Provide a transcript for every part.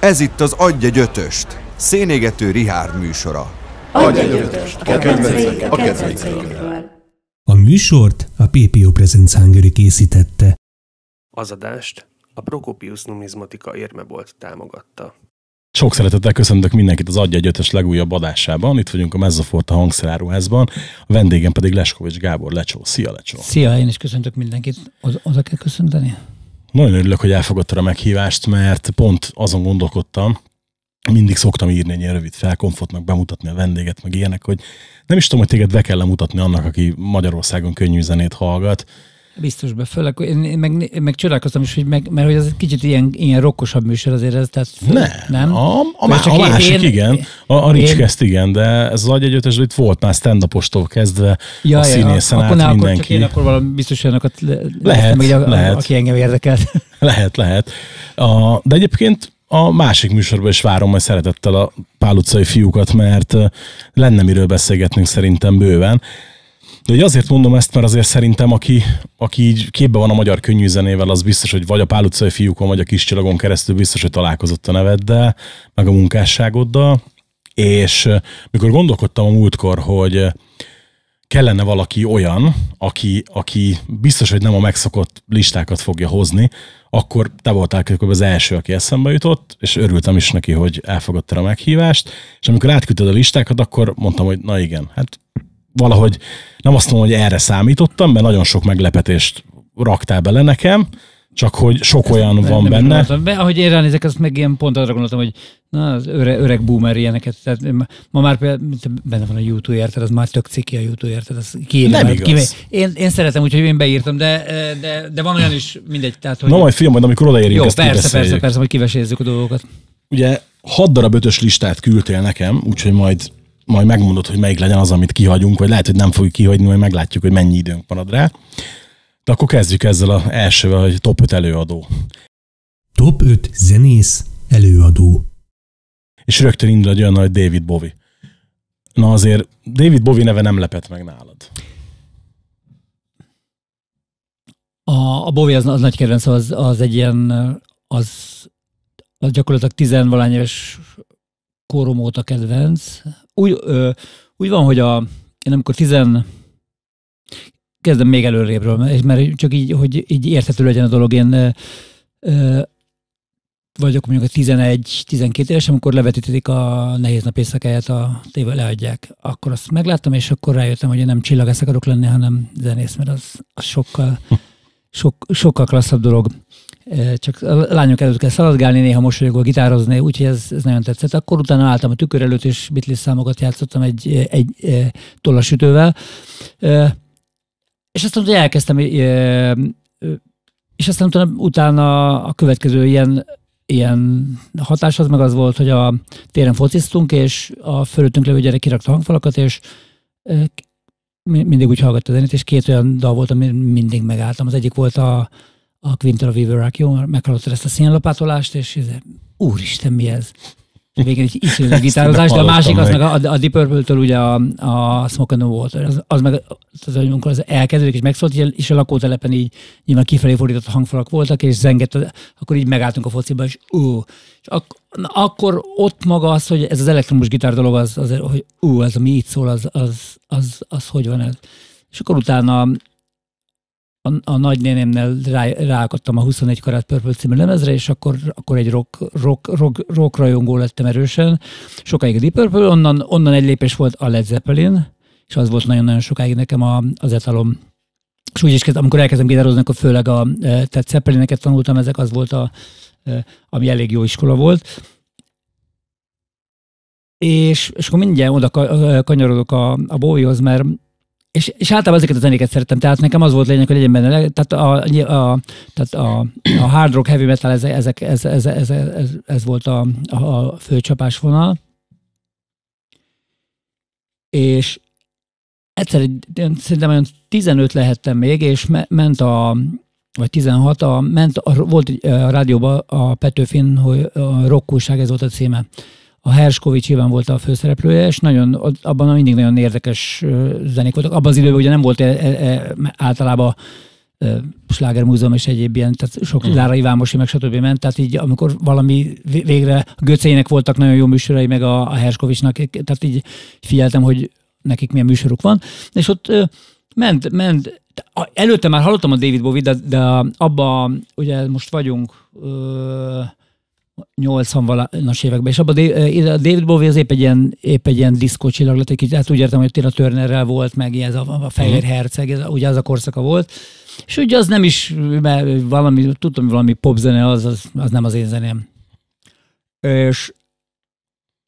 Ez itt az Adj egy ötöst, szénégető Rihárd műsora. Adj egy ötöst, a a kedvencekről. A műsort a PPO Presents Hungary készítette. Az adást a Prokopius Numizmatika érmebolt támogatta. Sok szeretettel köszöntök mindenkit az Adja egy ötös legújabb adásában. Itt vagyunk a Mezzafort a hangszeráruházban. A vendégem pedig Leskovics Gábor Lecsó. Szia Lecsó! Szia, én is köszöntök mindenkit. Oda, oda kell köszönteni? Nagyon örülök, hogy elfogadtad a meghívást, mert pont azon gondolkodtam, mindig szoktam írni egy ilyen rövid felkonfotnak, bemutatni a vendéget, meg ilyenek, hogy nem is tudom, hogy téged be kell mutatni annak, aki Magyarországon könnyű zenét hallgat, Biztos be, főleg, én, én meg, meg csodálkoztam is, hogy meg, mert hogy ez egy kicsit ilyen, ilyen rokkosabb műsor azért ez, tehát nem, nem? A, a, a, a másik én, igen, a, a Ricskeszt igen, de ez az agy egy ötös, itt volt már stand kezdve, ja, a színészen ja, át akkor mindenki. Akkor, én akkor valami biztos olyanokat le, lehet, meg, a, lehet. aki engem érdekelt. Lehet, lehet. A, de egyébként a másik műsorban is várom majd szeretettel a Pál utcai fiúkat, mert lenne miről beszélgetnünk szerintem bőven. De azért mondom ezt, mert azért szerintem, aki, aki így képbe van a magyar könnyűzenével, az biztos, hogy vagy a Pál utcai fiúkon, vagy a kis csillagon keresztül biztos, hogy találkozott a neveddel, meg a munkásságoddal. És mikor gondolkodtam a múltkor, hogy kellene valaki olyan, aki, aki biztos, hogy nem a megszokott listákat fogja hozni, akkor te voltál az első, aki eszembe jutott, és örültem is neki, hogy elfogadta a meghívást, és amikor átküldted a listákat, akkor mondtam, hogy na igen, hát valahogy nem azt mondom, hogy erre számítottam, mert nagyon sok meglepetést raktál bele nekem, csak hogy sok Ezt olyan van benne. Be, ahogy én ránézek, azt meg ilyen pont arra gondoltam, hogy na, az öreg, öreg boomer ilyeneket. Tehát ma már például benne van a YouTube, érted? Az már tök ciki a YouTube, érted? Az kiírja, nem igaz. Kime, én, én szeretem, úgyhogy én beírtam, de, de, de van olyan is, mindegy. Tehát, hogy... Na majd fiam, majd amikor odaérünk, Jó, ezt persze, persze, persze, hogy kivesézzük a dolgokat. Ugye hat darab ötös listát küldtél nekem, úgyhogy majd majd megmondod, hogy melyik legyen az, amit kihagyunk, vagy lehet, hogy nem fogjuk kihagyni, majd meglátjuk, hogy mennyi időnk marad rá. De akkor kezdjük ezzel az elsővel, hogy top 5 előadó. Top 5 zenész előadó. És rögtön indul egy olyan nagy David Bowie. Na azért David Bowie neve nem lepett meg nálad. A, a Bowie az, az nagy kedvenc, az, az egy ilyen, az, az gyakorlatilag tizenvalány éves korom óta kedvenc. Úgy, ö, úgy van, hogy a, én amikor tizen, kezdem még előrébről, mert csak így, hogy így érthető legyen a dolog, én ö, vagyok mondjuk a 11-12 éves, amikor levetítik a nehéz nap éjszakáját, a téve leadják. Akkor azt megláttam, és akkor rájöttem, hogy én nem csillagász akarok lenni, hanem zenész, mert az, az sokkal, sok, sokkal klasszabb dolog csak a lányok előtt kell szaladgálni, néha mosolyogva gitározni, úgyhogy ez, ez nagyon tetszett. Akkor utána álltam a tükör előtt, és Beatles számokat játszottam egy, egy, egy tollasütővel. És aztán ugye elkezdtem, és aztán utána, utána a következő ilyen, ilyen hatás az meg az volt, hogy a téren fociztunk, és a fölöttünk levő gyerek kirakta hangfalakat, és mindig úgy hallgatta a zenét, és két olyan dal volt, ami mindig megálltam. Az egyik volt a a Quinter of Iverák, jó, meghallottad ezt a szénlapátolást, és ez, úristen, mi ez? Végén egy iszonyú gitározás, de a másik az meg a, a Deep Purple-től ugye a, a Smoke and the Water, az, az meg az, amikor az elkezdődik és megszólít, és a lakótelepen így nyilván kifelé fordított hangfalak voltak, és zengett, akkor így megálltunk a fociba, és ú, és ak- akkor ott maga az, hogy ez az elektromos gitár dolog, az, az hogy ú, ez ami így szól, az, az, az, az, hogy van ez. És akkor utána a, a nagynénémnél rá, ráakadtam a 21 karat Purple című lemezre, és akkor, akkor egy rock, rock, rock, rock rajongó lettem erősen. Sokáig a Deep Purple, onnan, onnan egy lépés volt a Led Zeppelin, és az volt nagyon-nagyon sokáig nekem a, az etalom. És úgy is kezdtem, amikor elkezdtem gitározni, akkor főleg a e, tehát Zeppelineket tanultam, ezek az volt a, e, ami elég jó iskola volt. És, és akkor mindjárt oda kanyarodok a, a Bowiehoz, mert és, és általában ezeket a zenéket szerettem, tehát nekem az volt lényeg, hogy legyen benne, tehát a, a, tehát a, a hard rock, heavy metal, ezek, ezek, ez, ez, ez, ez, ez volt a, a fő csapásvonal. És egyszer, szerintem olyan 15 lehettem még, és me, ment a, vagy 16, a, ment a, volt a rádióban a Petőfin, hogy a rockúság, ez volt a címe a Herskovics Iván volt a főszereplője, és nagyon, abban mindig nagyon érdekes zenék voltak. Abban az időben ugye nem volt e, e, e, általában Sláger Múzeum és egyéb ilyen, tehát sok mm. Lára Ivámosi, meg stb. ment, tehát így amikor valami végre a Göcének voltak nagyon jó műsorai, meg a, a Herskovicsnak, tehát így figyeltem, hogy nekik milyen műsoruk van, és ott ment, ment, előtte már hallottam a David Bowie, de, de abba, ugye most vagyunk, ö, 80-as években, és abban a David Bowie az épp egy ilyen, épp egy ilyen lett, egy kicsit, hát úgy értem, hogy Tina Turnerrel volt, meg ez a, a Fehér uh-huh. Herceg, ez, ugye az a korszaka volt, és ugye az nem is, mert valami, tudtam, valami popzene, az, az, az nem az én zeném. És,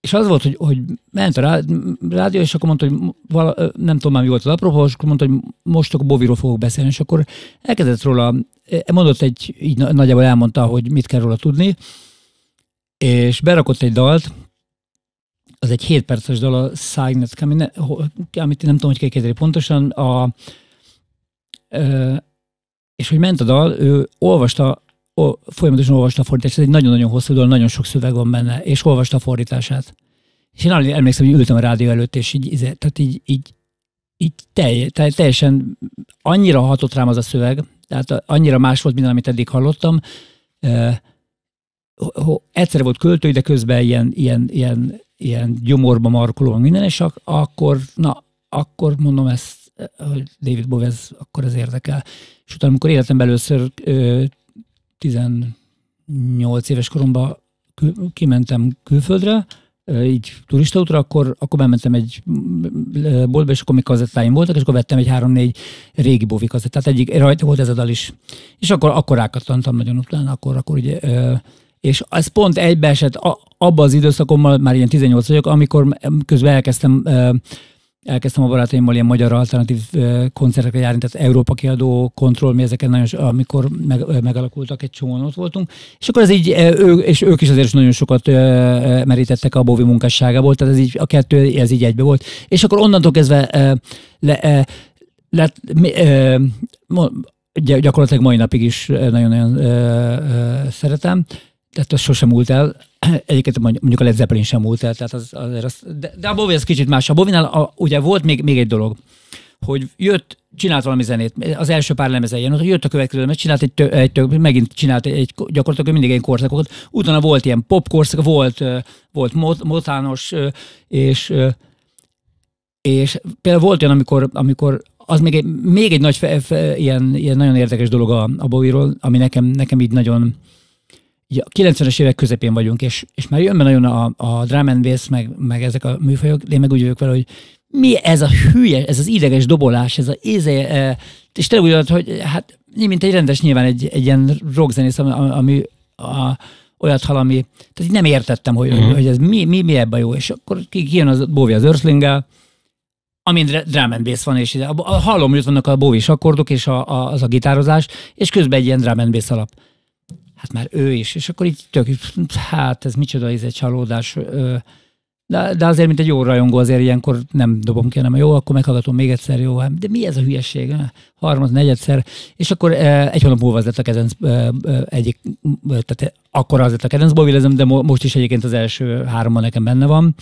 és az volt, hogy, hogy ment a rádió, és akkor mondta, hogy vala, nem tudom már mi volt az apropó, és akkor mondta, hogy most akkor Boviról fogok beszélni, és akkor elkezdett róla, mondott egy, így nagyjából elmondta, hogy mit kell róla tudni, és berakott egy dalt, az egy 7 perces dal, a Signet, ami ne, amit nem tudom, hogy kell kérdezni pontosan, a, és hogy ment a dal, ő olvasta, folyamatosan olvasta a fordítást, ez egy nagyon-nagyon hosszú dal, nagyon sok szöveg van benne, és olvasta a fordítását. És én emlékszem, hogy ültem a rádió előtt, és így, tehát így, így, így telj, teljesen annyira hatott rám az a szöveg, tehát annyira más volt, mint amit eddig hallottam, egyszer volt költő, de közben ilyen, ilyen, ilyen, ilyen gyomorba markoló minden, és ak- akkor, na, akkor mondom ezt, hogy David Bowie, ez, akkor ez érdekel. És utána, amikor életemben először ö, 18 éves koromban kül, kimentem külföldre, így turistaútra, akkor, akkor bementem egy boltba, és akkor még kazettáim voltak, és akkor vettem egy három-négy régi Bowie kazettát. Egyik rajta volt ez a dal is. És akkor, akkor rákattantam nagyon utána, akkor, akkor ugye és ez pont egybeesett abban az időszakommal, már ilyen 18 vagyok, amikor közben elkezdtem elkezdtem a barátaimmal ilyen magyar alternatív koncertekre járni, tehát Európa kiadó, kontroll, mi ezeken nagyon, amikor meg, megalakultak, egy csomóan ott voltunk. És akkor ez így, ő, és ők is azért nagyon sokat merítettek a Bovi munkásságából, tehát ez így, a kettő, ez így egybe volt. És akkor onnantól kezdve le, lett, gyakorlatilag mai napig is nagyon-nagyon szeretem tehát az sosem múlt el. Egyébként mondjuk a Led Zeppelin sem múlt el, tehát az, az, az de, de a Bowie az kicsit más. A Bowie-nál ugye volt még, még egy dolog, hogy jött, csinált valami zenét, az első pár lemeze jön, jött a következő lemez, csinált egy, tő, egy tő, megint csinált egy, gyakorlatilag mindig egy korszakokat, utána volt ilyen pop korszak, volt, volt motános, és, és például volt olyan, amikor, amikor az még egy, még egy nagy, fe, fe, ilyen, ilyen nagyon érdekes dolog a, a Bowie-ról, ami nekem, nekem így nagyon, a 90-es évek közepén vagyunk, és, és már jön be nagyon a, a drum and bass, meg, meg ezek a műfajok, de én meg úgy vagyok vele, hogy mi ez a hülye, ez az ideges dobolás, ez a íze, e, és tényleg úgy volt, hogy hát mint egy rendes nyilván egy, egy ilyen rockzenész, ami, a, olyat hal, ami, tehát nem értettem, hogy, uh-huh. hogy ez mi, mi, mi ebben jó, és akkor kijön az Bóvi az earthling amin drum and bass van, és a, a, hallom, hogy ott vannak a bóvis akkordok, és a, a, az a gitározás, és közben egy ilyen drum and bass alap hát már ő is, és akkor így tök, hát ez micsoda, ez egy csalódás. De, de azért, mint egy jó rajongó, azért ilyenkor nem dobom ki, hanem jó, akkor meghallgatom még egyszer, jó, hát de mi ez a hülyeség? Harmad, negyedszer, és akkor egy hónap múlva az lett a kedvenc egyik, tehát akkor az lett a kedvenc bovilezem, de most is egyébként az első háromban nekem benne van,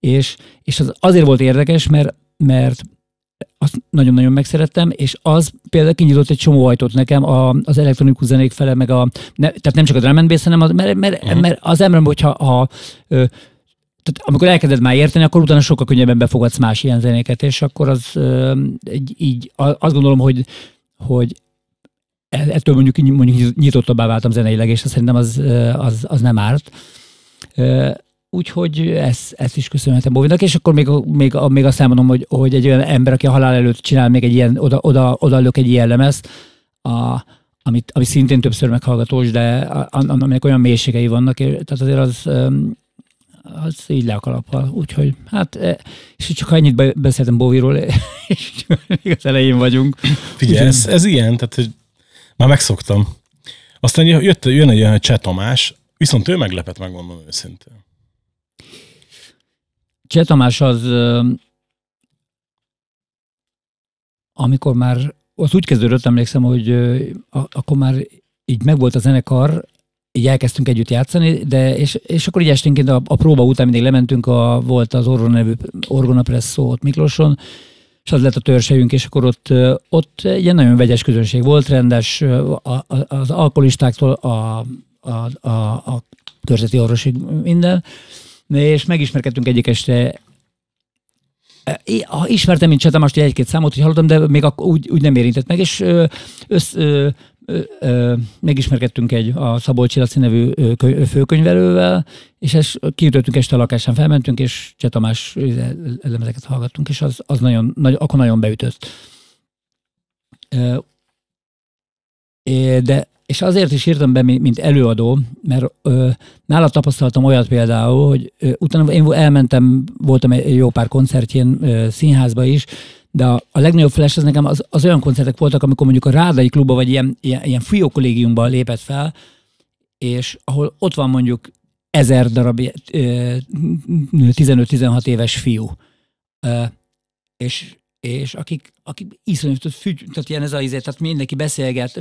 és, és az azért volt érdekes, mert, mert azt nagyon-nagyon megszerettem, és az például kinyitott egy csomó ajtót nekem a, az elektronikus zenék fele, meg a, ne, tehát nem csak a drum and bass, hanem az, mert, mert, uh-huh. mert az ember, hogyha ha, ö, tehát amikor elkezded már érteni, akkor utána sokkal könnyebben befogadsz más ilyen zenéket, és akkor az ö, így, így azt gondolom, hogy, hogy e, ettől mondjuk, mondjuk nyitottabbá váltam zeneileg, és szerintem az, az, az nem árt. Úgyhogy ezt, ezt is köszönhetem Bovinak, és akkor még, még, még azt elmondom, hogy, hogy egy olyan ember, aki a halál előtt csinál még egy ilyen, oda, oda, oda lök egy ilyen lemezt, a, amit, ami szintén többször meghallgatós, de aminek olyan mélységei vannak, tehát azért az, az így le a kalappal. Úgyhogy, hát, e, és csak ennyit beszéltem Boviról, és még az elején vagyunk. Figyelj, ez, ez ilyen, tehát hogy már megszoktam. Aztán jött, jön egy olyan Cseh Tamás, viszont ő meglepett, megmondom őszintén. Cseh Tamás az, amikor már, az úgy kezdődött, emlékszem, hogy akkor már így megvolt a zenekar, így elkezdtünk együtt játszani, de és, és akkor így esténként a, a próba után mindig lementünk, a, volt az Orgona nevű Orgona Presso ott Miklóson, és az lett a törsejünk, és akkor ott, ott egy ilyen nagyon vegyes közönség volt, rendes, a, az alkoholistáktól a, a, a, a körzeti orvosig minden, és megismerkedtünk egyik este ismertem, mint Csetamást egy-két számot, hogy hallottam, de még akkor úgy, úgy nem érintett meg, és össz, ö, ö, ö, megismerkedtünk egy a Szabolcsi Laci nevű főkönyvelővel, és ezt kiütöttünk este a lakásán, felmentünk, és Csetamás elemezeket hallgattunk, és az, az nagyon, nagy, akkor nagyon beütött. De és azért is írtam be, mint előadó, mert ö, nála tapasztaltam olyat például, hogy ö, utána én elmentem, voltam egy jó pár koncertjén ö, színházba is, de a, a legnagyobb flash az nekem az, az olyan koncertek voltak, amikor mondjuk a Rádai klubba vagy ilyen, ilyen, ilyen fiókollégiumban lépett fel, és ahol ott van mondjuk ezer darab 15-16 éves fiú, és, és akik, akik iszonyú, tehát ilyen ez a izé, tehát mindenki beszélget,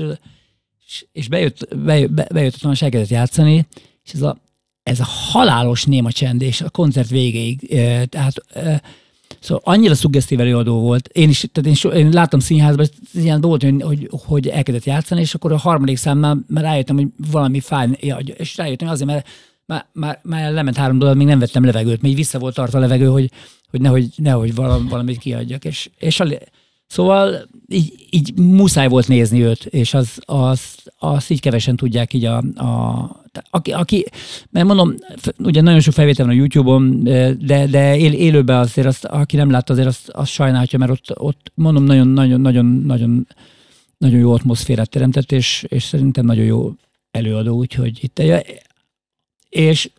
és, bejött, bejött, bejött a játszani, és ez a, ez a halálos néma csend, és a koncert végéig, e, tehát e, Szóval annyira szuggesztív előadó volt. Én is, tehát én, so, én láttam színházban, ilyen volt, hogy, hogy, hogy elkezdett játszani, és akkor a harmadik számnál már rájöttem, hogy valami fáj, és rájöttem azért, mert már, már, már lement három dolog, még nem vettem levegőt, még vissza volt tart a levegő, hogy, hogy nehogy, nehogy valamit kiadjak. És, és a, Szóval így, így muszáj volt nézni őt, és az, az, az így kevesen tudják így a, a aki, aki, mert mondom, ugye nagyon sok felvétel van a YouTube-on, de, de él, élőben azért, azt, aki nem látta, azért azt, azt sajnálja, mert ott, ott mondom, nagyon, nagyon, nagyon, nagyon, nagyon jó atmoszférát teremtett, és, és szerintem nagyon jó előadó, úgyhogy itt, és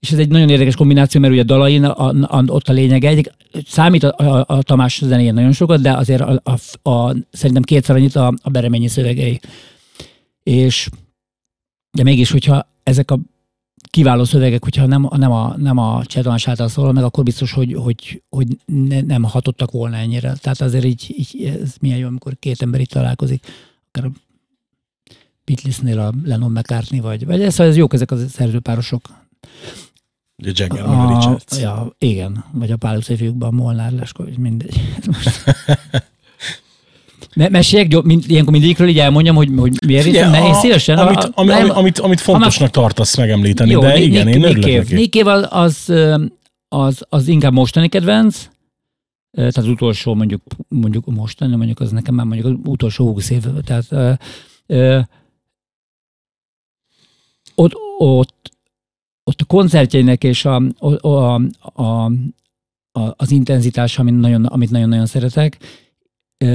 és ez egy nagyon érdekes kombináció, mert ugye a dalain a, a, ott a lényeg egy, számít a, a, a Tamás zenéjén nagyon sokat, de azért a, a, a, szerintem kétszer annyit a, a Bereményi szövegei. És de mégis, hogyha ezek a kiváló szövegek, hogyha nem, nem a, nem a Csedomás által szól, meg akkor biztos, hogy, hogy, hogy ne, nem hatottak volna ennyire. Tehát azért így, így ez milyen jó, amikor két ember itt találkozik, akár a Beatlesnél a Lennon McCartney, vagy, vagy ez, ez jók ezek a szerzőpárosok. Ugye Jagger a, Richards. Ja, igen, vagy a Pál fiúkban Molnár Lesko, mindegy. Meséljek, mind, ilyenkor mindegyikről így elmondjam, hogy, hogy miért Figyelj, itt, én szívesen. Amit, a, ami, nem, amit, amit fontosnak már, tartasz megemlíteni, jó, de igen, Nick, én örülök neki. Nick az, az, az inkább mostani kedvenc, tehát az utolsó mondjuk, mondjuk mostani, mondjuk az nekem már mondjuk az utolsó 20 év, tehát ö, ö, ott, ott ott a koncertjeinek és a, a, a, a, a, az intenzitás, amit nagyon, amit nagyon-nagyon szeretek.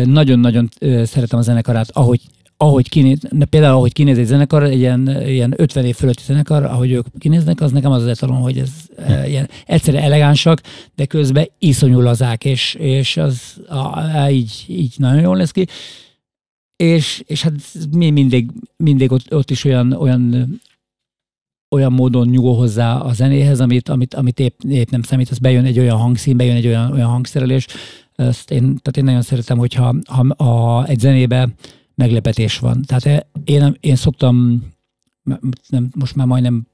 Nagyon-nagyon szeretem a zenekarát, ahogy ahogy kinéz, például ahogy kinéz egy zenekar, egy ilyen, ilyen 50 év fölötti zenekar, ahogy ők kinéznek, az nekem az az etalon, hogy ez e, ilyen egyszerre elegánsak, de közben iszonyú lazák, és, és az a, így, így nagyon jól lesz ki. És, és hát mindig, mindig ott, ott is olyan, olyan olyan módon nyugó hozzá a zenéhez, amit, amit, amit épp, épp nem számít, az bejön egy olyan hangszín, bejön egy olyan, olyan hangszerelés. Ezt én, tehát én nagyon szeretem, hogyha ha a, egy zenébe meglepetés van. Tehát én, én szoktam, nem, most már majdnem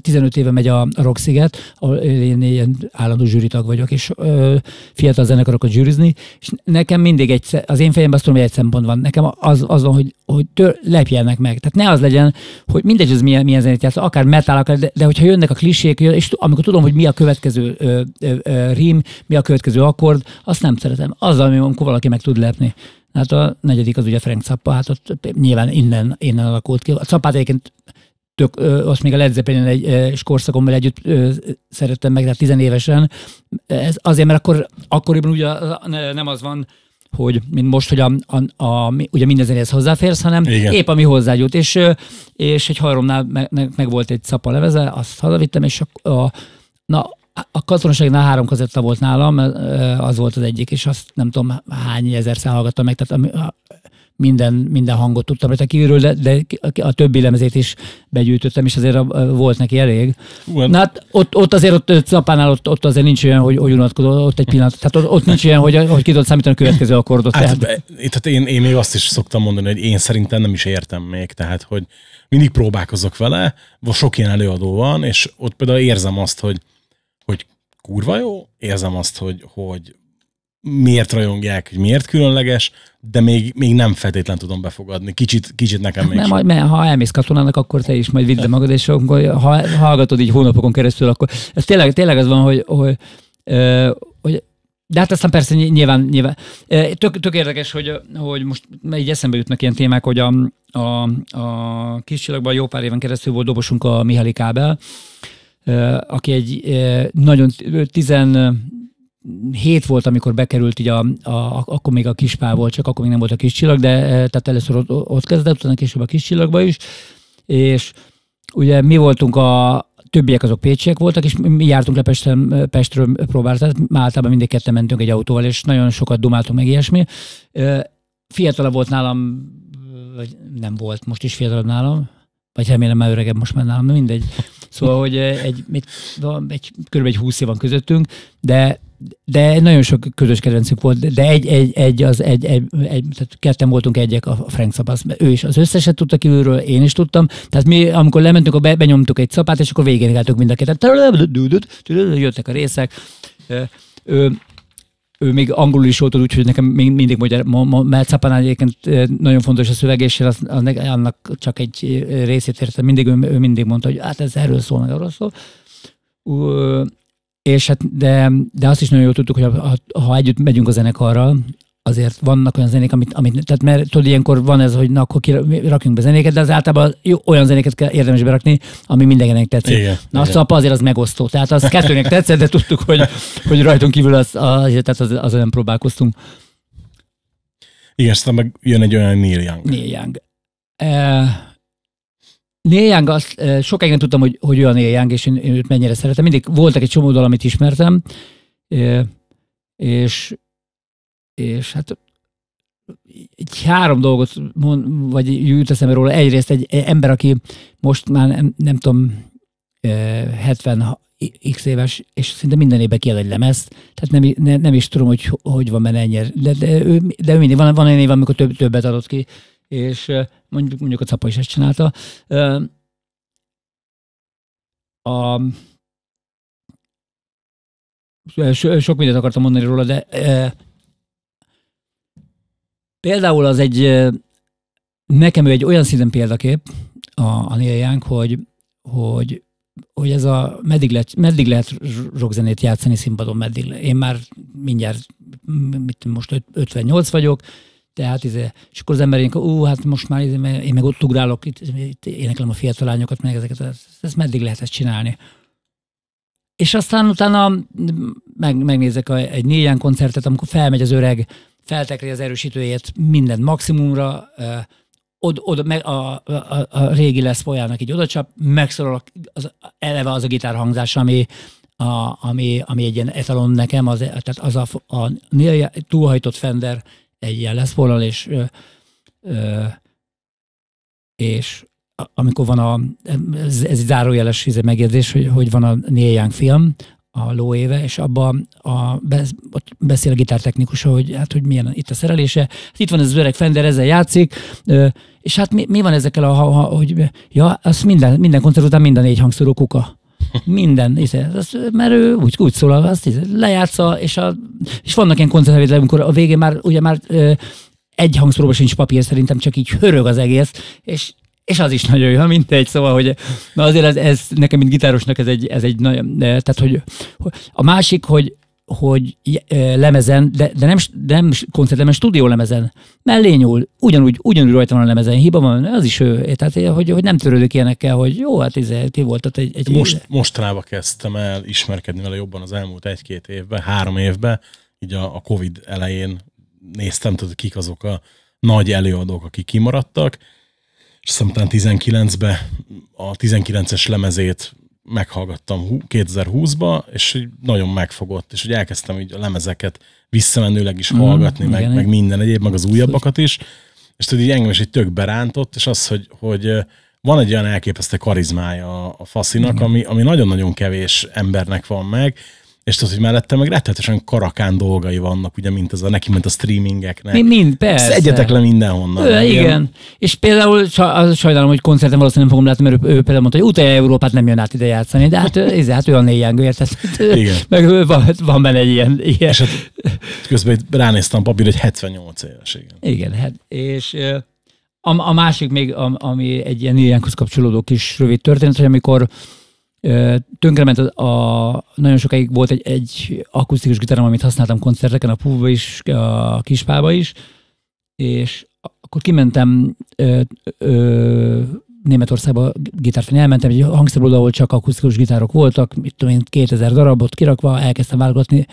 15 éve megy a Rocksziget, ahol én ilyen állandó zsűritag vagyok, és ö, fiatal zenekarokat zsűrizni, és nekem mindig egy, az én fejemben azt tudom, hogy egy szempont van. Nekem az, az van, hogy, hogy tör, lepjelnek meg. Tehát ne az legyen, hogy mindegy, ez milyen, milyen zenét játsz, akár metal, akár, de, de hogyha jönnek a klisék, és amikor tudom, hogy mi a következő ö, ö, ö, rím, mi a következő akkord, azt nem szeretem. Az, amikor valaki meg tud lepni. Hát a negyedik az ugye Frank Zappa, hát ott nyilván innen, innen alakult ki. A Zappát egyébként tök, azt még a Led Zeppelin egy ö, skorszagommal együtt szerettem meg, tehát tizenévesen. Ez azért, mert akkor, akkoriban ugye nem az van, hogy mint most, hogy a, a, a, ugye minden zenéhez hozzáférsz, hanem Igen. épp ami hozzágyújt. És, és egy hajromnál meg, meg, volt egy szapa leveze, azt hazavittem, és a, a, na, a katonaságnál három kazetta volt nálam, az volt az egyik, és azt nem tudom hány ezerszer hallgattam meg, tehát ami, minden, minden hangot tudtam rajta kívülről, de, de a többi lemezét is begyűjtöttem, és azért volt neki elég. Uh, Na hát ott, ott azért ott Capánál ott, ott azért nincs olyan, hogy, hogy unatkozol, ott egy pillanat. Tehát ott, ott nincs olyan, hogy, hogy ki tudod számítani a következő akkordot. Hát, tehát... tehát én, én még azt is szoktam mondani, hogy én szerintem nem is értem még, tehát hogy mindig próbálkozok vele, sok ilyen előadó van, és ott például érzem azt, hogy, hogy kurva jó, érzem azt, hogy, hogy miért rajongják, hogy miért különleges, de még, még nem feltétlen tudom befogadni. Kicsit, kicsit nekem még nem, majd, mert ha elmész katonának, akkor te is majd vidd magad, és akkor, ha hallgatod így hónapokon keresztül, akkor ez tényleg, tényleg az van, hogy, hogy, hogy de hát aztán persze nyilván, nyilván. Tök, tök érdekes, hogy, hogy most így eszembe jutnak ilyen témák, hogy a, a, a kis csillagban jó pár éven keresztül volt dobosunk a Mihály Kábel, aki egy nagyon tizen hét volt, amikor bekerült, így a, a, akkor még a kispál volt, csak akkor még nem volt a kis csillag, de tehát először ott, ott kezdett, utána később a kis csillagba is, és ugye mi voltunk a, többiek azok pécsiek voltak, és mi jártunk le Pesten, Pestről próbálni, tehát általában mindig ketten mentünk egy autóval, és nagyon sokat dumáltunk meg ilyesmi. Fiatalabb volt nálam, vagy nem volt, most is fiatalabb nálam, vagy remélem már öregebb most már nálam, mindegy. Szóval, hogy egy, egy, egy, kb. egy húsz év van közöttünk, de de nagyon sok közös kedvencünk volt, de egy, egy, egy, az, egy, egy, egy tehát ketten voltunk egyek a Frank Szabász. Ő is az összeset tudta kívülről, én is tudtam. Tehát mi, amikor lementünk, akkor be, benyomtuk egy szapát, és akkor végén mind a ketten. Jöttek a részek. Ő, ő még angolul is volt, úgyhogy nekem még mindig magyar, mert Szapánál egyébként nagyon fontos a szöveg, és az, annak csak egy részét értem. Mindig ő, ő mindig mondta, hogy hát ez erről szól, meg arról szól. És hát, de, de azt is nagyon jól tudtuk, hogy ha, ha együtt megyünk a zenekarral, azért vannak olyan zenék, amit, amit tehát mert tudod, ilyenkor van ez, hogy na, akkor rakjunk be zenéket, de az általában jó, olyan zenéket kell érdemes berakni, ami mindenkinek tetszik. Igen, na, igen. a azért az megosztó. Tehát az kettőnek tetszett, de tudtuk, hogy, hogy rajtunk kívül az, az, tehát az, az olyan próbálkoztunk. Igen, aztán meg jön egy olyan Neil Young. Neil Young. E, Neil Young, azt, sokáig nem tudtam, hogy, hogy olyan Neil Young, és én, én őt mennyire szeretem. Mindig voltak egy csomó dal, amit ismertem, és, és hát egy három dolgot mond, vagy jut eszembe róla. Egyrészt egy ember, aki most már nem, nem tudom, 70 x éves, és szinte minden évben kiad egy lemezt, tehát nem, nem, nem is tudom, hogy hogy van benne ennyire, de, de, ő, de ő mindig van, van egy év, amikor több, többet adott ki, és mondjuk, mondjuk a Capa is ezt csinálta. A, sok mindent akartam mondani róla, de például az egy, nekem ő egy olyan szinten példakép, a, a Neil hogy, hogy, hogy ez a meddig lehet, meddig lehet rockzenét játszani színpadon, meddig le. Én már mindjárt, mit, most 58 vagyok, tehát, izé, és akkor az ember ilyenkor, ú, hát most már izé, én meg ott ugrálok, itt, itt éneklem a fiatal lányokat, meg ezeket, ezt, ezt meddig lehet ezt csinálni. És aztán utána meg, megnézek a, egy négyen koncertet, amikor felmegy az öreg, feltekri az erősítőjét minden maximumra, od, od, meg a, a, a, régi lesz folyának így odacsap, megszólal az, eleve az a gitárhangzás, ami, a, ami, ami egy ilyen etalon nekem, az, tehát az a, a túlhajtott Fender egy ilyen leszpollal, és, és amikor van a, ez, ez egy zárójeles megjegyzés, hogy, hogy van a Neil Young film, a lóéve, és abban a, ott beszél a gitártechnikus, hogy hát, hogy milyen itt a szerelése. Hát itt van ez az öreg Fender, ezzel játszik, és hát mi, mi van ezekkel a, ha, hogy ja, az minden, minden koncert után minden négy hangszorú kuka. Minden, az, mert ő úgy, úgy szól, azt lejátsza, és, a, és vannak ilyen koncertfelvételek, amikor a végén már ugye már ö, egy hangszoróban sincs papír, szerintem csak így hörög az egész, és és az is nagyon jó, mindegy, szóval, hogy na azért ez, ez nekem, mint gitárosnak ez egy, ez egy nagyon, tehát, hogy a másik, hogy hogy lemezen, de, de nem, nem koncertlemen, stúdió lemezen mellé nyúl, ugyanúgy, ugyanúgy rajta van a lemezen, hiba van, az is ő, tehát hogy, hogy nem törődik ilyenekkel, hogy jó, hát ez, ti voltat egy, egy Most, mostanában kezdtem el ismerkedni vele jobban az elmúlt egy-két évben, három évben, így a, a Covid elején néztem, tudod, kik azok a nagy előadók, akik kimaradtak, és aztán 19-ben a 19-es lemezét meghallgattam 2020-ba, és nagyon megfogott, és hogy elkezdtem így a lemezeket visszamenőleg is mhm, hallgatni, mm, meg, meg minden egyéb, meg az újabbakat is, és tudod, így engem is egy tök berántott, és az, hogy, hogy van egy olyan elképesztő karizmája a faszinak, ami, ami nagyon-nagyon kevés embernek van meg, és tudod, hogy mellette meg rettetesen karakán dolgai vannak, ugye, mint ez a neki, mint a streamingeknek. Mi, mind, persze. Szedjetek le mindenhonnan. Ő, igen. És például az sajnálom, hogy koncerten valószínűleg nem fogom látni, mert ő, ő például mondta, hogy utána Európát nem jön át ide játszani, de hát, ez, hát ő a négyángő, érted? Igen. Meg van, van benne egy ilyen. ilyen. És hát közben itt ránéztem a papír, hogy 78 éves, igen. Igen, hát, és a, a másik még, ami egy ilyen ilyenkhoz kapcsolódó kis rövid történet, hogy amikor Tönkrement a, nagyon sokáig volt egy, egy akusztikus gitárom, amit használtam koncerteken, a púba is, a kispába is, és akkor kimentem ö, ö, Németországba gitárfeni, elmentem egy hangszerből, ahol csak akusztikus gitárok voltak, mit tudom én, 2000 darabot kirakva, elkezdtem válogatni,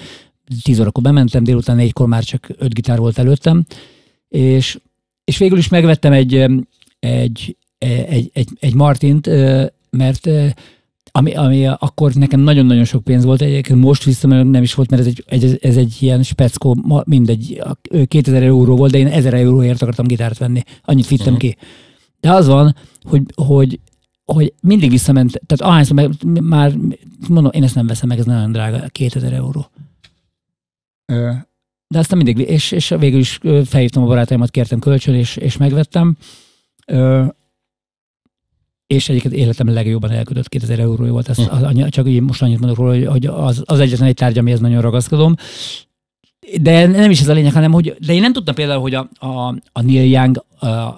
10 órakor bementem, délután négykor már csak öt gitár volt előttem, és, és végül is megvettem egy, egy, egy, egy, egy Martint, mert ami, ami akkor nekem nagyon-nagyon sok pénz volt, egyébként most vissza nem is volt, mert ez egy, egy, ez egy ilyen speckó, mindegy, 2000 euró volt, de én 1000 euróért akartam gitárt venni, annyit vittem uh-huh. ki. De az van, hogy, hogy, hogy mindig visszament, tehát ahányszor meg, már mondom, én ezt nem veszem meg, ez nagyon drága, 2000 euró. De aztán mindig, és, és végül is felhívtam a barátaimat, kértem kölcsön, és, és megvettem és egyébként életem legjobban elködött 2000 euró volt. Ezt, hm. az, csak így most annyit mondok róla, hogy az, az egyetlen egy tárgy, amihez nagyon ragaszkodom. De nem is ez a lényeg, hanem hogy, de én nem tudtam például, hogy a, a, a Neil Young,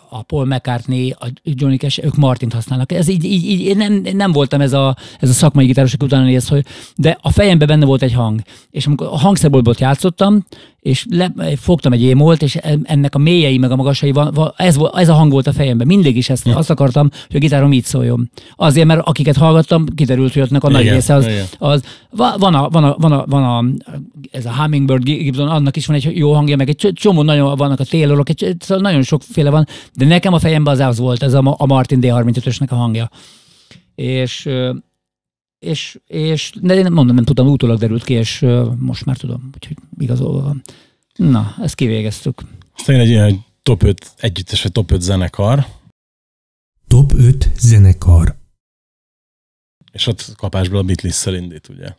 a, Paul McCartney, a Johnny Cash, ők Martint használnak. Ez így, így, így én nem, nem voltam ez a, ez a szakmai gitáros, aki utána néz, hogy, de a fejemben benne volt egy hang. És amikor a hangszerboltból játszottam, és le, fogtam egy émolt, és ennek a mélyei meg a magasai, van, ez, ez a hang volt a fejemben. Mindig is ezt, ja. azt akartam, hogy a gitárom így szóljon. Azért, mert akiket hallgattam, kiderült, hogy a nagy része az, az van, a, van, a, van, a, van a, ez a Hummingbird Gibson, annak is van egy jó hangja, meg egy csomó nagyon vannak a Taylorok, egy, szóval nagyon sokféle van, de nekem a fejemben az az volt, ez a, a Martin D35-ösnek a hangja. És és, és de én mondom, nem tudtam, utólag derült ki, és most már tudom, úgyhogy igazolva van. Na, ezt kivégeztük. Aztán egy ilyen top 5 együttes, vagy top 5 zenekar. Top 5 zenekar. És ott kapásból a beatles indít, ugye?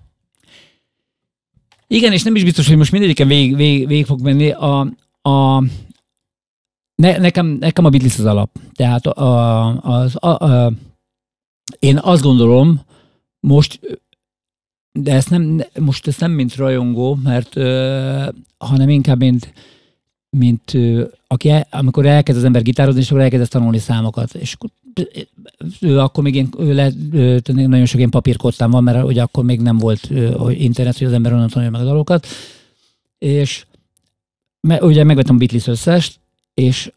Igen, és nem is biztos, hogy most mindegyiken végig, végig, végig fog menni. A, a, ne, nekem, nekem a Beatles az alap. Tehát a, az, a, a, én azt gondolom, most, de ezt nem, most ezt nem mint rajongó, mert, ö, hanem inkább mint, mint ö, aki amikor elkezd az ember gitározni, és akkor elkezd tanulni számokat. És akkor, akkor még én, ő le, ő, nagyon sok ilyen papírkottám van, mert ugye akkor még nem volt ö, internet, hogy az ember onnan tanulja meg a dalokat. És me, ugye megvettem a Beatles összest, és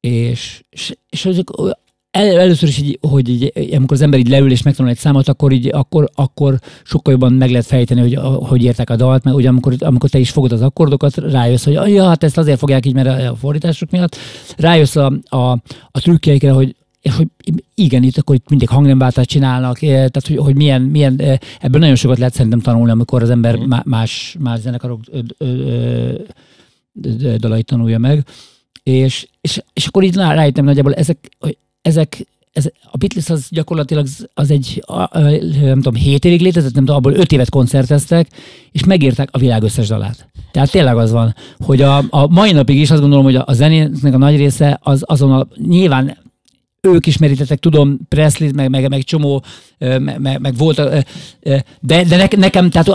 és, és, és azok el, először is, így, hogy így, amikor az ember így leül és megtanul egy számot, akkor, így, akkor, akkor sokkal jobban meg lehet fejteni, hogy hogy értek a dalt, mert ugye amikor, amikor te is fogod az akkordokat, rájössz, hogy ja, hát ezt azért fogják így, mert a fordítások miatt, rájössz a, a, a trükkjeikre, hogy és hogy igen, itt akkor itt mindig hangnemváltást csinálnak, eh, tehát hogy, hogy milyen, milyen, eh, ebből nagyon sokat lehet szerintem tanulni, amikor az ember mm. más, más zenekarok dalait tanulja meg. És, és, és akkor így rájöttem nagyjából ezek, ezek, ez, a Beatles az gyakorlatilag az egy, nem tudom, 7 évig létezett, nem tudom, abból 5 évet koncerteztek, és megírták a világ összes dalát. Tehát tényleg az van, hogy a, a mai napig is azt gondolom, hogy a, a zenének a nagy része az azon a, nyilván ők is merítettek, tudom, Presley, meg, meg, meg csomó, meg, meg, volt, de, de nekem, tehát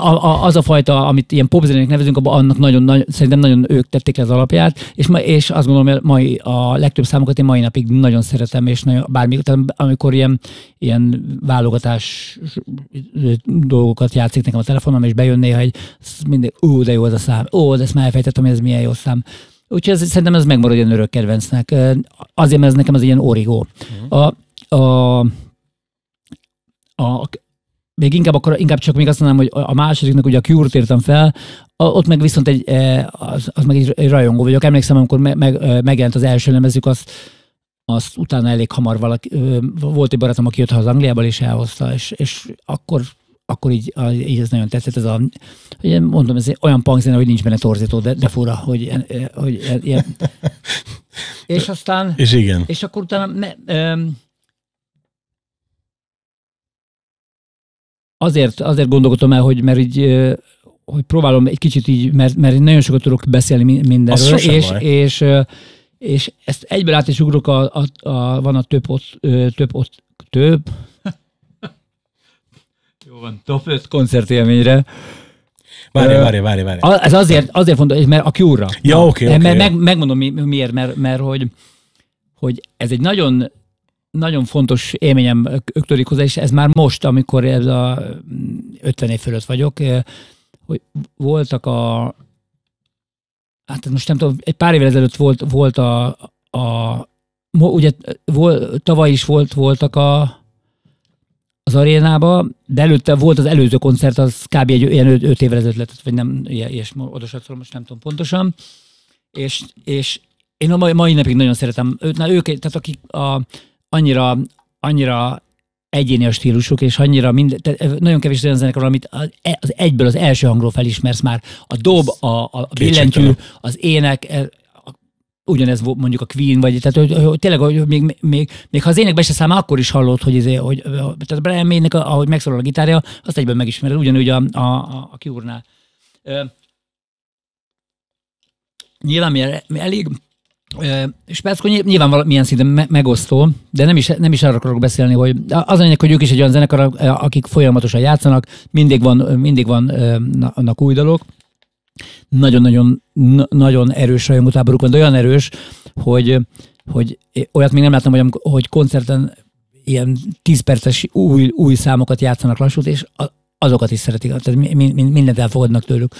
az a fajta, amit ilyen popzenének nevezünk, annak nagyon, nagyon, szerintem nagyon ők tették le az alapját, és, és azt gondolom, hogy mai, a legtöbb számokat én mai napig nagyon szeretem, és nagyon, bármi, tehát amikor ilyen, ilyen válogatás dolgokat játszik nekem a telefonom, és bejön néha egy, mindig, ú, de jó az a szám, ó, de ezt már elfejtettem, ez milyen jó szám. Úgyhogy ez, szerintem ez megmarad egy örök kedvencnek. Azért, mert ez nekem az ilyen origó. Uh-huh. A, a, a, még inkább, akkor, inkább csak még azt mondanám, hogy a másodiknak ugye a Cure-t írtam fel, ott meg viszont egy, az, az meg egy, rajongó vagyok. Emlékszem, amikor me, meg, megjelent az első lemezük, azt, azt utána elég hamar valaki, volt egy barátom, aki jött az Angliából, és elhozta, és, és akkor akkor így, így ez nagyon tetszett, ez a, mondom, ez olyan punkzene, hogy nincs benne torzító, de, de fura, hogy, hogy ilyen, És aztán... És igen. És akkor utána... Me, öm, azért, azért gondolkodtam el, hogy mert így, hogy próbálom egy kicsit így, mert, mert nagyon sokat tudok beszélni mi- mindenről, és, baj. és, és ezt egyből át is ugrok, a, a, a, van a több ott, több ott, több, van, top 5 koncertélményre. Várj, várj, várj, várj. Ez azért, azért fontos, mert a Cure-ra. Ja, oké, mert oké, meg, megmondom mi, miért, mert, mert hogy, hogy ez egy nagyon nagyon fontos élményem kötődik hozzá, és ez már most, amikor ez a mm, 50 év fölött vagyok, hogy voltak a hát most nem tudom, egy pár évvel ezelőtt volt, volt a, a ugye volt, tavaly is volt, voltak a az arénába, de előtte volt az előző koncert, az kb. egy ilyen öt, öt évvel ezelőtt lett, vagy nem, ilyes, odasatról most nem tudom pontosan. És, és én a mai, mai napig nagyon szeretem őt, na, ők, tehát akik a, annyira, annyira egyéni a stílusuk, és annyira mind, tehát nagyon kevés olyan zenekar, amit az, az egyből az első hangról felismersz már. A dob, a, a billentyű, az ének, e, ugyanez mondjuk a Queen, vagy tehát hogy, hogy tényleg, hogy még, még, még, ha az énekbe se száll, akkor is hallod, hogy, izé, hogy tehát Brian May-nek, ahogy megszólal a gitárja, azt egyben megismered, ugyanúgy a, a, a, a Cure-nál. Ö, Nyilván mi, elég nyilv- nyilván valamilyen szinten me- megosztó, de nem is, nem is arra akarok beszélni, hogy az a lényeg, hogy ők is egy olyan zenekar, akik folyamatosan játszanak, mindig van, mindig van ö, na- annak új dalok. Nagyon-nagyon nagyon erős rajongótáboruk van, de olyan erős, hogy, hogy olyat még nem láttam, hogy, hogy koncerten ilyen 10 perces új, új számokat játszanak lassút, és azokat is szeretik, tehát mi- mi- mi- mindent elfogadnak tőlük.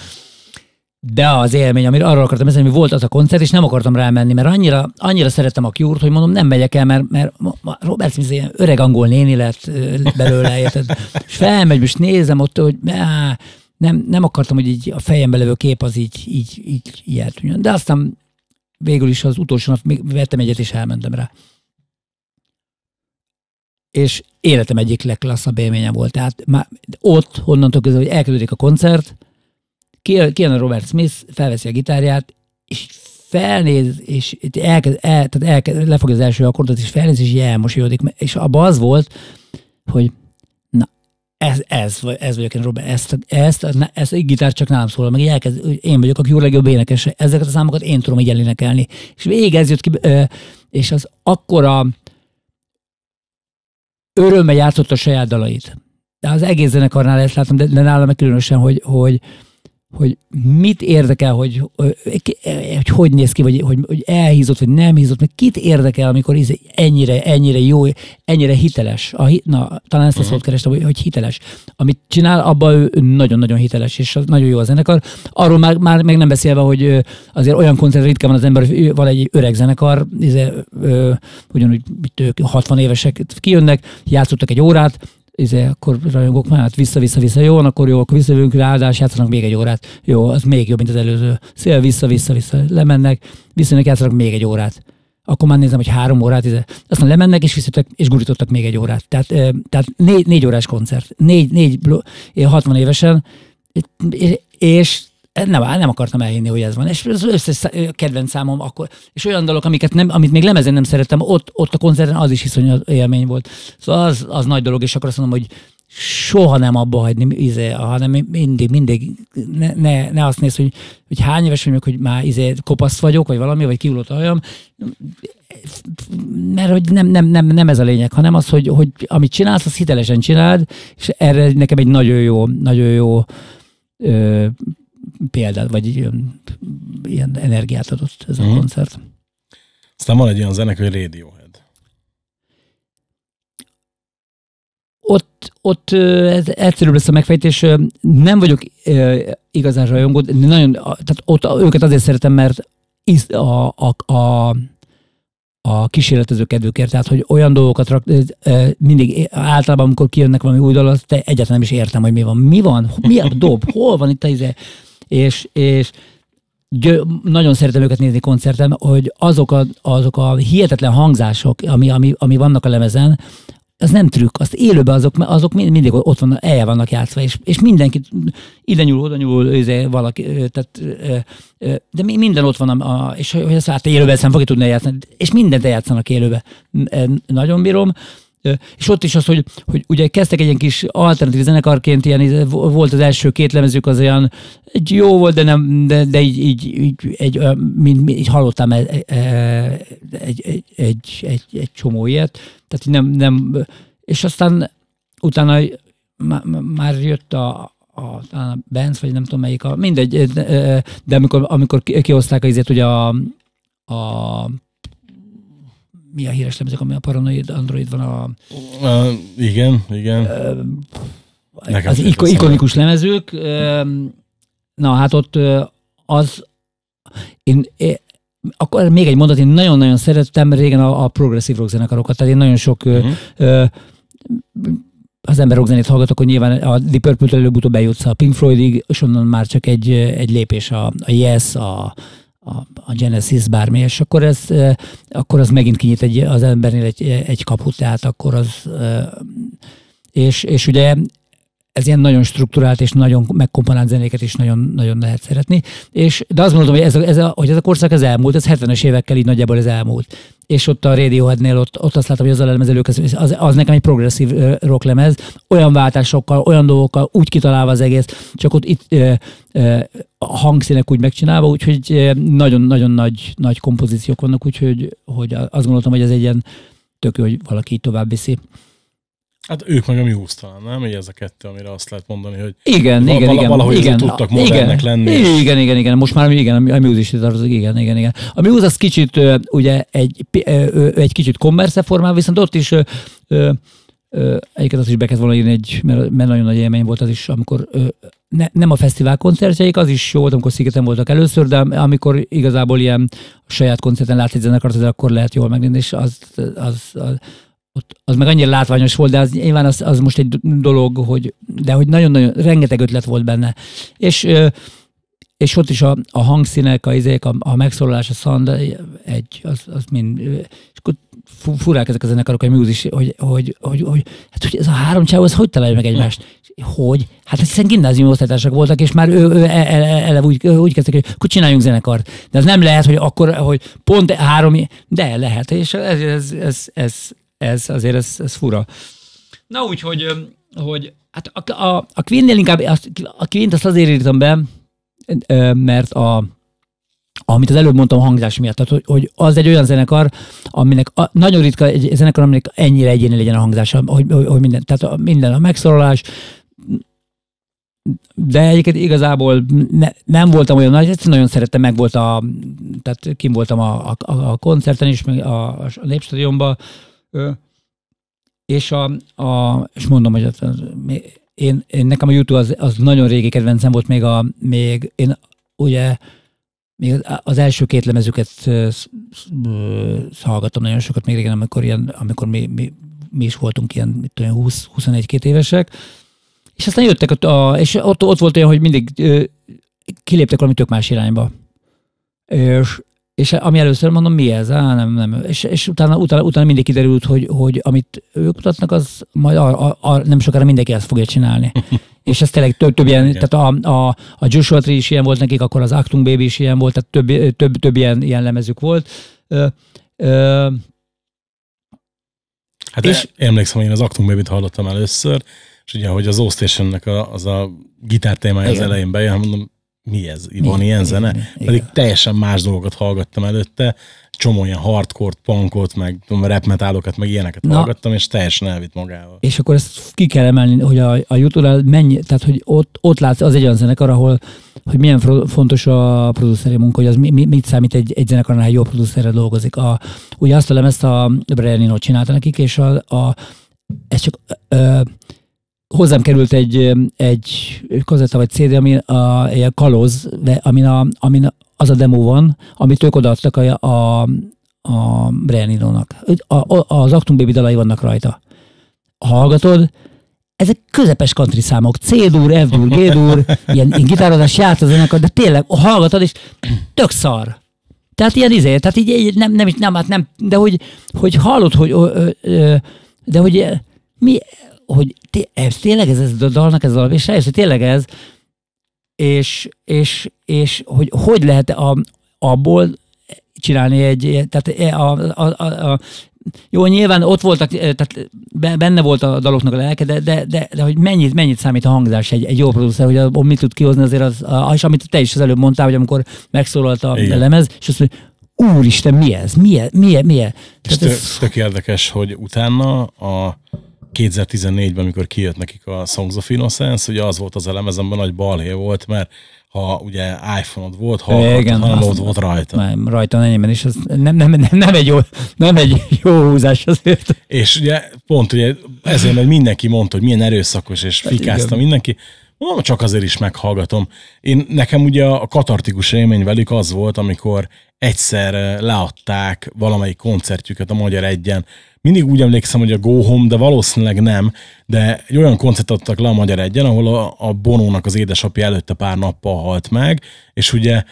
De az élmény, amiről arról akartam beszélni, hogy volt az a koncert, és nem akartam rámenni, mert annyira, annyira szerettem a cure hogy mondom, nem megyek el, mert, mert Robert Smith ilyen öreg angol néni lett belőle, érted? És felmegy, most nézem ott, hogy á, nem, nem akartam, hogy így a fejembe levő kép az így, így, így, így eltűnjön. De aztán végül is az utolsó nap még vettem egyet, és elmentem rá. És életem egyik legklasszabb élménye volt. Tehát már ott, honnantól kezdve, hogy elkezdődik a koncert, kijön a Robert Smith, felveszi a gitárját, és felnéz, és elkezd, el, tehát elkezd, lefogja az első akkordot, és felnéz, és elmosolyodik. És abban az volt, hogy ez, ez, vagy- ez vagyok én, Robert, ezt, ezt, ezt, ezt a gitár csak nálam szól, meg így elkezd, én vagyok a Cure legjobb énekes, ezeket a számokat én tudom így elénekelni. És végig ez jött ki, és az akkora örömmel játszott a saját dalait. De az egész zenekarnál ezt láttam, de, de nálam különösen, hogy, hogy, hogy mit érdekel, hogy hogy, hogy, néz ki, vagy hogy, hogy elhízott, vagy nem hízott, meg kit érdekel, amikor izé ennyire, ennyire jó, ennyire hiteles. A, na, talán ezt a szót kerestem, hogy, hogy hiteles. Amit csinál, abban ő nagyon-nagyon hiteles, és az nagyon jó a zenekar. Arról már, már meg nem beszélve, hogy azért olyan koncert ritkán van az ember, hogy van egy öreg zenekar, izé, ugyanúgy mit ők 60 évesek kijönnek, játszottak egy órát, izé, akkor rajongók már, hát vissza-vissza-vissza, jó, akkor jó, akkor visszajövünk rá, áldás, játszanak még egy órát. Jó, az még jobb, mint az előző. Szél vissza-vissza-vissza, lemennek, visszajönnek, játszanak még egy órát. Akkor már nézem, hogy három órát, izé. aztán lemennek, és visszajöttek, és gurítottak még egy órát. Tehát, ö, tehát négy, négy órás koncert. Négy, négy, én 60 évesen, és nem, nem akartam elhinni, hogy ez van. És az összes kedvenc számom akkor, és olyan dolog, amiket nem, amit még lemezen nem szerettem, ott, ott a koncerten az is iszonyú élmény volt. Szóval az, az nagy dolog, és akkor azt mondom, hogy soha nem abba hagyni, izé, hanem mindig, mindig ne, ne, ne azt néz, hogy, hogy hány éves vagyok, hogy már izé, kopasz vagyok, vagy valami, vagy kiullott aljam, mert hogy nem, nem, nem, nem ez a lényeg, hanem az, hogy, hogy amit csinálsz, azt hitelesen csináld, és erre nekem egy nagyon jó, nagyon jó ö, példát, vagy ilyen, ilyen energiát adott ez a Mhm. koncert. Aztán van egy olyan zene, hogy Radiohead. Ott, ott ez egyszerűbb lesz a megfejtés. Nem vagyok igazán rajongó, de nagyon, tehát ott őket azért szeretem, mert a, a, a, a kísérletező kedvükért, tehát hogy olyan dolgokat rak, mindig általában, amikor kijönnek valami új dolog, te egyáltalán nem is értem, hogy mi van. Mi van? Mi a dob? Hol van itt a izé? És, és gyö, nagyon szeretem őket nézni koncerten, hogy azok a, azok a hihetetlen hangzások, ami, ami, ami vannak a lemezen, az nem trükk, azt élőben azok, azok mindig ott van, el vannak játszva, és, és mindenki ide nyúl, oda nyúl, izé, valaki, tehát, de minden ott van, a, és hogy ezt hát élőben ezt nem fogja tudni eljátszani, és mindent eljátszanak élőben. Nagyon bírom. És ott is az, hogy, hogy ugye kezdtek egy ilyen kis alternatív zenekarként, ilyen, volt az első két lemezük, az olyan egy jó volt, de, nem, de, de így, így, így, egy, mind, így hallottam egy, egy, egy, egy, egy, egy csomó ilyet, tehát nem, nem, és aztán utána már jött a, a, a Benz, vagy nem tudom melyik, a, mindegy, de amikor, amikor kihozták az ugye a, a mi a híres lemezek, ami a Paranoid Android van a... Uh, igen, igen. Uh, az iko- ikonikus lemezők. Uh, na, hát ott uh, az... Én, én, akkor még egy mondat, én nagyon-nagyon szerettem régen a, a progresszív rock zenekarokat, tehát én nagyon sok uh-huh. uh, az ember rockzenét hallgat, akkor nyilván a Deep Purple-től előbb-utóbb bejutsz a Pink Floydig, és onnan már csak egy, egy lépés a, a Yes, a, a, a Genesis bármi, és akkor ez, akkor az megint kinyit egy, az embernél egy, egy kaput, tehát akkor az, és, és ugye ez ilyen nagyon strukturált és nagyon megkomponált zenéket is nagyon, nagyon lehet szeretni. És, de azt mondom, hogy ez a, ez a, hogy ez a korszak ez elmúlt, ez 70-es évekkel így nagyjából ez elmúlt. És ott a Radioheadnél ott, ott azt látom, hogy az a lemez előkező, az, az nekem egy progresszív rock lemez, olyan váltásokkal, olyan dolgokkal, úgy kitalálva az egész, csak ott itt ö, ö, a hangszínek úgy megcsinálva, úgyhogy nagyon-nagyon nagy, nagy kompozíciók vannak, úgyhogy hogy azt gondoltam, hogy ez egy ilyen tök hogy valaki tovább viszi. Hát ők meg a Muse talán, nem? Így ez a kettő, amire azt lehet mondani, hogy igen, vala, igen, igen, valahogy igen, tudtak modernek igen, lenni. Igen, igen, igen, most már igen, a Muse is tartozik, igen, igen, igen. A Muse az kicsit, ugye egy, egy kicsit kommersze formál, viszont ott is egyiket azt is be kellett volna írni, egy, mert, mert nagyon nagy élmény volt az is, amikor ne, nem a fesztivál koncertjeik, az is jó volt, amikor Szigeten voltak először, de amikor igazából ilyen saját koncerten látsz egy zenekart, akkor lehet jól megnézni, és az, az, az, ott, az meg annyira látványos volt, de az, nyilván az, az most egy dolog, hogy, de hogy nagyon-nagyon, rengeteg ötlet volt benne. És, és ott is a, a hangszínek, a, izék, a, a megszólalás, a szand, egy, az, az mind, és akkor furák ezek a zenekarok, hogy is, hogy, hogy, hogy, hogy, hát, hogy ez a három csáv, az hogy találja meg egymást? Hogy? Hát hiszen gimnáziumi osztálytársak voltak, és már ő, ő ele, ele úgy, úgy kezdtek, hogy akkor csináljunk zenekart. De az nem lehet, hogy akkor, hogy pont három, de lehet, és ez, ez, ez, ez, ez azért ez, ez fura. Na úgy, hogy, hát a, a, a Queen-nél inkább, a Queen-t azt azért írtam be, mert a, amit az előbb mondtam a hangzás miatt, tehát hogy, hogy az egy olyan zenekar, aminek a, nagyon ritka egy zenekar, aminek ennyire egyéni legyen a hangzása, hogy, hogy, hogy minden, tehát a, minden a megszólalás, de egyébként igazából ne, nem voltam olyan nagy, ezt nagyon szerettem, meg volt a, tehát kim voltam a, a, a koncerten is, a, a Népstadionban, és, a, a, és mondom, hogy az, az, én, én, nekem a YouTube az, az nagyon régi kedvencem volt, még, a, még én ugye még az első két lemezüket hallgattam nagyon sokat még régen, amikor, ilyen, amikor mi, mi, mi is voltunk ilyen, mit tudom, 20-21-2 évesek, és aztán jöttek, ott, a, és ott, ott volt olyan, hogy mindig kiléptek valami tök más irányba. És, és ami először mondom, mi ez? Á, nem, nem. És, és utána, utána, utána mindig kiderült, hogy, hogy amit ők mutatnak, az majd a, a, a, nem sokára mindenki ezt fogja csinálni. és ez tényleg több, több ilyen, tehát a, a, a Joshua Tree is ilyen volt nekik, akkor az Actung Baby is ilyen volt, tehát több, több, több ilyen, ilyen lemezük volt. Ö, ö, hát és, emlékszem, én az Actung Baby-t hallottam először, és ugye, hogy az O-Station-nek a, az a gitár témája az elején bejön, mondom, mi ez? Van mi? ilyen zene? Igen, Pedig teljesen más dolgokat hallgattam előtte, csomó ilyen hardcore punkot, meg rap metálokat, meg ilyeneket Na, hallgattam, és teljesen elvitt magával. És akkor ezt ki kell emelni, hogy a, a youtube mennyi, tehát hogy ott, ott látsz, az egy olyan zenekar, ahol hogy milyen fontos a produceri munka, hogy az mi, mit számít egy, egy zenekarnál, egy jó producerre dolgozik. A, ugye azt a lemezt a Brian Eno csinálta nekik, és a, a ez csak ö, hozzám került egy, egy kazetta vagy CD, ami a, egy kalóz, de amin, a, amin az a demo van, amit ők odaadtak a, a, a Brian a, a, az Actum Baby dalai vannak rajta. Hallgatod, ezek közepes country számok, C-dur, F-dur, G-dur, ilyen, ilyen gitározás játszanak, de tényleg hallgatod, és tök szar. Tehát ilyen izé, tehát így nem, nem, nem, hát nem, de hogy, hogy hallod, hogy, de hogy mi, hogy té- ez tényleg ez, ez a dalnak ez az alap, és tényleg ez, és, és, és hogy hogy lehet a, abból csinálni egy, tehát a, a, a, a jó, nyilván ott voltak, eh, tehát benne volt a daloknak a lelke, de, de, de, de hogy mennyit, mennyit számít a hangzás egy, egy jó producer, hogy abból mit tud kihozni azért az, és amit te is az előbb mondtál, hogy amikor megszólalt a Igen. lemez, és azt mondja, úristen, mi ez? Mi ez? Mi ez? Mi ez? És tök, ez... tök érdekes, hogy utána a 2014-ben, amikor kijött nekik a Songs of Innocence, ugye az volt az a lemezemben nagy balhé volt, mert ha ugye iPhone-od volt, ha Igen, ott volt rajta. Nem, rajta enyémben is, az nem, nem, nem, nem, egy jó, nem egy jó húzás azért. És ugye pont ugye ezért, mert mindenki mondta, hogy milyen erőszakos, és hát fikázta mindenki, Mondom, csak azért is meghallgatom. Én, nekem ugye a katartikus élmény velük az volt, amikor egyszer leadták valamelyik koncertjüket a Magyar Egyen, mindig úgy emlékszem, hogy a Go Home, de valószínűleg nem, de egy olyan koncert adtak le a Magyar Egyen, ahol a, a Bonónak az édesapja előtte pár nappal halt meg, és ugye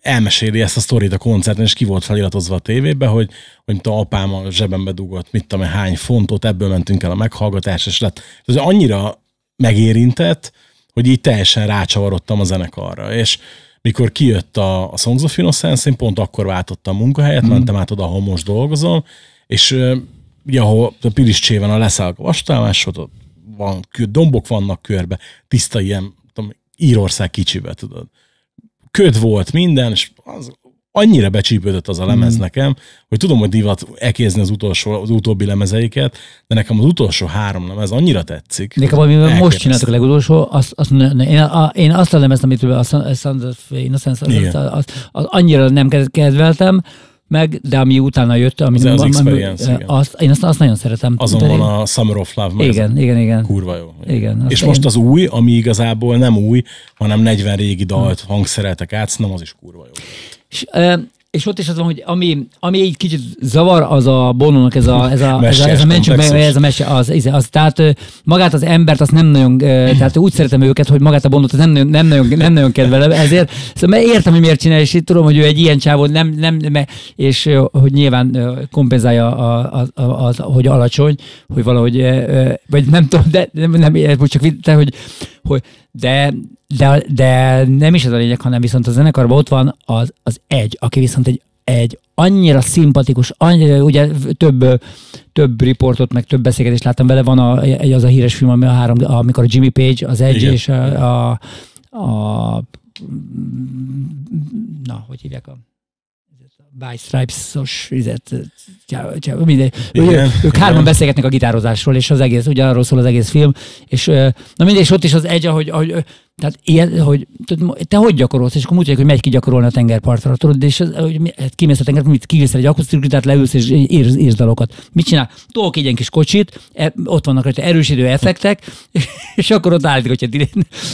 elmeséli ezt a sztorit a koncerten, és ki volt feliratozva a tévébe, hogy, hogy mint a apám a zsebembe dugott, mit tudom, hány fontot, ebből mentünk el a meghallgatás, és lett. Ez annyira megérintett, hogy így teljesen rácsavarodtam a zenekarra, és mikor kijött a, a Songs of Innocence, én pont akkor váltottam munkahelyet, mm. mentem át oda, ahol most dolgozom, és ugye, ahol a Piliscsében a leszállok a vastállás, ott van, dombok vannak körbe, tiszta ilyen, tudom, Írország kicsibe, tudod. Köd volt minden, és az annyira becsípődött az a lemez mm. nekem, hogy tudom, hogy divat ekézni az, utolsó, az utóbbi lemezeiket, de nekem az utolsó három lemez annyira tetszik. Nekem, amivel most csináltuk a legutolsó, azt, azt, én, a, én azt a lemezt, amit a of Innocence, az, az, az, az, annyira nem kedveltem, meg, de ami utána jött, ami, az, az experience, ami, azt, én azt, azt nagyon szeretem. Azon van a Summer of Love. Igen, igen, igen. Kurva jó. Igen, És most én... az új, ami igazából nem új, hanem 40 régi dalt, hangszereltek át, nem az is kurva jó. És, és ott is az van, hogy ami, ami egy kicsit zavar, az a Bonónak ez a, ez a, ez a, ez a, mencsük, ez a mese, az, az, az, tehát magát az embert azt nem nagyon, tehát úgy szeretem őket, hogy magát a Bondot nem nagyon, nem nagyon, nem nagyon kedvelem, ezért szóval értem, hogy miért csinál, és itt tudom, hogy ő egy ilyen csávó, nem, nem, és hogy nyilván kompenzálja, a, a, a, a, hogy alacsony, hogy valahogy, vagy nem tudom, de nem, nem, nem csak te, hogy, hogy de, de, de nem is ez a lényeg, hanem viszont a zenekarban ott van az, az egy, aki viszont egy, egy annyira szimpatikus, annyira, ugye több, több riportot, meg több beszélgetést láttam vele, van a, egy az a híres film, ami a három, amikor a Jimmy Page, az egy, Igen. és a, a, a, na, hogy hívják a By Stripes-os izet, mindegy. Igen, ők hárman beszélgetnek a gitározásról, és az egész, ugye arról szól az egész film, és na mindegy, és ott is az egy, ahogy, ahogy tehát ilyen, hogy te hogy gyakorolsz, és akkor mutatják, hogy megy ki gyakorolni a tengerpartra, tudod, és az, hogy hát kimész a tenger, mit kivész egy akusztikus gitárt, leülsz és írsz, írsz dalokat. Mit csinál? Tolok egy ilyen kis kocsit, e, ott vannak rajta erősítő effektek, és akkor ott állítik, hogy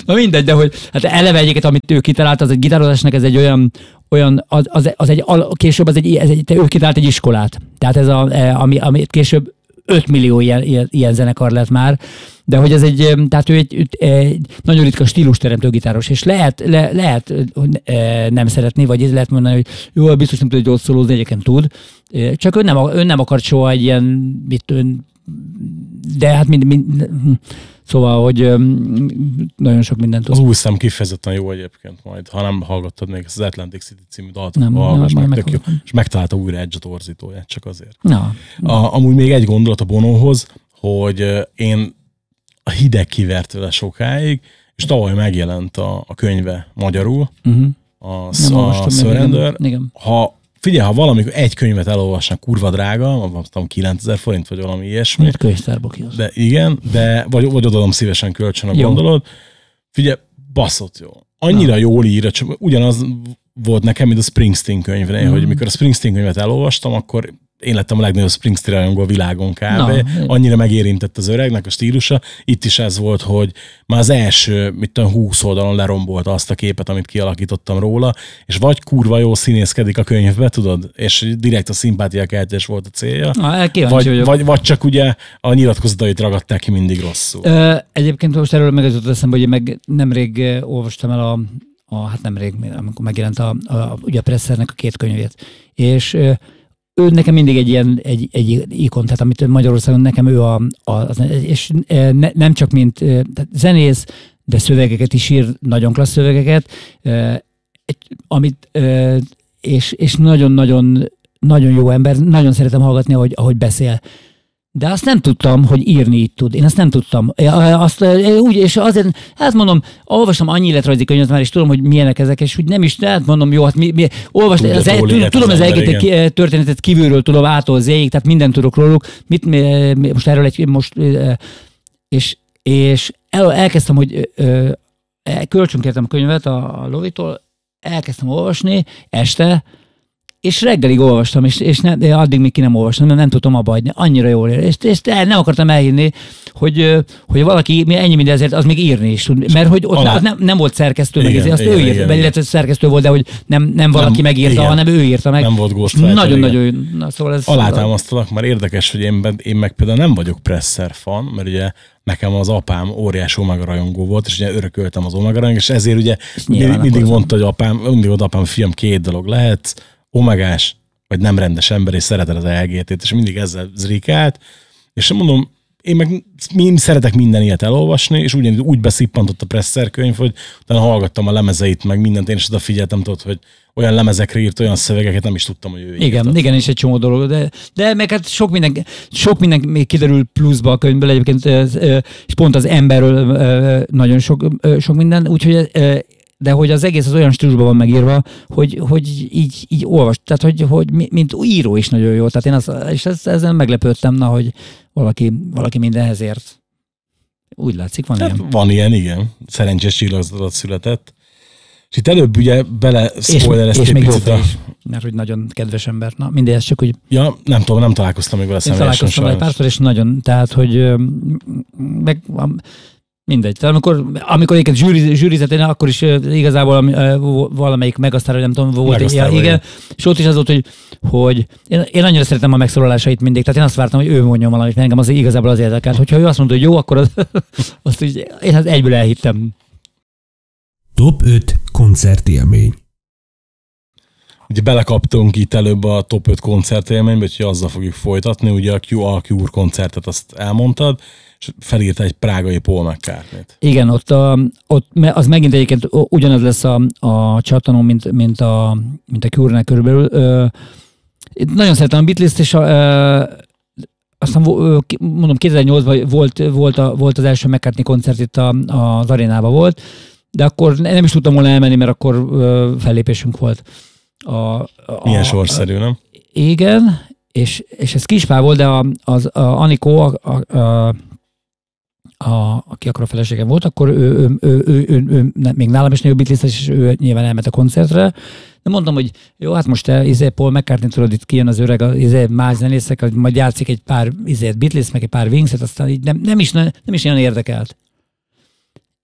na mindegy, de hogy hát eleve egyiket, amit ő kitalált, az egy gitározásnak ez egy olyan, olyan, az, az, az egy, később az egy, ez egy, ő kitalált egy iskolát. Tehát ez a, e, ami, ami később 5 millió ilyen, ilyen, ilyen zenekar lett már, de hogy ez egy, tehát ő egy, egy nagyon ritka stílusteremtő gitáros, és lehet, le, lehet hogy nem szeretni, vagy lehet mondani, hogy jó, biztos nem tud egy szólózni, egyébként tud, csak ő nem, ő nem akart soha egy ilyen, mit, ön, de hát mind, mind, Szóval, hogy nagyon sok mindent Az új szem kifejezetten jó egyébként majd, ha nem hallgattad még ezt az Atlantic City című dalt, nem, hallgass nem, meg, tök jó, és megtalálta újra egy torzítóját, csak azért. Na. A, amúgy még egy gondolat a Bonóhoz, hogy én a hideg kivert vele sokáig, és tavaly megjelent a, a könyve magyarul, uh-huh. a, a Surrender. Igen. Ha figyelj, ha valami egy könyvet elolvasnak, kurva drága, tudom, 9000 forint, vagy valami ilyesmi. Egy könyvtárba De igen, de vagy, vagy odaadom szívesen kölcsön, a gondolod. Figyelj, baszott jó. Annyira Na. jól ír, csak ugyanaz volt nekem, mint a Springsteen könyvre, mm. hogy mikor a Springsteen könyvet elolvastam, akkor én lettem a legnagyobb Springsteen rajongó a világon kb. Na, Annyira megérintett az öregnek a stílusa. Itt is ez volt, hogy már az első, mit tudom, 20 oldalon lerombolta azt a képet, amit kialakítottam róla, és vagy kurva jó színészkedik a könyvbe, tudod, és direkt a szimpátia keltés volt a célja. Na, vagy, vagy, vagy, csak ugye a nyilatkozatait ragadták ki mindig rosszul. Ö, egyébként most erről meg eszembe, hogy én meg nemrég olvastam el a, a hát nemrég, amikor megjelent a, a, ugye a Pressernek a két könyvét, és ő nekem mindig egy ilyen egy, egy ikon, tehát amit Magyarországon nekem ő a, a és ne, nem csak mint tehát zenész, de szövegeket is ír, nagyon klassz szövegeket, amit, és, és nagyon-nagyon nagyon jó ember, nagyon szeretem hallgatni, ahogy, ahogy beszél. De azt nem tudtam, hogy írni így tud. Én azt nem tudtam. Azt úgy, és azért, hát mondom, olvastam annyi életrajzi könyvet már, és tudom, hogy milyenek ezek, és úgy nem is, hát mondom, jó, hát mi, mi olvastam, az, tudom, tudom az egész történetet kívülről tudom ától zéig, tehát mindent tudok róluk. Mit, mi, most erről egy, most, és, és el, elkezdtem, hogy kölcsönkértem a könyvet a, a Lovitól, elkezdtem olvasni este, és reggelig olvastam, és, és ne, addig még ki nem olvastam, mert nem tudtam abba hagyni. Annyira jól ér. És, és nem akartam elhinni, hogy, hogy valaki ennyi minden ezért az még írni is tud. Mert hogy ott Alá... nem, nem volt szerkesztő, igen, meg azt igen, ő írta, igen, illetve szerkesztő volt, de hogy nem, nem valaki nem, megírta, igen. hanem ő írta meg. Nem volt ghost Nagyon-nagyon, na, szóval ez... Alátámasztalak, mert érdekes, hogy én, én meg például nem vagyok presser fan, mert ugye nekem az apám óriás Omega rajongó volt, és ugye örököltem az Omega rajongó, és ezért ugye mindig, mindig mondta, hogy apám, mindig ott apám, fiam, két dolog lehet, omegás, vagy nem rendes ember, és szereted az LGT-t, és mindig ezzel zrikált, és mondom, én meg én szeretek minden ilyet elolvasni, és ugyanígy úgy beszippantott a Presser könyv, hogy utána hallgattam a lemezeit, meg mindent, én is oda figyeltem, tudod, hogy olyan lemezekre írt, olyan szövegeket nem is tudtam, hogy ő Igen, írta. igen, és egy csomó dolog, de, de meg hát sok minden, sok minden még kiderül pluszba a könyvből egyébként, és pont az emberről nagyon sok, sok minden, úgyhogy de hogy az egész az olyan stílusban van megírva, hogy, hogy így, így olvas, tehát hogy, hogy mint író is nagyon jó. Tehát én az, és ez, ezen meglepődtem, na, hogy valaki, valaki mindenhez ért. Úgy látszik, van hát ilyen. Van ilyen, igen. Szerencsés csillagzatot született. És itt előbb ugye bele spoilerezték és, és még a... is, mert hogy nagyon kedves ember. Na, mindez csak úgy... Ja, nem tudom, nem találkoztam még vele személyesen. Találkoztam egy párszor, és nagyon, tehát, hogy meg, Mindegy. Tehát amikor, amikor egyébként zsűri, zsűrizetén, akkor is igazából valamelyik megasztára, nem tudom, volt. Ja, igen. És ott is az volt, hogy, hogy én, én annyira szeretem a megszólalásait mindig, tehát én azt vártam, hogy ő mondjon valamit, mert engem az igazából az érdekelt. Hogyha ő azt mondta, hogy jó, akkor az, azt így, én hát egyből elhittem. Top 5 koncertélmény. Ugye belekaptunk itt előbb a top 5 koncertélménybe, hogy azzal fogjuk folytatni. Ugye a Q, a koncertet azt elmondtad, és felírta egy prágai Paul mccartney Igen, ott, a, ott az megint egyébként ugyanaz lesz a, a csatanom, mint, mint a, mint a Cure-nek körülbelül. Ö, nagyon szeretem a Beatles-t, és a, ö, aztán mondom, 2008-ban volt, volt, a, volt az első McCartney koncert itt a, az arénában volt, de akkor nem is tudtam volna elmenni, mert akkor ö, fellépésünk volt. A, a, Milyen sorszerű, nem? Igen, és, és ez kispál volt, de a, az, a Anikó, a, a, a, a, aki akkor a feleségem volt, akkor ő, ő, ő, ő, ő, ő még nálam is nagyobb Beatles, és ő nyilván elment a koncertre, de mondtam, hogy jó, hát most te, izé, Paul McCartney tudod, itt kijön az öreg, izé, más zenészek, majd játszik egy pár izé, Beatles, meg egy pár Wings-et, aztán így nem, nem, is, nem, nem is olyan érdekelt.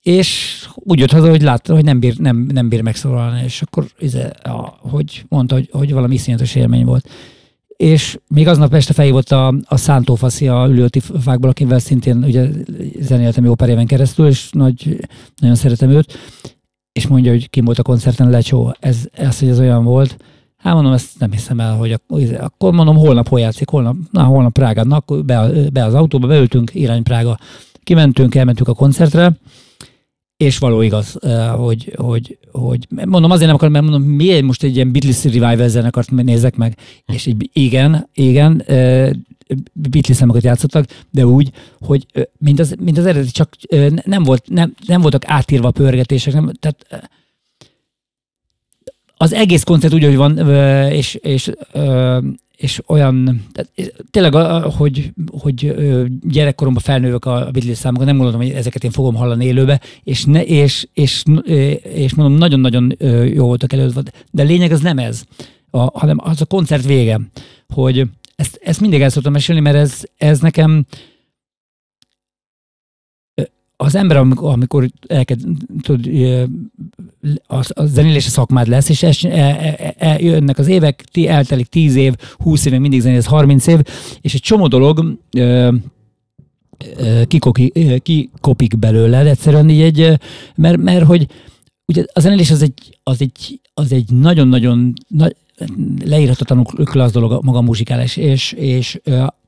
És úgy jött haza, hogy látta, hogy nem bír, nem, nem bír megszólalni, és akkor izé, a, hogy mondta, hogy, hogy valami iszonyatos élmény volt és még aznap este felhívott a, a Szántó Faszi a ülőti fákból, akivel szintén ugye zenéltem jó pár éven keresztül, és nagy, nagyon szeretem őt, és mondja, hogy kim volt a koncerten, lecsó, ez, ez, hogy ez olyan volt. Hát mondom, ezt nem hiszem el, hogy akkor mondom, holnap hol játszik, holnap, na, holnap Prágán, na, akkor be, be az autóba, beültünk, irány Prága. Kimentünk, elmentünk a koncertre, és való igaz, hogy, hogy, hogy mondom, azért nem akarom, mert mondom, miért most egy ilyen Beatles Revival zenekart nézek meg, és így, igen, igen, Beatles számokat játszottak, de úgy, hogy mint az, mint az eredeti, csak nem, volt, nem, nem voltak átírva a pörgetések, nem, tehát az egész koncert úgy, hogy van, és, és és olyan, tehát tényleg, hogy, hogy gyerekkoromban felnővök a Beatles számokat, nem gondolom, hogy ezeket én fogom hallani élőbe, és, ne, és, és, és mondom, nagyon-nagyon jó voltak előtt, de lényeg az nem ez, a, hanem az a koncert vége, hogy ezt, ezt mindig el szoktam mesélni, mert ez, ez nekem, az ember, amikor elkezd, tud, a, a zenélési szakmád lesz, és es, e, e, e, jönnek az évek, ti, eltelik 10 év, 20 év, mindig zenész 30 év, és egy csomó dolog ö, kikoki, kikopik belőled, egyszerűen így egy, mert, mert hogy ugye a zenélés az egy, az egy, az egy nagyon-nagyon nagy, leírhatatlanul klassz dolog maga a muzsikálás, és, és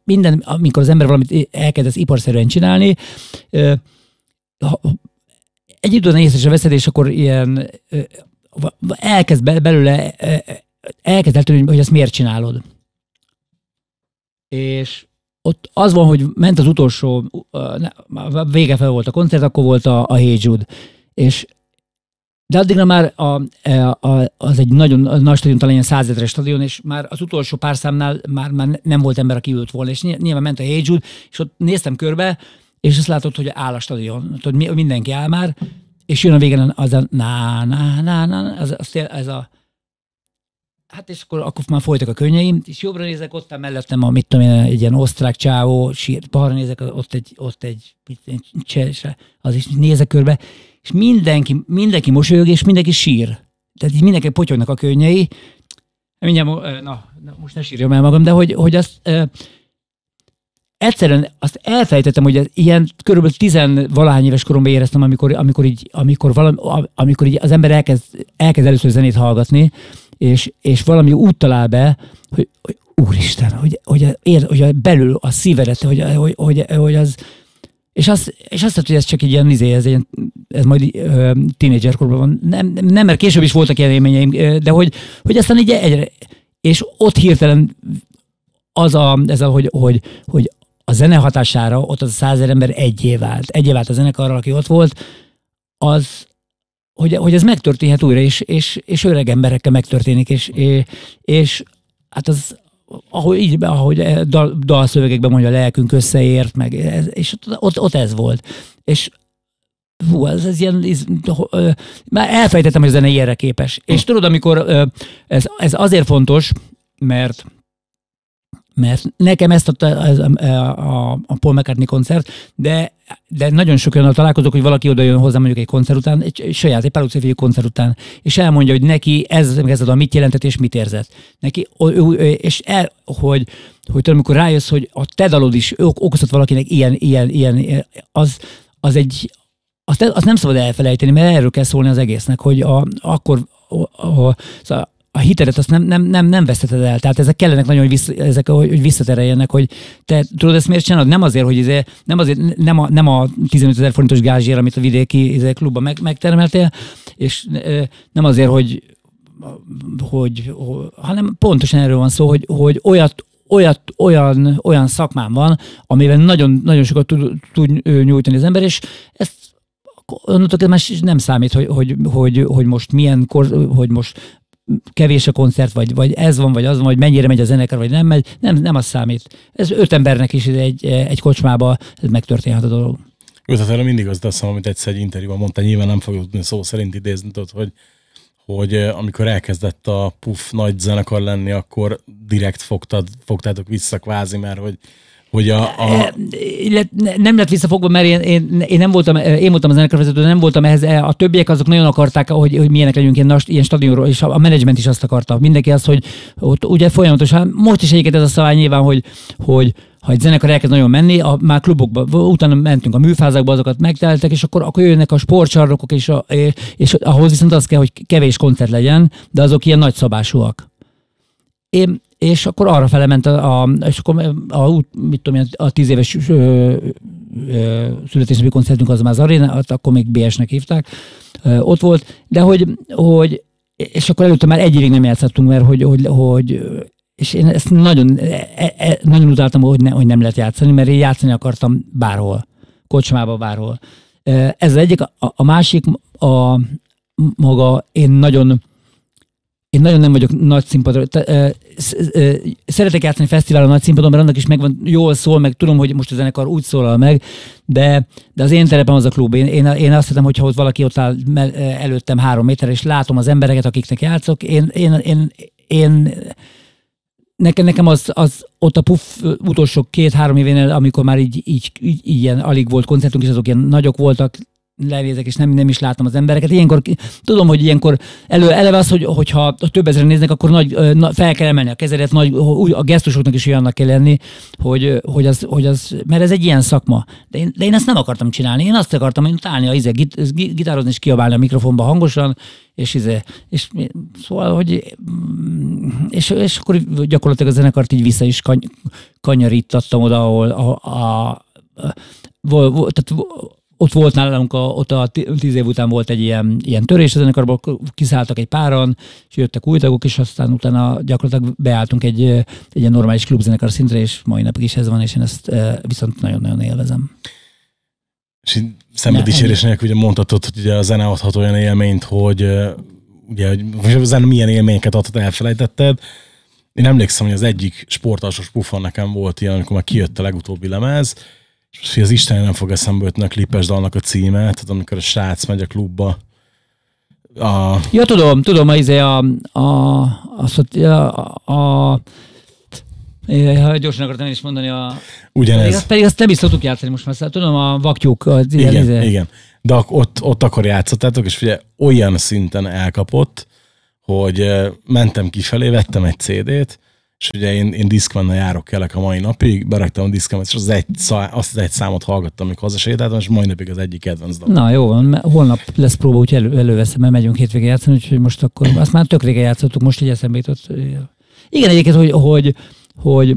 minden, amikor az ember valamit elkezdesz iparszerűen csinálni, egy időn észre veszed, és akkor ilyen elkezd belőle, elkezd eltűnni, hogy ezt miért csinálod. És ott az van, hogy ment az utolsó, vége fel volt a koncert, akkor volt a, a Hey Jude. És de addigra már a, a, az egy nagyon nagy stadion, talán ilyen százezeres stadion, és már az utolsó pár számnál már, már nem volt ember, aki ült volna, és nyilván ment a Hey Jude, és ott néztem körbe, és azt látod, hogy áll a stadion, tudod, mindenki áll már, és jön a végén az a na, na, na, na, az, az, ez a Hát és akkor, akkor már folytak a könnyeim, és jobbra nézek, ott mellettem a, mit tudom én, egy ilyen osztrák csávó, sír, balra nézek, ott egy, ott egy, egy cseh, az is nézek körbe, és mindenki, mindenki mosolyog, és mindenki sír. Tehát így mindenki potyognak a könnyei. Mindjárt, na, na most ne sírjam el magam, de hogy, hogy azt, egyszerűen azt elfelejtettem, hogy ilyen körülbelül tizenvalahány éves koromban éreztem, amikor, amikor, így, amikor, valami, amikor így az ember elkezd, elkezd először zenét hallgatni, és, és valami úgy talál be, hogy, hogy úristen, hogy, hogy, ér, hogy belül a szívedet, hogy, hogy, hogy, hogy az, és azt, és azt hogy ez csak egy ilyen, izé, ez, ilyen, ez majd uh, tínédzserkorban van. Nem, nem, mert később is voltak ilyen élményeim, de hogy, hogy aztán így egyre, és ott hirtelen az a, ez a, hogy, hogy, hogy a zene hatására ott az a százer ember egyé vált. Egyé vált a zenekarral, aki ott volt, az, hogy, hogy ez megtörténhet újra, és, és, és öreg emberekkel megtörténik, és, és, és hát az, ahogy, így, ahogy dal, dalszövegekben mondja, a lelkünk összeért, meg ez, és ott, ott ez volt. És hú, ez, ez ilyen, ez, már elfejtettem, hogy a zene ilyenre képes. És hm. tudod, amikor ez, ez azért fontos, mert mert nekem ezt adta a, a, a Paul McCartney koncert, de, de nagyon sok olyan találkozok, hogy valaki oda jön hozzá mondjuk egy koncert után, egy, egy saját, egy Pálócai koncert után, és elmondja, hogy neki ez, ez a mit jelentett és mit érzett. Neki, és el, hogy, hogy tudom, amikor rájössz, hogy a te dalod is okozott valakinek ilyen, ilyen, ilyen, az, az egy, azt, azt nem szabad elfelejteni, mert erről kell szólni az egésznek, hogy a, akkor a, a, szóval a hitedet azt nem, nem, nem, nem veszteted el. Tehát ezek kellenek nagyon, hogy, vissza, ezek, hogy visszatereljenek, hogy te tudod ezt miért csinálod? Nem azért, hogy izé, nem, azért, nem, a, nem a 15 ezer forintos gázsér, amit a vidéki izé, klubban meg, megtermeltél, és nem azért, hogy, hogy, hogy, hanem pontosan erről van szó, hogy, hogy olyat, olyat, olyan, olyan szakmám van, amivel nagyon, nagyon sokat tud, tud nyújtani az ember, és ezt onnantól már nem számít, hogy, hogy, hogy, hogy most milyen kor, hogy most kevés a koncert, vagy, vagy ez van, vagy az van, vagy mennyire megy a zenekar, vagy nem megy, nem, nem az számít. Ez öt embernek is egy, egy kocsmába ez megtörténhet a dolog. Tehát mindig azt teszem, amit egyszer egy interjúban mondta, nyilván nem fogjuk tudni szó szerint idézni, tudod, hogy, hogy amikor elkezdett a Puff nagy zenekar lenni, akkor direkt fogtad, fogtátok vissza kvázi, mert hogy hogy a, a... Nem lett visszafogva, mert én, én, én, nem voltam, én voltam a zenekarvezető, nem voltam ehhez. A többiek azok nagyon akarták, hogy, hogy milyenek legyünk ilyen, ilyen stadionról, és a, a menedzsment is azt akarta. Mindenki azt, hogy ott ugye folyamatosan, most is egyébként ez a szabály nyilván, hogy, hogy ha egy zenekar elkezd nagyon menni, a, már klubokba, utána mentünk a műfázakba, azokat megteltek, és akkor, akkor jönnek a sportcsarnokok, és, a, és ahhoz viszont az kell, hogy kevés koncert legyen, de azok ilyen nagyszabásúak. Én, és akkor arra fele ment a, a, és akkor a, a, mit tudom, a tíz éves születésnapi koncertünk az már az aréna, akkor még BS-nek hívták, ö, ott volt, de hogy, hogy és akkor előtte már egy évig nem játszottunk, mert hogy, hogy, hogy és én ezt nagyon, e, e, nagyon utáltam, hogy, ne, hogy nem lehet játszani, mert én játszani akartam bárhol, kocsmába bárhol. Ez az egyik, a, a másik, a maga, én nagyon én nagyon nem vagyok nagy színpadra. Szeretek játszani fesztiválon nagy színpadon, mert annak is megvan, jól szól, meg tudom, hogy most a zenekar úgy szólal meg, de, de az én terepem az a klub. Én, én, én azt hiszem, hogyha ott valaki ott áll előttem három méter, és látom az embereket, akiknek játszok, én, én, én, én nekem, nekem az, az ott a puff utolsó két-három événél, amikor már így, így, így, így ilyen alig volt koncertunk, és azok ilyen nagyok voltak, lenézek, és nem, nem is látom az embereket. Ilyenkor tudom, hogy ilyenkor elő, eleve az, hogy, hogyha több ezeren néznek, akkor nagy, fel kell emelni a kezedet, nagy, a gesztusoknak is olyannak kell lenni, hogy, hogy, az, hogy az, mert ez egy ilyen szakma. De én, de én ezt nem akartam csinálni. Én azt akartam, hogy állni a izé, gitározni és kiabálni a mikrofonba hangosan, és, izé, és szóval, hogy mm, és, és akkor gyakorlatilag a zenekart így vissza is kany, kanyarítattam oda, ahol a, a, a, a, a tehát ott volt nálunk, a, ott a tíz év után volt egy ilyen, ilyen törés a zenekarból, kiszálltak egy páran, és jöttek új tagok, és aztán utána gyakorlatilag beálltunk egy, egy ilyen normális klubzenekar szintre, és mai napig is ez van, és én ezt viszont nagyon-nagyon élvezem. És szembe dicsérés nélkül ugye mondhatod, hogy ugye a zene adhat olyan élményt, hogy ugye, hogy a zene milyen élményeket adhat, elfelejtetted. Én emlékszem, hogy az egyik sportalsos pufon nekem volt ilyen, amikor már kijött a legutóbbi lemez, és az Isten nem fog eszembe jutni a klipes dalnak a címe, tehát amikor a srác megy a klubba. A... Ja, tudom, tudom, a, izé a, a, a, a, a Ja, gyorsan akartam is mondani a... Ugyanez. Azt, pedig azt nem is szoktuk játszani most már, szóval tudom, a vaktyúk. Az igen, izé. igen. De ott, ott akkor játszottátok, és ugye olyan szinten elkapott, hogy mentem kifelé, vettem egy CD-t, és ugye én, én Discmannal járok kelek a mai napig, beraktam a Discmannet, és az egy, azt az egy számot hallgattam, amikor hazasétáltam, és mai napig az egyik kedvenc dalom. Na jó van, holnap lesz próba, úgyhogy elő, előveszem, mert megyünk hétvégén játszani, úgyhogy most akkor, azt már tök régen játszottuk, most így eszembe jutott. Igen, egyébként, hogy, hogy, hogy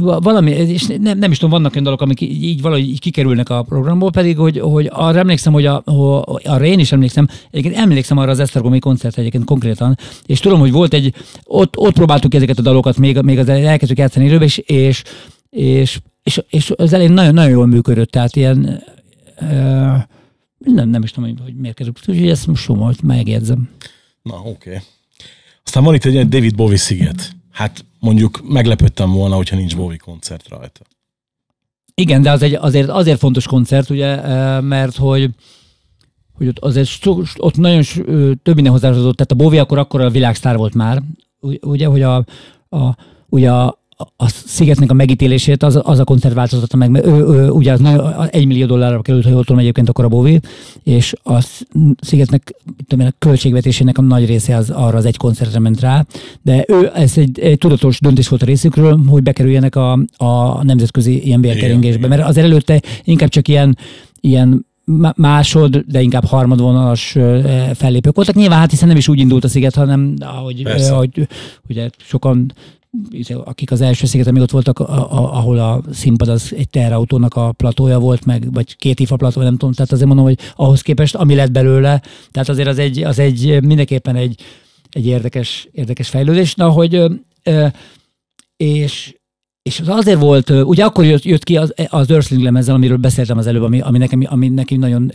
valami, és nem, nem is tudom, vannak olyan dalok, amik így, valahogy kikerülnek a programból, pedig, hogy, hogy arra emlékszem, hogy a, a, arra én is emlékszem, egyébként emlékszem arra az Esztergomi koncert egyébként konkrétan, és tudom, hogy volt egy, ott, ott próbáltuk ezeket a dalokat, még, még az elkezdtük játszani élőbe, és, és, és, és, és az elején nagyon, nagyon jól működött, tehát ilyen, uh, nem, nem is tudom, hogy miért került, úgyhogy ezt most hogy megjegyzem. Na, oké. Okay. Aztán van itt egy David Bowie sziget hát mondjuk meglepődtem volna, hogyha nincs Bowie koncert rajta. Igen, de az egy, azért, azért fontos koncert, ugye, mert hogy hogy ott azért ott nagyon több minden hozzáadott, tehát a Bowie akkor akkor a világsztár volt már, ugye, hogy a, a, ugye a, a szigetnek a megítélését az, az a koncert változtatta meg, mert ő, ő, ugye az nagyon, egy millió dollárra került, ha jól tudom egyébként akkor a Bovi, és a szigetnek tudom én, a költségvetésének a nagy része az arra az egy koncertre ment rá, de ő, ez egy, egy tudatos döntés volt a részükről, hogy bekerüljenek a, a nemzetközi ilyen bérkeringésbe, mert azért előtte inkább csak ilyen, ilyen másod, de inkább harmadvonalas fellépők voltak. Nyilván hát hiszen nem is úgy indult a sziget, hanem ahogy, ahogy ugye sokan akik az első sziget, amíg ott voltak, a, a, ahol a színpad az egy terautónak a platója volt, meg, vagy két ifa plató, nem tudom, tehát azért mondom, hogy ahhoz képest, ami lett belőle, tehát azért az egy, az egy mindenképpen egy, egy érdekes, érdekes fejlődés. Na, hogy és és az azért volt, ugye akkor jött, jött ki az, az Earthling lemezzel, amiről beszéltem az előbb, ami, ami, nekem, ami nekem nagyon,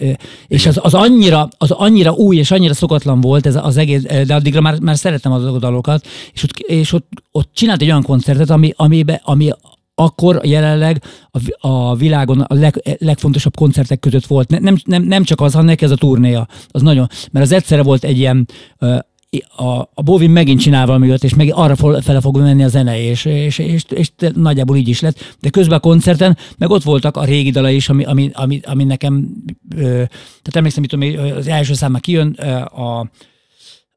és az, az, annyira, az annyira új és annyira szokatlan volt ez az egész, de addigra már, már szerettem az a dalokat, és ott, és ott, ott csinált egy olyan koncertet, ami, amibe, ami akkor jelenleg a, a világon a leg, legfontosabb koncertek között volt. Nem, nem, nem csak az, hanem neki ez a turnéja. Az nagyon, mert az egyszerre volt egy ilyen a, a Bovin megint csinál valami olyat, és meg arra fele fog menni a zene, és, és, és, és, nagyjából így is lett. De közben a koncerten, meg ott voltak a régi dala is, ami, ami, ami, ami nekem, ö, tehát emlékszem, hogy az első szám már kijön, ö, a,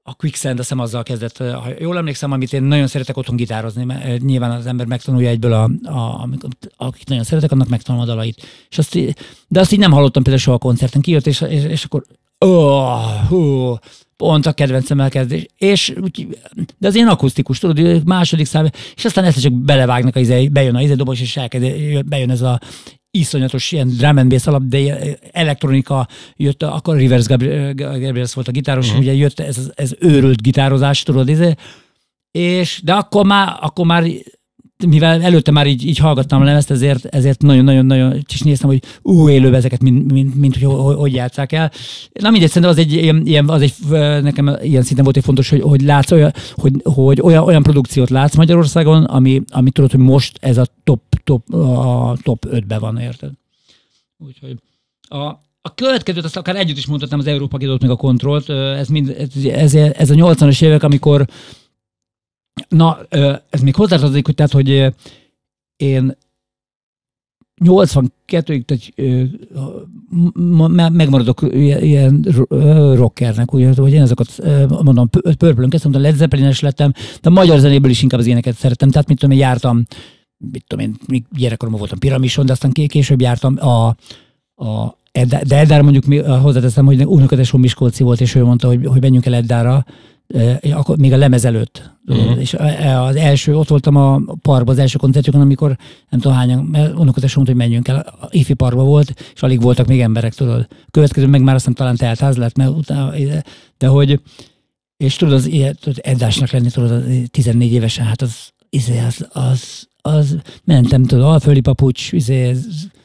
a Quicksand, azt hiszem azzal kezdett, ha jól emlékszem, amit én nagyon szeretek otthon gitározni, mert nyilván az ember megtanulja egyből, a, a, akik nagyon szeretek, annak megtanul a dalait. És azt, de azt így nem hallottam például soha a koncerten, kijött, és, és, és akkor oh, hú, pont a kedvencem elkezdés. És, de az ilyen akusztikus, tudod, második szám, és aztán ezt csak belevágnak, a izé, bejön a izé dobos, és elkezd, bejön ez a iszonyatos ilyen drum and bass alap, de elektronika jött, akkor Rivers Gabriel volt a gitáros, uh-huh. ugye jött ez, ez őrült gitározás, tudod, izé, és de akkor már, akkor már mivel előtte már így, így hallgattam a lemezt, ezért, ezért nagyon-nagyon-nagyon is néztem, hogy ú, élő ezeket, mint, mint, mint hogy, hogy, hogy játszák el. Na mindegy, szerintem az egy, ilyen, az egy, nekem ilyen szinten volt egy fontos, hogy, hogy látsz olyan, hogy, hogy olyan, olyan produkciót látsz Magyarországon, ami, ami tudod, hogy most ez a top, top, a top 5-ben van, érted? Úgyhogy a, a következőt azt akár együtt is mondhatnám az Európa Gidót meg a kontrollt. Ez, mind, ez, ez a 80-as évek, amikor Na, ez még hozzátartozik, hogy tehát, hogy én 82-ig tehát, megmaradok ilyen rockernek, ugye, hogy én ezeket mondom, pörpölön kezdtem, de Led zeppelin lettem, de magyar zenéből is inkább az éneket szerettem. Tehát, mit tudom én, jártam, mit tudom én, gyerekkoromban voltam piramison, de aztán később jártam a, a de Eddár mondjuk hozzáteszem, hogy unokatesom Miskolci volt, és ő mondta, hogy, hogy menjünk el Eddára, akkor még a lemez előtt. Uh-huh. És az első, ott voltam a parkban, az első koncertjükön, amikor nem tudom hányan, mert unokat mondta, hogy menjünk el, a ifi parkba volt, és alig voltak még emberek, tudod. Következő meg már azt talán teltház lett, mert utána, de hogy, és tudod, az ilyen, tudod, Eddásnak lenni, tudod, 14 évesen, hát az, izé, az, az, az, mentem, tudod, alföldi papucs, izé,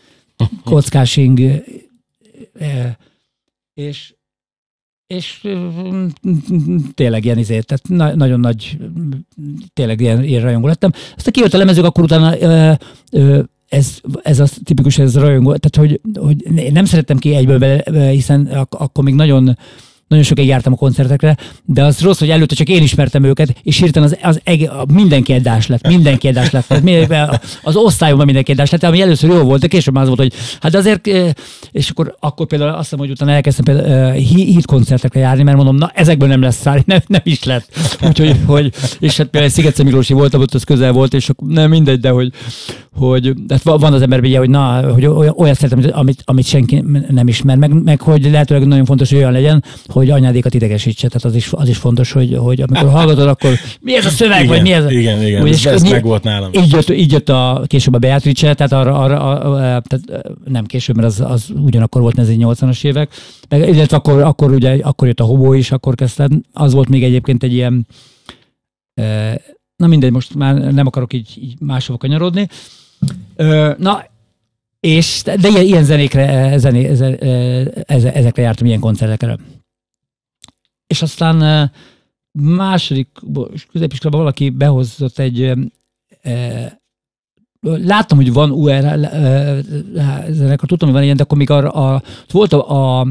kockásing, és és tényleg ilyen izért, tehát na, nagyon nagy, tényleg ilyen, ilyen rajongó lettem. Aztán kijött a lemezők, akkor utána ö, ö, ez, ez az tipikus, ez rajongó, tehát hogy, hogy nem szerettem ki egyből bele, hiszen ak- akkor még nagyon nagyon sokáig jártam a koncertekre, de az rossz, hogy előtte csak én ismertem őket, és hirtelen az, az eg, mindenki eddás lett, mindenki eddás lett. Az osztályomban mindenki eddás lett, ami először jó volt, de később az volt, hogy hát azért, és akkor, akkor például azt hiszem, hogy utána elkezdtem például hit koncertekre járni, mert mondom, na ezekből nem lesz szállni, nem, nem is lett. Úgyhogy, hogy, és hát például Sziget Miklósi voltam, ott az közel volt, és nem mindegy, de hogy, hogy hát van az emberben, hogy na, hogy olyat szeretem, amit, amit senki nem ismer, meg, meg hogy lehetőleg nagyon fontos, hogy olyan legyen, hogy anyádékat idegesítse. Tehát az is, az is fontos, hogy, hogy amikor hallgatod, akkor mi ez a szöveg, igen, vagy mi ez? Igen, igen, ez, ez meg volt nálam. Így jött, így jött a, később a Beatrice, tehát arra, arra a, tehát nem később, mert az, az ugyanakkor volt, ez 80-as évek, meg, illetve akkor, akkor, ugye, akkor jött a hobó is, akkor kezdted. Az volt még egyébként egy ilyen, na mindegy, most már nem akarok így, így máshova kanyarodni. Na, és, de ilyen, ilyen zenékre, zené, ezekre jártam, ilyen koncertekre. És aztán második középiskolában valaki behozott egy láttam, hogy van UR zenekar, tudtam, hogy van ilyen, de akkor még arra, a, volt a, a,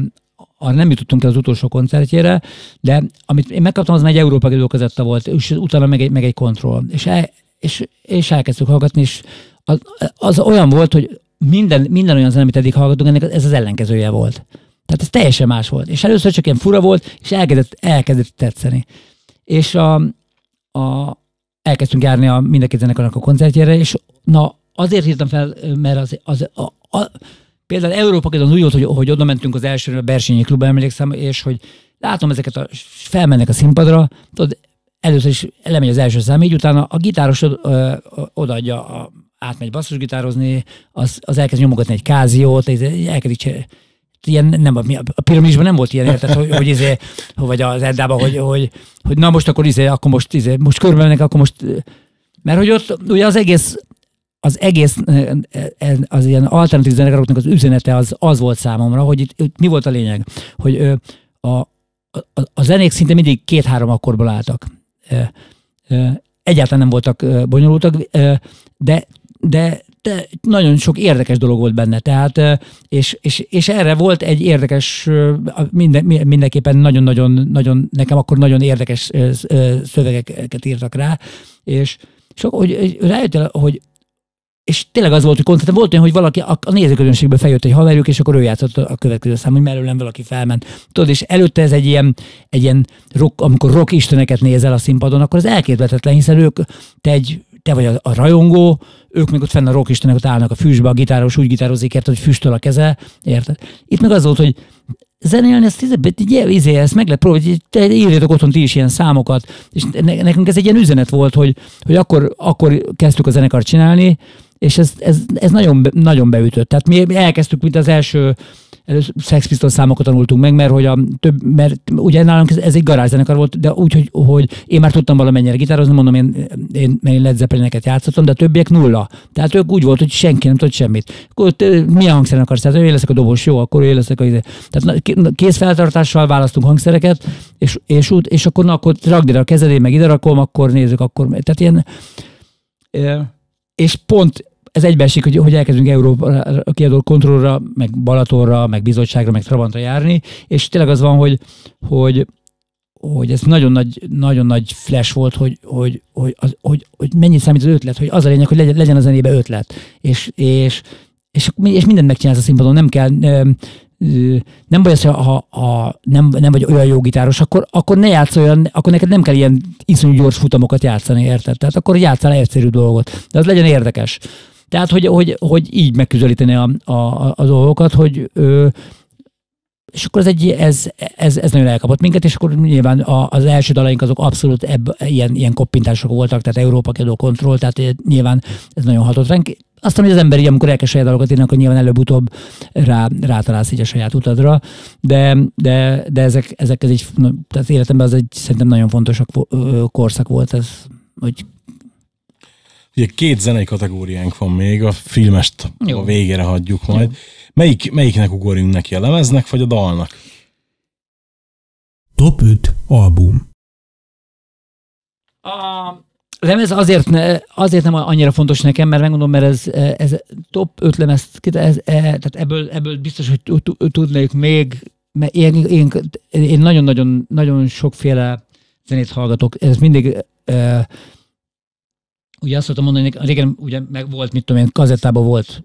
a, nem jutottunk el az utolsó koncertjére, de amit én megkaptam, az már egy Európa között volt, és utána meg egy, meg egy kontroll. És, el, és, és elkezdtük hallgatni, és az, az olyan volt, hogy minden, minden olyan zene, amit eddig hallgatunk, ennek ez az ellenkezője volt. Tehát ez teljesen más volt. És először csak ilyen fura volt, és elkezdett, elkezdett tetszeni. És a, a, elkezdtünk járni a mindenki zenekarnak a koncertjére, és na azért írtam fel, mert az, az a, a, például Európa az úgy volt, hogy, hogy oda mentünk az elsőre a Bersényi Klubba, emlékszem, és hogy látom ezeket, a, felmennek a színpadra, tudod, először is lemegy az első szám, így utána a gitáros ö, odaadja, a, átmegy basszusgitározni, az, az elkezd nyomogatni egy káziót, elkezdik ilyen, nem, a piramisban nem volt ilyen, érted, hogy, hogy izé, vagy az Eddában, hogy, hogy, hogy, na most akkor izé, akkor most izé, most körbe mennek, akkor most, mert hogy ott ugye az egész az egész, az ilyen alternatív zenekaroknak az üzenete az, az volt számomra, hogy itt, itt mi volt a lényeg, hogy a, a, a zenék szinte mindig két-három akkorból álltak. Egyáltalán nem voltak bonyolultak, de, de de nagyon sok érdekes dolog volt benne, tehát, és, és, és erre volt egy érdekes, minden, mindenképpen nagyon-nagyon, nagyon, nekem akkor nagyon érdekes szövegeket írtak rá, és, és hogy rájöttél, hogy és tényleg az volt, hogy koncerten volt olyan, hogy valaki a, a nézőközönségbe feljött egy haverjuk, és akkor ő játszott a következő szám, hogy mellőlem valaki felment. Tudod, és előtte ez egy ilyen, egy ilyen rock, amikor rock isteneket nézel a színpadon, akkor az elképzelhetetlen, hiszen ők, te egy te vagy a, a rajongó, ők még ott fenn a rockistenek ott állnak a füstbe, a gitáros úgy gitározik, érted, hogy füstöl a keze, érted? Itt meg az volt, hogy zenélni, ezt, izé, ezt meg lehet próbálni, írjatok otthon ti is ilyen számokat, és nekünk ez egy ilyen üzenet volt, hogy, hogy akkor, akkor kezdtük a zenekart csinálni, és ez, ez, ez nagyon, nagyon beütött. Tehát mi elkezdtük, mint az első Pistols számokat tanultunk meg, mert hogy a több, mert ugye nálunk ez, ez egy garázszenekar volt, de úgy, hogy, hogy én már tudtam valamennyire gitározni, mondom, én, én, én Led Zeppelineket játszottam, de a többiek nulla. Tehát ők úgy volt, hogy senki nem tudott semmit. Akkor milyen hangszeren akarsz? Tehát ő leszek a dobos, jó, akkor ő leszek a izé. Tehát kézfeltartással választunk hangszereket, és, és, úgy, és akkor, na, akkor rakd ide a kezedé, meg ide rakom, akkor nézzük, akkor. Tehát ilyen, és pont ez egybeesik, hogy, hogy elkezdünk Európa kiadó kontrollra, meg Balatonra, meg bizottságra, meg Trabantra járni, és tényleg az van, hogy, hogy, hogy ez nagyon nagy, nagyon nagy flash volt, hogy, hogy, hogy, az, hogy, hogy mennyit számít az ötlet, hogy az a lényeg, hogy legyen, legyen a zenébe ötlet. És, és, és, és mindent megcsinálsz a színpadon, nem kell, nem baj az, ha, ha nem, nem vagy olyan jó gitáros, akkor, akkor ne játsz olyan, akkor neked nem kell ilyen iszonyú gyors futamokat játszani, érted? Tehát akkor játszál egyszerű dolgot, de az legyen érdekes. Tehát, hogy, hogy, hogy így megközelíteni a, a, a dolgokat, hogy ö, és akkor ez, egy, ez, ez, ez nagyon elkapott minket, és akkor nyilván a, az első dalaink azok abszolút ebb, ilyen, ilyen koppintások voltak, tehát Európa kedó kontroll, tehát nyilván ez nagyon hatott ránk. Aztán, hogy az ember így, amikor elkezd saját dalokat írni, akkor nyilván előbb-utóbb rá, rátalálsz így a saját utadra, de, de, de ezek, ezek ez egy, tehát életemben az egy szerintem nagyon fontos korszak volt ez, hogy Ugye két zenei kategóriánk van még, a filmest Jó. a végére hagyjuk majd. Jó. Melyik, melyiknek ugorjunk neki, a lemeznek vagy a dalnak? Top 5 album. A lemez azért, ne, azért nem annyira fontos nekem, mert megmondom, mert ez, ez top 5 lemez, ez, ez, tehát ebből, ebből biztos, hogy tudnék még, mert én, én, én nagyon-nagyon nagyon sokféle zenét hallgatok. Ez mindig uh, ugye azt szoktam mondani, hogy régen ugye meg volt, mit tudom én, kazettában volt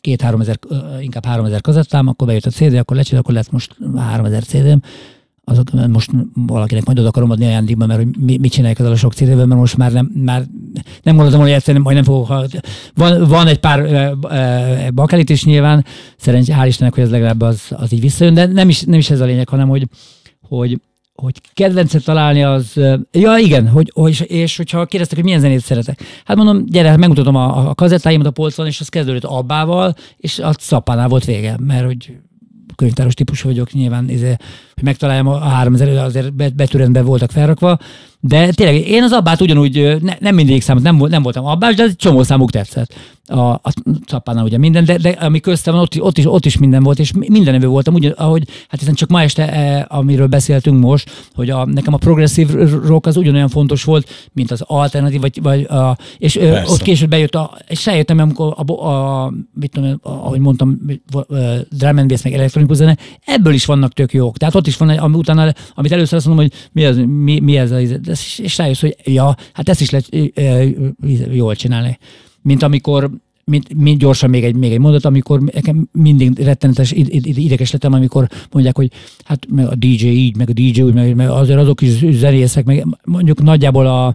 két-három ezer, inkább három ezer kazettám, akkor bejött a CD, akkor lecsit, akkor lett most három ezer CD-m, azok most valakinek majd oda akarom adni ajándékba, mert hogy mit csinálják az a sok cd mert most már nem, már nem gondoltam, hogy egyszerűen majd nem fogok hallgatni. Van, van egy pár e, e, bakelit is nyilván, szerencsé, hál' Istennek, hogy ez legalább az, az így visszajön, de nem is, nem is ez a lényeg, hanem hogy, hogy hogy kedvencet találni az, ja igen, hogy, hogy, és hogyha kérdeztek, hogy milyen zenét szeretek. Hát mondom, gyere, megmutatom a, a kazettáimat a polcon, és az kezdődött abbával, és a szappánál volt vége, mert hogy könyvtáros típusú vagyok, nyilván izé, hogy megtaláljam a 3000, azért betűrendben voltak felrakva, de tényleg én az abbát ugyanúgy, ne, nem mindig számot, nem, nem voltam abbás, de egy csomó számuk tetszett. A, a szapánál ugye minden, de, de ami köztem van, ott, ott, is, ott is minden volt, és minden nevű voltam, úgy, ahogy, hát hiszen csak ma este, e, amiről beszéltünk most, hogy a, nekem a progresszív rock az ugyanolyan fontos volt, mint az alternatív, vagy, vagy a, és Persze. ott később bejött, a, és rájöttem, amikor a, a, a mit tudom, ahogy mondtam, drum and bass, meg elektronikus zene, ebből is vannak tök jók. Tehát ott is van, ami utána, amit először azt mondom, hogy mi, az, mi, mi ez, ez, és rájössz, hogy ja, hát ezt is lehet jól csinálni. Mint amikor mint, mint gyorsan még egy, még egy mondat, amikor nekem mindig rettenetes ideges lettem, amikor mondják, hogy hát meg a DJ így, meg a DJ úgy, meg, meg azért azok is zenészek, meg mondjuk nagyjából a,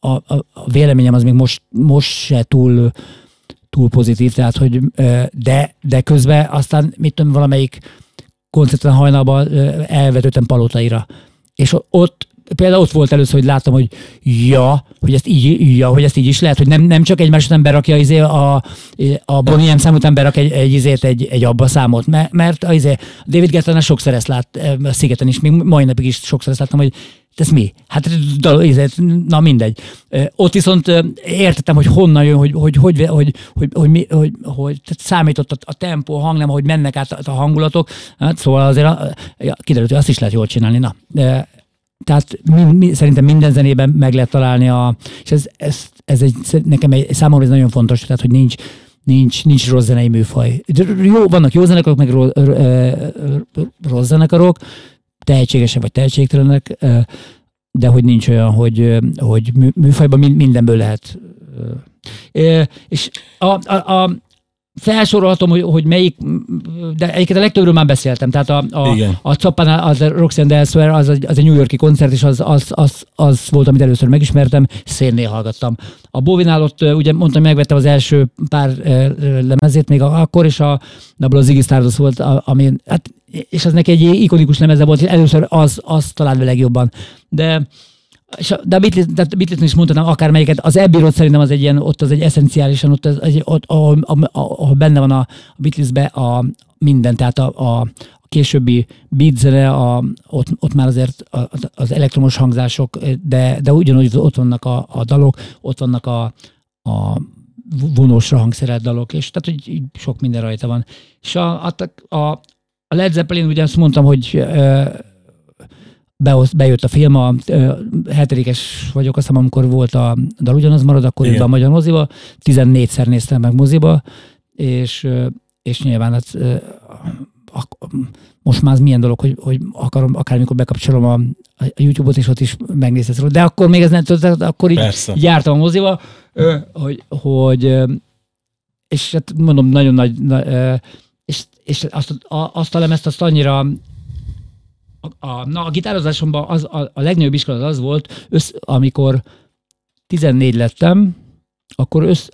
a, a véleményem az még most, most se túl, túl pozitív, tehát hogy de, de közben aztán mit tudom, valamelyik koncerten hajnalban elvetődtem palotaira. És ott például ott volt először, hogy láttam, hogy ja, hogy ezt így, ja, hogy ezt így is lehet, hogy nem, nem csak egymás után berakja izé a, a Bonnie M szám után berak egy, egy, izét, egy, egy abba számot, mert, mert a, izé, David Gettler sokszor ezt lát a szigeten is, még mai napig is sokszor ezt láttam, hogy ez mi? Hát na mindegy. Ott viszont értettem, hogy honnan jön, hogy hogy, hogy, hogy, hogy, hogy, hogy, hogy tehát számított a, a tempó, a hang, nem, hogy mennek át a, a hangulatok. Hát, szóval azért a, ja, kiderült, hogy azt is lehet jól csinálni. Na, tehát mi, mi, szerintem minden zenében meg lehet találni a, és ez, ez, ez egy, nekem egy, számomra ez nagyon fontos, tehát hogy nincs, nincs, nincs rossz zenei műfaj. Jó, vannak jó zenekarok, meg rossz, rossz zenekarok, tehetségesek vagy tehetségtelenek, de hogy nincs olyan, hogy, hogy műfajban mindenből lehet. És a, a, a felsorolhatom, hogy, hogy melyik, de egyébként a legtöbbről már beszéltem. Tehát a, a, a Cappánál, az a Roxanne Elsewhere, az, az egy New Yorki koncert, és az, az, az, az volt, amit először megismertem, szénnél hallgattam. A Bovinál ott, ugye mondtam, megvettem az első pár lemezét még akkor, és a, abból az Iggy Stardust volt, ami, hát, és az neki egy ikonikus lemeze volt, és először az, az talált legjobban. De és de a Beatles, a Beatles is mondtam, akármelyiket, az Abbey Road szerintem az egy ilyen, ott az egy eszenciálisan, ott, az, egy, ott ahol, ahol, benne van a, a Beatlesbe a minden, tehát a, a, későbbi beatzene, a, ott, ott már azért az elektromos hangzások, de, de ugyanúgy ott vannak a, a dalok, ott vannak a, a vonósra hangszerelt dalok, és tehát hogy sok minden rajta van. És a, a, a, a Led Zeppelin, ugye azt mondtam, hogy bejött a film, a hetedikes vagyok, azt hiszem, amikor volt a dal ugyanaz marad, akkor jött a magyar moziba, 14-szer néztem meg moziba, és, és nyilván hát, most már az milyen dolog, hogy, hogy akarom, akármikor bekapcsolom a, a YouTube-ot, és ott is megnézhetsz róla. De akkor még ez nem tudod, akkor így, Persze. jártam a moziba, hogy, hogy és hát mondom, nagyon nagy, és, és azt, a, azt a lemezt azt annyira a, a, na, a gitározásomban az, a, a legnagyobb iskola az volt, össz, amikor 14 lettem, akkor össz,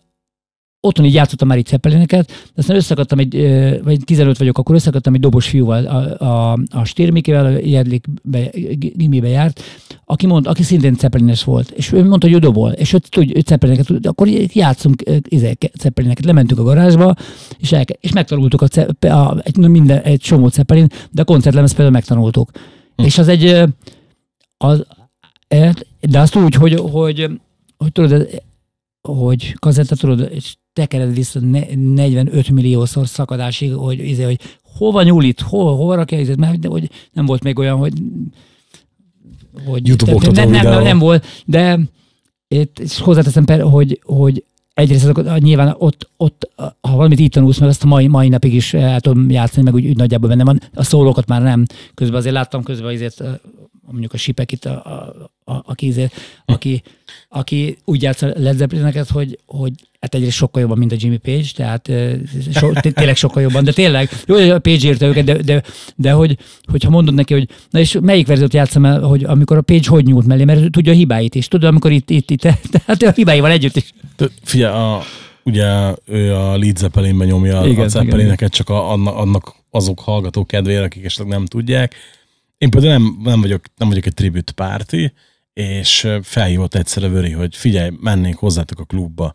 otthon így játszottam már így ceppelineket, de aztán összeakadtam egy, vagy 15 vagyok, akkor összeakadtam egy dobos fiúval, a, a, a Stérmikével, a Jedlikbe, gimibe járt, aki, mond, aki szintén ceppelines volt, és ő mondta, hogy ő dobol, és ő tudja, ő ceppelineket tud, akkor játszunk izé, ceppelineket, lementünk a garázsba, és, el, és megtanultuk a, a, egy, minden, egy csomó ceppelin, de a koncertlemez például megtanultuk. Hm. És az egy, az, e, de azt úgy, hogy, hogy, hogy tudod, hogy kazetta, tudod, és tekered vissza ne- 45 milliószor szakadásig, hogy, izé, hogy hova nyúl itt, hova, hova rakja, izé, mert de, hogy nem volt még olyan, hogy hogy YouTube nem, nem, nem, nem, volt, de itt, és hozzáteszem, per, hogy, hogy egyrészt azok, nyilván ott, ott, ha valamit így tanulsz meg, azt a mai, mai napig is el tudom játszani, meg úgy, úgy nagyjából benne van. A szólókat már nem. Közben azért láttam közben azért, mondjuk a Sipek itt, a, a, a, aki, azért, aki, aki úgy játsz a Led hogy, hogy hát egyrészt sokkal jobban, mint a Jimmy Page, tehát so, té- tényleg sokkal jobban, de tényleg, jó, hogy a Page írta őket, de, de, de hogy, hogyha mondod neki, hogy na és melyik verziót játszom el, hogy amikor a Page hogy nyúlt mellé, mert tudja a hibáit is, tudod, amikor itt, itt, itt tehát a hibáival együtt is. Figyelj, a, ugye ő a Lead Zeppelinben nyomja Igen, a Zeppelineket, csak a, annak, annak azok hallgatók kedvére, akik esetleg nem tudják. Én például nem, nem, vagyok, nem vagyok egy tribute párti, és felhívott egyszer a Vöri, hogy figyelj, mennénk hozzátok a klubba.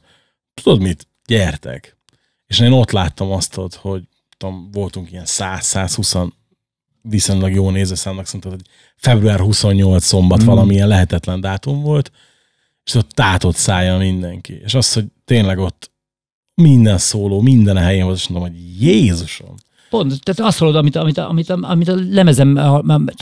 Tudod mit? Gyertek. És én ott láttam azt, hogy tudom, voltunk ilyen 100-120 viszonylag jó nézőszámnak szerintem, hogy február 28 szombat mm. valamilyen lehetetlen dátum volt, és ott tátott szája mindenki. És az, hogy tényleg ott minden szóló, minden a helyén volt, és mondom, hogy Jézusom. Pont, tehát azt hallod, amit, amit, amit, amit a lemezem,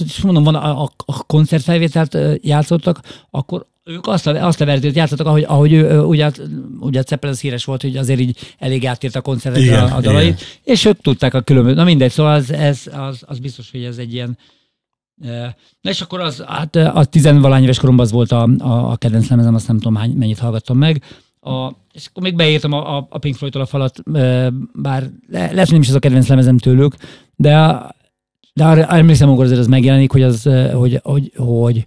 és mondom, van a, a, a koncertfelvételt játszottak, akkor ők azt a, azt a verziót játszottak, ahogy, ahogy ő, ugye, ugye Zeppelin híres volt, hogy azért így elég átírta a koncertre a, a dalait, igen. és ők tudták a különböző. Na mindegy, szóval az, ez, az, az biztos, hogy ez egy ilyen Na és akkor az, hát a tizenvalány éves koromban az volt a, a, a kedvenc lemezem, azt nem tudom hány, mennyit hallgattam meg. A, és akkor még beírtam a, a, Pink Floyd-tól a falat, bár le, lehet, nem is ez a kedvenc lemezem tőlük, de, de arra emlékszem, amikor azért az megjelenik, hogy, az, hogy, hogy, hogy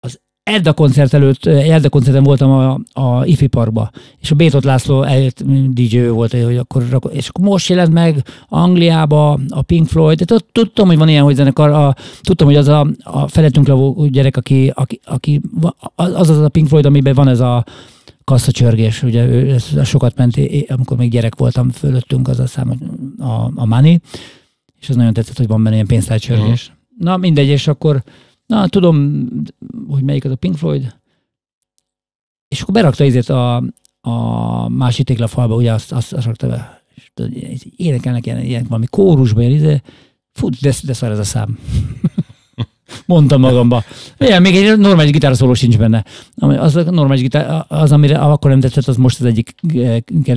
az Edda koncert előtt, Edda koncerten voltam a, a IFI Parkba, és a Bétot László eljött, DJ volt, hogy akkor, és akkor most jelent meg Angliába a Pink Floyd, ott tudtam, hogy van ilyen, hogy zenekar, a, tudtam, hogy az a, a felettünk levó gyerek, aki, aki, aki az az a Pink Floyd, amiben van ez a kasszacsörgés, ugye ő, ez, sokat ment, amikor még gyerek voltam fölöttünk, az a szám, a, a Money, és az nagyon tetszett, hogy van benne ilyen pénztárcsörgés. Uh-huh. Na mindegy, és akkor na tudom, hogy melyik az a Pink Floyd, és akkor berakta ezért a, a másik téglafalba, ugye azt, azt, azt rakta be, és énekelnek ilyen, ilyen valami kórusban, ilyen, izé, fú, de, de szar ez a szám. Mondtam magamba. Igen, még egy normális gitárszóló sincs benne. Az a normális gitár, az, amire akkor nem tetszett, az most az egyik eh, eh,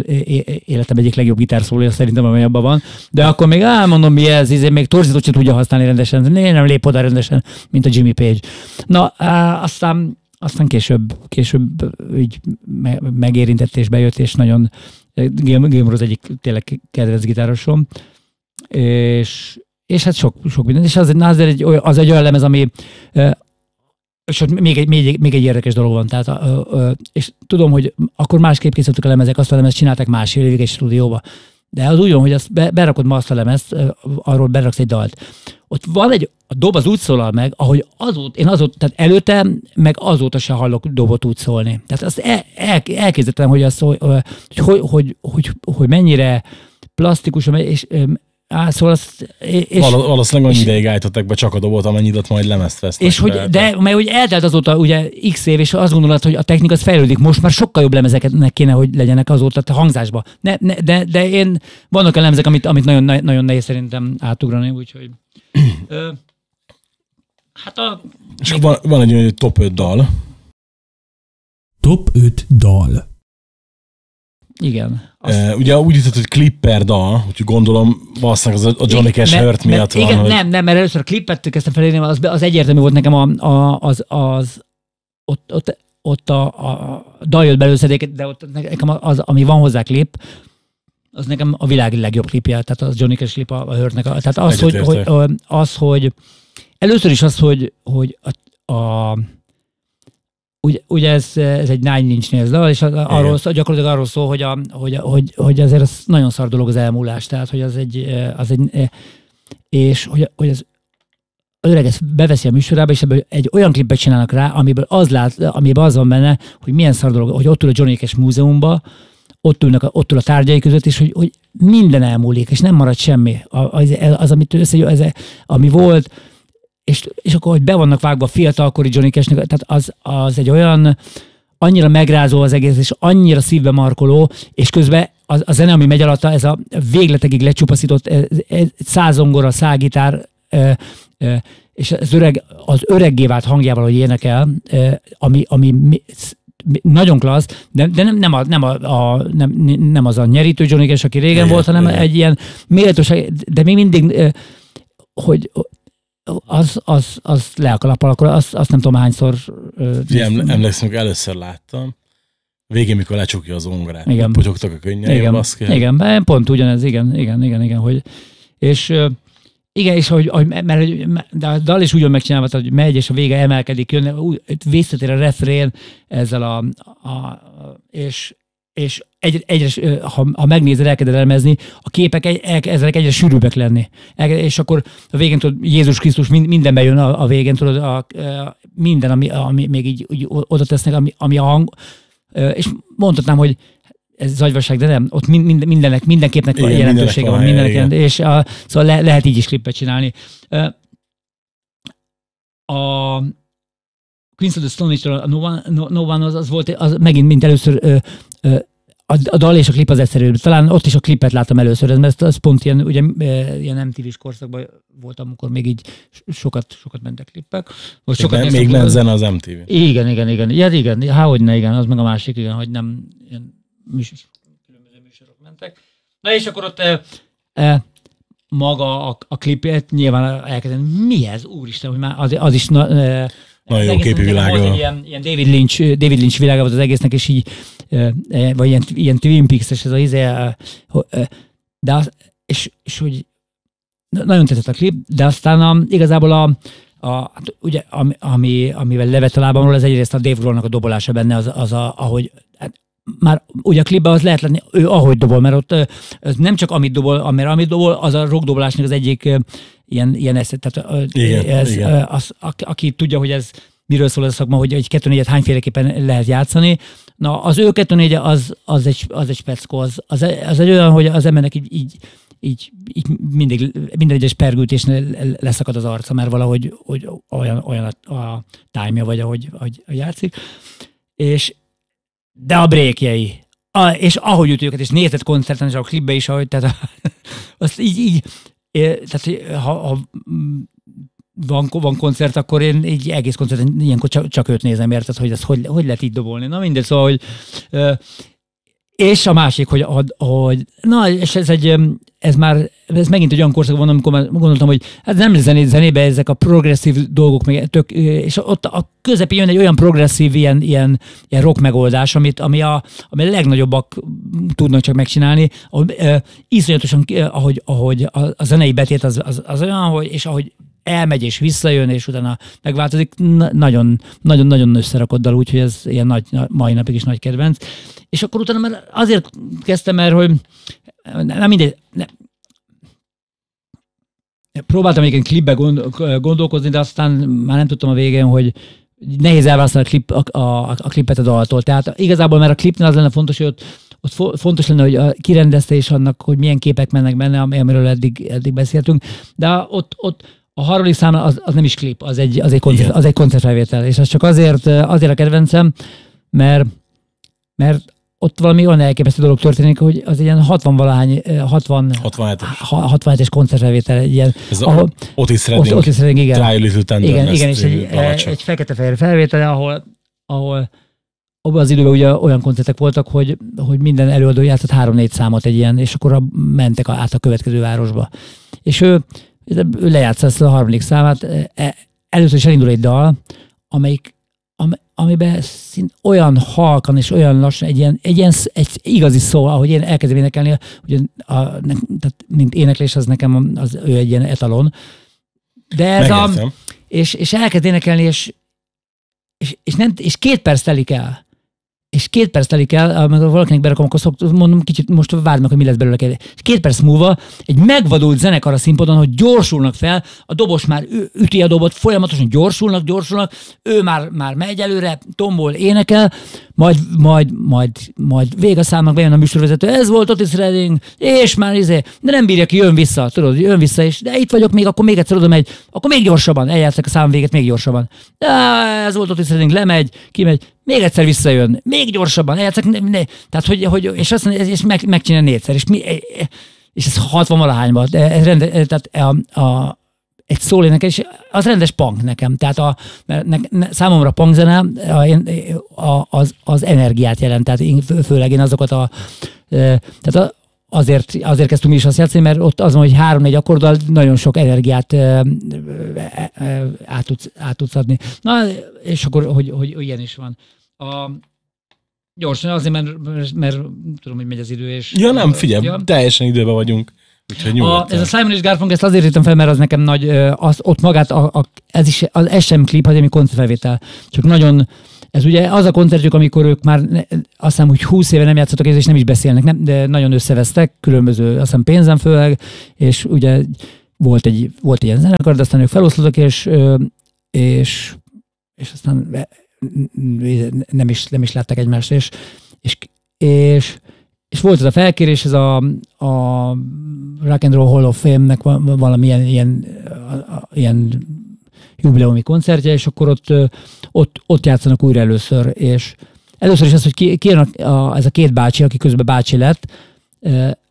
életem egyik legjobb gitárszólója szerintem, ami abban van. De akkor még, á, mondom, mi ez, izé, még torzítót sem tudja használni rendesen, Né, nem lép oda rendesen, mint a Jimmy Page. Na, aztán, aztán később, később így me- megérintett és bejött, és nagyon Game az egyik tényleg kedvenc gitárosom. És, és hát sok, sok minden. És az, az, egy, az egy olyan lemez, ami és még egy, még, egy, még egy érdekes dolog van. Tehát, ö, ö, és tudom, hogy akkor másképp készültek a lemezek, azt a lemezt csinálták másfél évig egy stúdióba. De az úgy van, hogy azt be, berakod ma azt a lemezt, arról beraksz egy dalt. Ott van egy, a dob az úgy szólal meg, ahogy azóta, én azóta, tehát előtte, meg azóta se hallok dobot úgy szólni. Tehát azt el, el, elképzeltem, hogy, az, hogy, hogy, hogy, hogy, hogy mennyire plastikus, és á, szóval azt, és, Val- valószínűleg annyi és- ideig állítottak be csak a dobot, amennyit majd lemezt vesznek. és hogy, be. de, mert hogy eltelt azóta ugye x év, és azt gondolod, hogy a technika az fejlődik, most már sokkal jobb lemezeknek kéne, hogy legyenek azóta a hangzásba. Ne, ne, de, de én, vannak olyan lemezek, amit, amit nagyon, nagyon nehéz szerintem átugrani, úgyhogy... Ö, hát a... És van, van egy olyan top 5 dal, Top 5 dal. Igen. Azt, ugye úgy jutott, hogy Clipper dal, úgyhogy gondolom valószínűleg az a Johnny Cash Mert- Hurt mert- miatt van, igen, hogy... Nem, nem, mert először a klippet kezdtem felírni, az, az egyértelmű volt nekem a, a, az, az, ott, ott, ott a, a dal jött belőle, de ott nekem az, ami van hozzá klip, az nekem a világ legjobb klipje, tehát az Johnny Cash klip a, a Hurtnek. A, tehát az, hogy, hogy, az, hogy először is az, hogy, hogy a, a ugye, ugye ez, ez egy Nine Inch Nails és az, arról, szól, gyakorlatilag arról szól, hogy, a, hogy, hogy, hogy azért ez nagyon szar dolog az elmúlás, tehát hogy az egy, az egy és hogy, hogy az öreg ezt beveszi a műsorába, és ebből egy olyan klipet csinálnak rá, amiből az, lát, amiből az van benne, hogy milyen szar dolog, hogy ott ül a Johnny Cash múzeumban, ott, ülnek, ott ül a tárgyai között, és hogy, hogy minden elmúlik, és nem marad semmi. Az, az amit össze, ez, ami volt, és, és akkor, hogy be vannak vágva a fiatalkori Johnny Cashnek, tehát az, az egy olyan, annyira megrázó az egész, és annyira szívbe markoló, és közben a, a zene, ami megy alatta, ez a végletekig lecsupaszított százongora, szágitár, e, e, és az öreg, az öreggé vált hangjával, hogy énekel, e, ami, ami nagyon klassz, de, de nem, nem, a, nem, a, a, nem, nem az a nyerítő Johnny Cash, aki régen igen, volt, hanem igen. egy ilyen méltóság, de még mindig, hogy az, az, az le a kalappal, akkor azt, azt nem tudom hányszor... Em, emlékszem, hogy először láttam. Végén, mikor lecsukja az ongorát, igen. potyogtak a könnyei, igen, igen, pont ugyanez, igen, igen, igen, igen, hogy és igen, és hogy, hogy mert, de a dal is úgy megcsinálva, hogy megy, és a vége emelkedik, jön, visszatér a refrén ezzel a, a, a és, és egy, egyre, ha, ha megnézed, elkezded elemezni, a képek egy, elkezdenek egyre sűrűbbek lenni. És akkor a végén tudod, Jézus Krisztus mindenbe jön a, a végén, tudod, a, a, minden, ami, ami még így, így oda tesznek, ami, ami a hang. És mondhatnám, hogy ez zagyvaság, de nem, ott minden, mindennek, minden képnek igen, jelentősége van, mindenek jelent, és a, szóval le, lehet így is klippet csinálni. A Queens of the Stone a No One, no, no One az, az, volt, az megint mint először ö, a, a dal és a klip az egyszerűbb. Talán ott is a klipet láttam először, mert ez pont ilyen, ugye, ilyen MTV-s korszakban voltam, amikor még így sokat, sokat mentek klippek. Most sokat még, még ment zene az MTV. Igen, igen, igen. Ja, igen, há, hogy ne, igen, az meg a másik, igen, hogy nem ilyen műsor, különböző műsorok mentek. Na és akkor ott e, e, maga a, a klipet nyilván elkezdeni, mi ez, úristen, hogy már az, az is na, e, nagyon jó képű világa. Ilyen, ilyen David, Lynch, David Lynch világa volt az egésznek, és így, vagy ilyen, ilyen Twin Peaks-es ez a izé, de az, és, és hogy nagyon tetszett a klip, de aztán a, igazából a, a, hát ugye, ami, ami, amivel levet a lábamról, az egyrészt a Dave Grohlnak a dobolása benne, az, az a, ahogy már ugye a klipben az lehet lenni, ő ahogy dobol, mert ott az nem csak amit dobol, mert amit dobol, az a rockdobolásnak az egyik ilyen, ilyen eszet, tehát igen, ez, igen. Az, aki tudja, hogy ez miről szól ez a szakma, hogy egy kettő négyet hányféleképpen lehet játszani. Na, az ő kettő négye az, az, egy, az egy speckó, az, az, az egy olyan, hogy az embernek így, így így, így mindig, minden egyes pergültésnél leszakad az arca, mert valahogy hogy olyan, olyan a, a time vagy ahogy, ahogy játszik. És, de a brékjei, a, és ahogy jut őket, és nézett koncerten, és a klipbe is, ahogy, tehát azt így, így tehát ha, ha van, van koncert, akkor én egy egész koncerten ilyenkor csak, csak őt nézem, érted, hogy ez hogy, hogy lehet így dobolni. Na mindegy, szóval, hogy és a másik, hogy, hogy na, és ez egy, ez már, ez megint egy olyan korszak van, amikor már gondoltam, hogy hát nem zené, zenébe ezek a progresszív dolgok, meg tök, és ott a közepén jön egy olyan progresszív ilyen, ilyen, ilyen rock megoldás, amit, ami, a, ami a legnagyobbak tudnak csak megcsinálni. Ahogy, e, iszonyatosan, ahogy, ahogy a, a zenei betét az, az, az olyan, hogy, és ahogy elmegy és visszajön, és utána megváltozik. Nagyon, nagyon, nagyon összerakott dal, úgyhogy ez ilyen nagy, mai napig is nagy kedvenc. És akkor utána már azért kezdtem el, hogy nem mindegy, ne, próbáltam egyébként klipbe gondolkozni, de aztán már nem tudtam a végén, hogy nehéz elválasztani a, klip, a, a, a klipet a daltól. Tehát igazából, mert a klipnél az lenne fontos, hogy ott, ott fontos lenne, hogy a kirendeztés annak, hogy milyen képek mennek benne, amiről eddig, eddig beszéltünk, de ott, ott a harmadik szám az, az nem is klip, az egy, az egy, koncert, az egy koncertfelvétel, és az csak azért, azért a kedvencem, mert, mert ott valami olyan elképesztő dolog történik, hogy az ilyen 60 valahány, 60, 67-es, 67-es koncertfelvétel. Ilyen, Ez ahol, Otis Redding, Otis Redding igen. Try Little igen, igen, és egy, egy fekete-fehér felvétel, ahol, ahol abban az időben ugye olyan koncertek voltak, hogy, hogy minden előadó játszott három-négy számot egy ilyen, és akkor mentek át a következő városba. És ő ő lejátsza ezt a harmadik számát, e, először is elindul egy dal, amelyik, am, amiben szint olyan halkan és olyan lassan, egy ilyen, egy ilyen egy igazi szó, ahogy én elkezdem énekelni, ugye a, tehát mint éneklés az nekem az, ő egy ilyen etalon. De ez Megértem. a, és, és elkezd énekelni, és, és, és, nem, és két perc telik el és két perc telik el, amikor valakinek berakom, akkor szok, mondom, kicsit most várj meg, hogy mi lesz belőle. És két perc múlva egy megvadult zenekar a színpadon, hogy gyorsulnak fel, a dobos már üti a dobot, folyamatosan gyorsulnak, gyorsulnak, ő már, már megy előre, tombol, énekel, majd, majd, majd, majd vég a számnak bejön a műsorvezető, ez volt Otis Redding, és már izé, de nem bírja ki, jön vissza, tudod, jön vissza, és de itt vagyok még, akkor még egyszer oda megy, akkor még gyorsabban, eljátszak a szám véget még gyorsabban. De ez volt Otis Redding, lemegy, kimegy, még egyszer visszajön, még gyorsabban, eljátszak, ne, ne, tehát hogy, hogy és azt mondja, és meg, megcsinálja négyszer, és mi, és ez 60 valahányban, ez rende, tehát a, a, egy szólénekes, az rendes punk nekem. Tehát a, ne, ne, számomra punk zene a, a, az, az energiát jelent, tehát én, főleg én azokat a, tehát a, azért, azért kezdtünk mi is azt játszani, mert ott az van, hogy három-négy akkorddal nagyon sok energiát e, e, e, át, tudsz, át tudsz adni. Na, és akkor, hogy, hogy, hogy ilyen is van. A, gyorsan, azért, mert, mert, mert tudom, hogy megy az idő. És, ja, nem, figyelj, ja. teljesen időben vagyunk. a, ez a Simon és Garfunkel, ezt azért írtam fel, mert az nekem nagy, az, ott magát, a, a, ez is, az, sem klip, hanem koncertfelvétel. Csak nagyon, ez ugye az a koncertjük, amikor ők már ne, azt hiszem, hogy 20 éve nem játszottak és nem is beszélnek, nem, de nagyon összevesztek, különböző, azt hiszem pénzen főleg, és ugye volt egy, volt egy ilyen zenekar, de aztán ők feloszlottak, és, és, és aztán nem is, nem is látták egymást, és, és, és, és volt ez a felkérés, ez a, a Rock and Roll Hall of Fame-nek valamilyen ilyen, ilyen jubileumi koncertje, és akkor ott, ott, ott játszanak újra először, és először is az, hogy ki, ki a, a, ez a két bácsi, aki közben bácsi lett,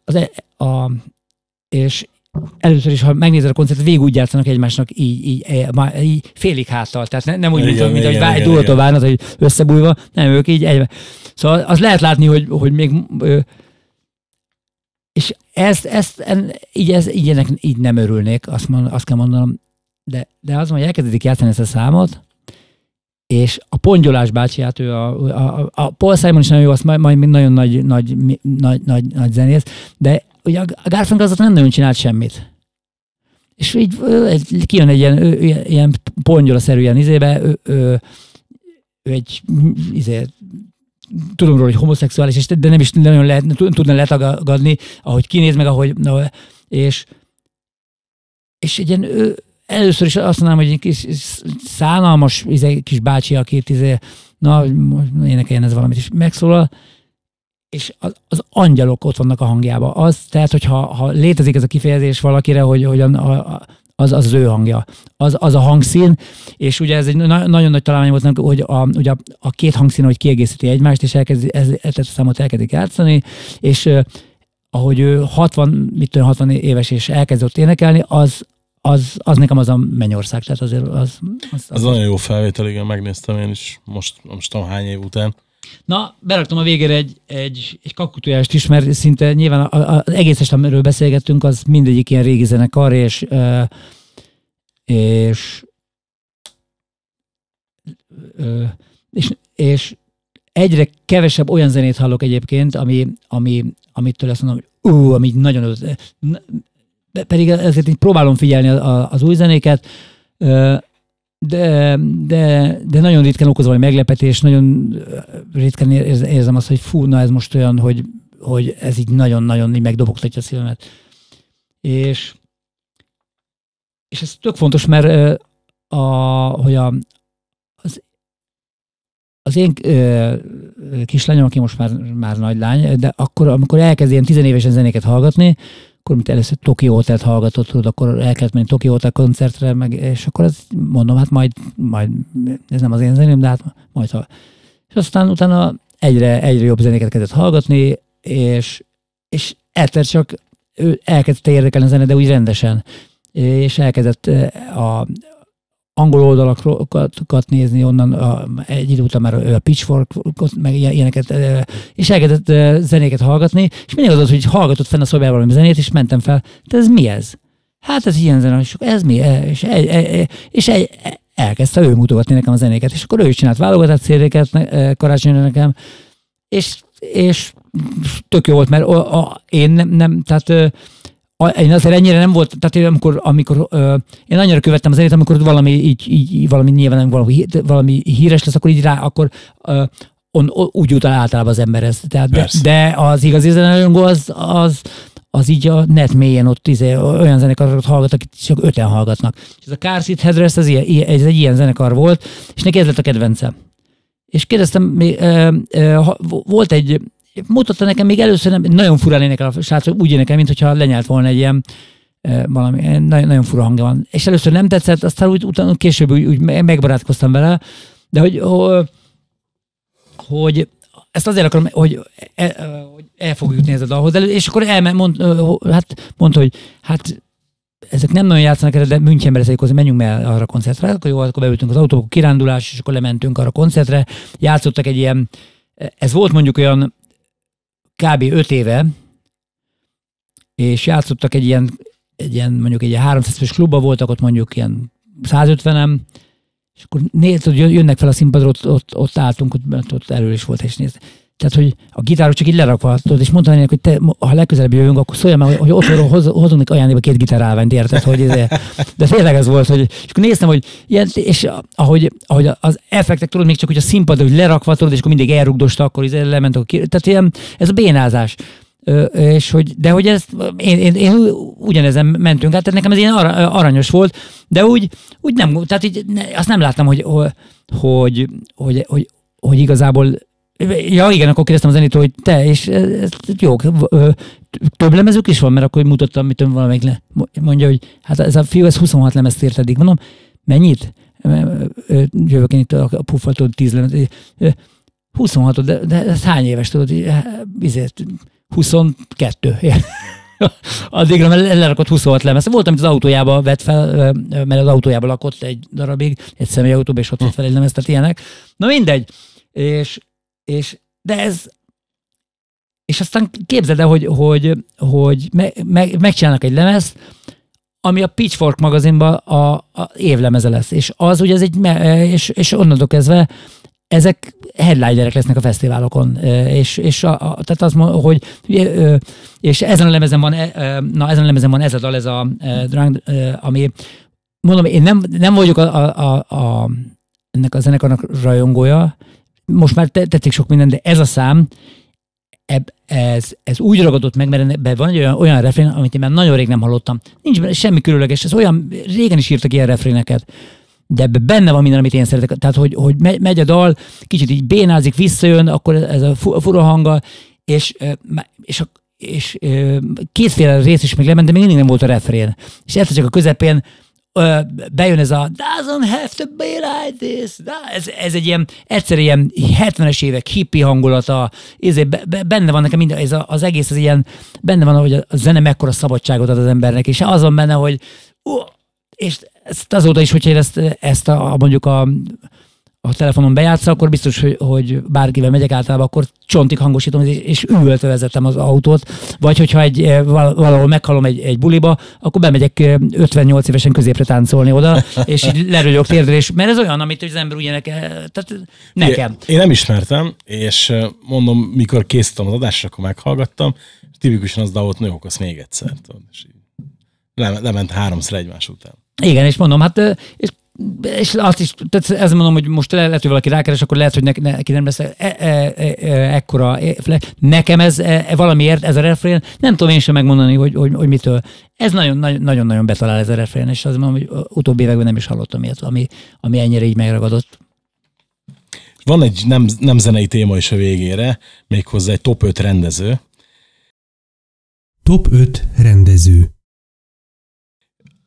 az, e, a, és először is, ha megnézed a koncertet, végig úgy játszanak egymásnak így, így, így, így félig háttal. Tehát ne, nem úgy, igen, mint, mint ahogy egy durató várnak, hogy összebújva, nem, ők így egy. Szóval az lehet látni, hogy, hogy még és ezt, ezt így, ez, így, ennek, így nem örülnék, azt, mond, azt kell mondanom, de, de az, hogy elkezdik játszani ezt a számot, és a Pongyolás bácsiát, ő a, a, a Paul Simon is nagyon jó, azt majd, majd nagyon nagy, nagy, nagy, nagy, nagy zenész, de ugye a Garfunkel az nem nagyon csinált semmit. És így kijön egy ilyen, ilyen pongyola-szerű ilyen izébe, ő, ő, ő egy izé, tudom róla, hogy homoszexuális, de nem is nagyon lehet, tudna letagadni, ahogy kinéz meg, ahogy, és, és egy ilyen, ő, először is azt mondanám, hogy egy kis szánalmas izé, kis bácsi, akit izé, na, énekeljen ez valamit, is megszólal, és az, az angyalok ott vannak a hangjába. Az, tehát, hogyha ha létezik ez a kifejezés valakire, hogy, hogy a, a, az, az az ő hangja, az, az a hangszín, és ugye ez egy na- nagyon nagy találmány volt, hogy a, ugye a, a két hangszín, hogy kiegészíti egymást, és elkezd, ez, ezt a számot elkezdik játszani, és ahogy ő 60, mit tudom, 60 éves és elkezdett énekelni, az, az, az nekem az a mennyország, tehát azért az... Az, az, az nagyon jó felvétel, igen, megnéztem én is most, most tudom hány év után. Na, beraktam a végére egy, egy, egy kakutujást is, mert szinte nyilván az egész este, amiről beszélgettünk, az mindegyik ilyen régi zenekar, és, és, és, és egyre kevesebb olyan zenét hallok egyébként, ami, ami, amitől azt mondom, hogy ú, ami nagyon pedig ezért így próbálom figyelni az új zenéket, de, de, de nagyon ritkán okoz valami meglepetés, nagyon ritkán érzem azt, hogy fú, na ez most olyan, hogy, hogy ez így nagyon-nagyon így megdobogtatja a szívemet. És, és ez tök fontos, mert a, hogy a, az, az én ö, kislányom, aki most már, már nagy lány, de akkor, amikor elkezd ilyen tizenévesen zenéket hallgatni, akkor mint először Tokyo Hotel-t hallgatott, tudod, akkor el kellett menni Tokyo Hotel koncertre, meg, és akkor ez, mondom, hát majd, majd, ez nem az én zeném, de hát majd ha. És aztán utána egyre, egyre jobb zenéket kezdett hallgatni, és, és egyszer csak ő elkezdte érdekelni a zene, de úgy rendesen. És elkezdett eh, a, angol oldalakat nézni, onnan a, egy idő után már a pitchfork, meg ilyeneket, és elkezdett zenéket hallgatni, és mindig az az, hogy hallgatott fenn a szobában valami zenét, és mentem fel, de ez mi ez? Hát ez ilyen zene, és ez mi? És, egy, egy, és egy, elkezdte ő mutogatni nekem a zenéket, és akkor ő is csinált válogatott széléket karácsonyra nekem, és, és tök jó volt, mert a, a, én nem, nem tehát én azért ennyire nem volt, tehát én amikor, amikor ö, én annyira követtem az zenét, amikor valami így, így valami nyilván valami, valami híres lesz, akkor így rá, akkor ö, on, on, úgy jut el általában az emberhez. Tehát de, de, az igazi zenelőngó az, az, az így a net mélyen ott izé, olyan zenekarokat hallgat, akik csak öten hallgatnak. És ez a Car Seat Headrest, ez, ilyen, ez egy ilyen zenekar volt, és neki ez lett a kedvence. És kérdeztem, még, ö, ö, volt egy, mutatta nekem még először, nem, nagyon furán énekel a srác, úgy énekel, mintha lenyelt volna egy ilyen valami, nagyon, nagyon fura hangja van. És először nem tetszett, aztán úgy utána később úgy, úgy megbarátkoztam vele, de hogy, hogy ezt azért akarom, hogy, el, hogy el fogjuk jutni ez a dalhoz, és akkor elment, mond, hát mondta, hogy hát ezek nem nagyon játszanak erre, de Münchenbe lesz egy menjünk el arra a koncertre. Akkor jó, akkor beültünk az autóba, kirándulás, és akkor lementünk arra a koncertre. Játszottak egy ilyen, ez volt mondjuk olyan kb. 5 éve, és játszottak egy ilyen, egy ilyen mondjuk egy ilyen 300 es klubba voltak, ott mondjuk ilyen 150-en, és akkor nézd, hogy jönnek fel a színpadra, ott, ott, ott álltunk, ott, ott erről is volt, és nézd. Tehát, hogy a gitárok csak így lerakva, tudod, és mondtam neki, hogy te, ha legközelebb jövünk, akkor szóljam meg, hogy ott hoz, hozunk ajándékba két gitárálványt, érted? Hogy ez, de tényleg ez volt, hogy, és akkor néztem, hogy ilyen, és ahogy, ahogy az effektek, tudod, még csak hogy a színpadra, hogy lerakva, tudod, és akkor mindig elrugdosta, akkor így lement, akkor, tehát ilyen, ez a bénázás. Ö, és hogy, de hogy ez, én, én, én ugyanezen mentünk át, tehát nekem ez ilyen aranyos volt, de úgy, úgy nem, tehát így, azt nem láttam, hogy, hogy, hogy, hogy, hogy igazából Ja, igen, akkor kérdeztem az Zenitől, hogy te, és ez, jó, több lemezük is van, mert akkor mutattam, mit valamelyik le. Mondja, hogy hát ez a fiú, ez 26 lemezt ért eddig. Mondom, mennyit? Jövök én itt a puffaltól 10 lemez. 26, de, de ez hány éves, tudod? Ezért 22. Addigra lerakott 26 lemez. Volt, amit az autójába vett fel, mert az autójába lakott egy darabig, egy személyautóba, és ott vett fel egy lemez, tehát ilyenek. Na mindegy. És és, de ez, és aztán képzeld el, hogy, hogy, hogy me, me, megcsinálnak egy lemezt, ami a Pitchfork magazinban a, a évlemeze lesz. És az ugye ez egy, és, és onnantól kezdve ezek headlinerek lesznek a fesztiválokon, és, és a, a, tehát az, hogy és ezen a lemezen van, na ezen a lemezen van ez a dal, ez a drunk, ami mondom, én nem, nem vagyok a, a, a, a ennek a zenekarnak rajongója, most már tetszik sok minden, de ez a szám, eb, ez, ez úgy ragadott meg, mert ebben van olyan, olyan refrén, amit én már nagyon rég nem hallottam. Nincs benne semmi különleges, ez olyan, régen is írtak ilyen refréneket, de ebben benne van minden, amit én szeretek. Tehát, hogy, hogy megy a dal, kicsit így bénázik, visszajön, akkor ez a fura hanga, és, és, a, és kétféle rész is még lement, de még mindig nem volt a refrén. És egyszer csak a közepén bejön ez a doesn't have to be like this. Ez, ez egy ilyen, egyszer ilyen 70-es évek hippi hangulata, ezért benne van nekem minden, ez a, az egész, ez ilyen, benne van, hogy a zene mekkora szabadságot ad az embernek, és az van benne, hogy uh, és ezt azóta is, hogyha én ezt, ezt a, mondjuk a a telefonon bejátsza, akkor biztos, hogy, hogy bárkivel megyek általában, akkor csontig hangosítom, és, és üvöltve vezetem az autót. Vagy hogyha egy, eh, valahol meghalom egy, egy buliba, akkor bemegyek 58 eh, évesen középre táncolni oda, és így lerőjök térdre, és mert ez olyan, amit az ember úgy énekel, tehát nekem. Én nem ismertem, és eh, mondom, mikor készítem az adásra, akkor meghallgattam, tipikusan az Davot nőokoz még egyszer. Tudod, és így lement háromszor egymás után. Igen, és mondom, hát és és azt is, tehát ez mondom, hogy most lehet, hogy valaki rákeres, akkor lehet, hogy neki, neki nem lesz e, e, e, e, ekkora. E, nekem ez e, valamiért, ez a refrén, nem tudom én sem megmondani, hogy, hogy, hogy mitől. Ez nagyon-nagyon betalál ez a refrén, és azt mondom, hogy utóbbi években nem is hallottam ilyet, ami, ami ennyire így megragadott. Van egy nem, nem zenei téma is a végére, méghozzá egy top 5 rendező. Top 5 rendező.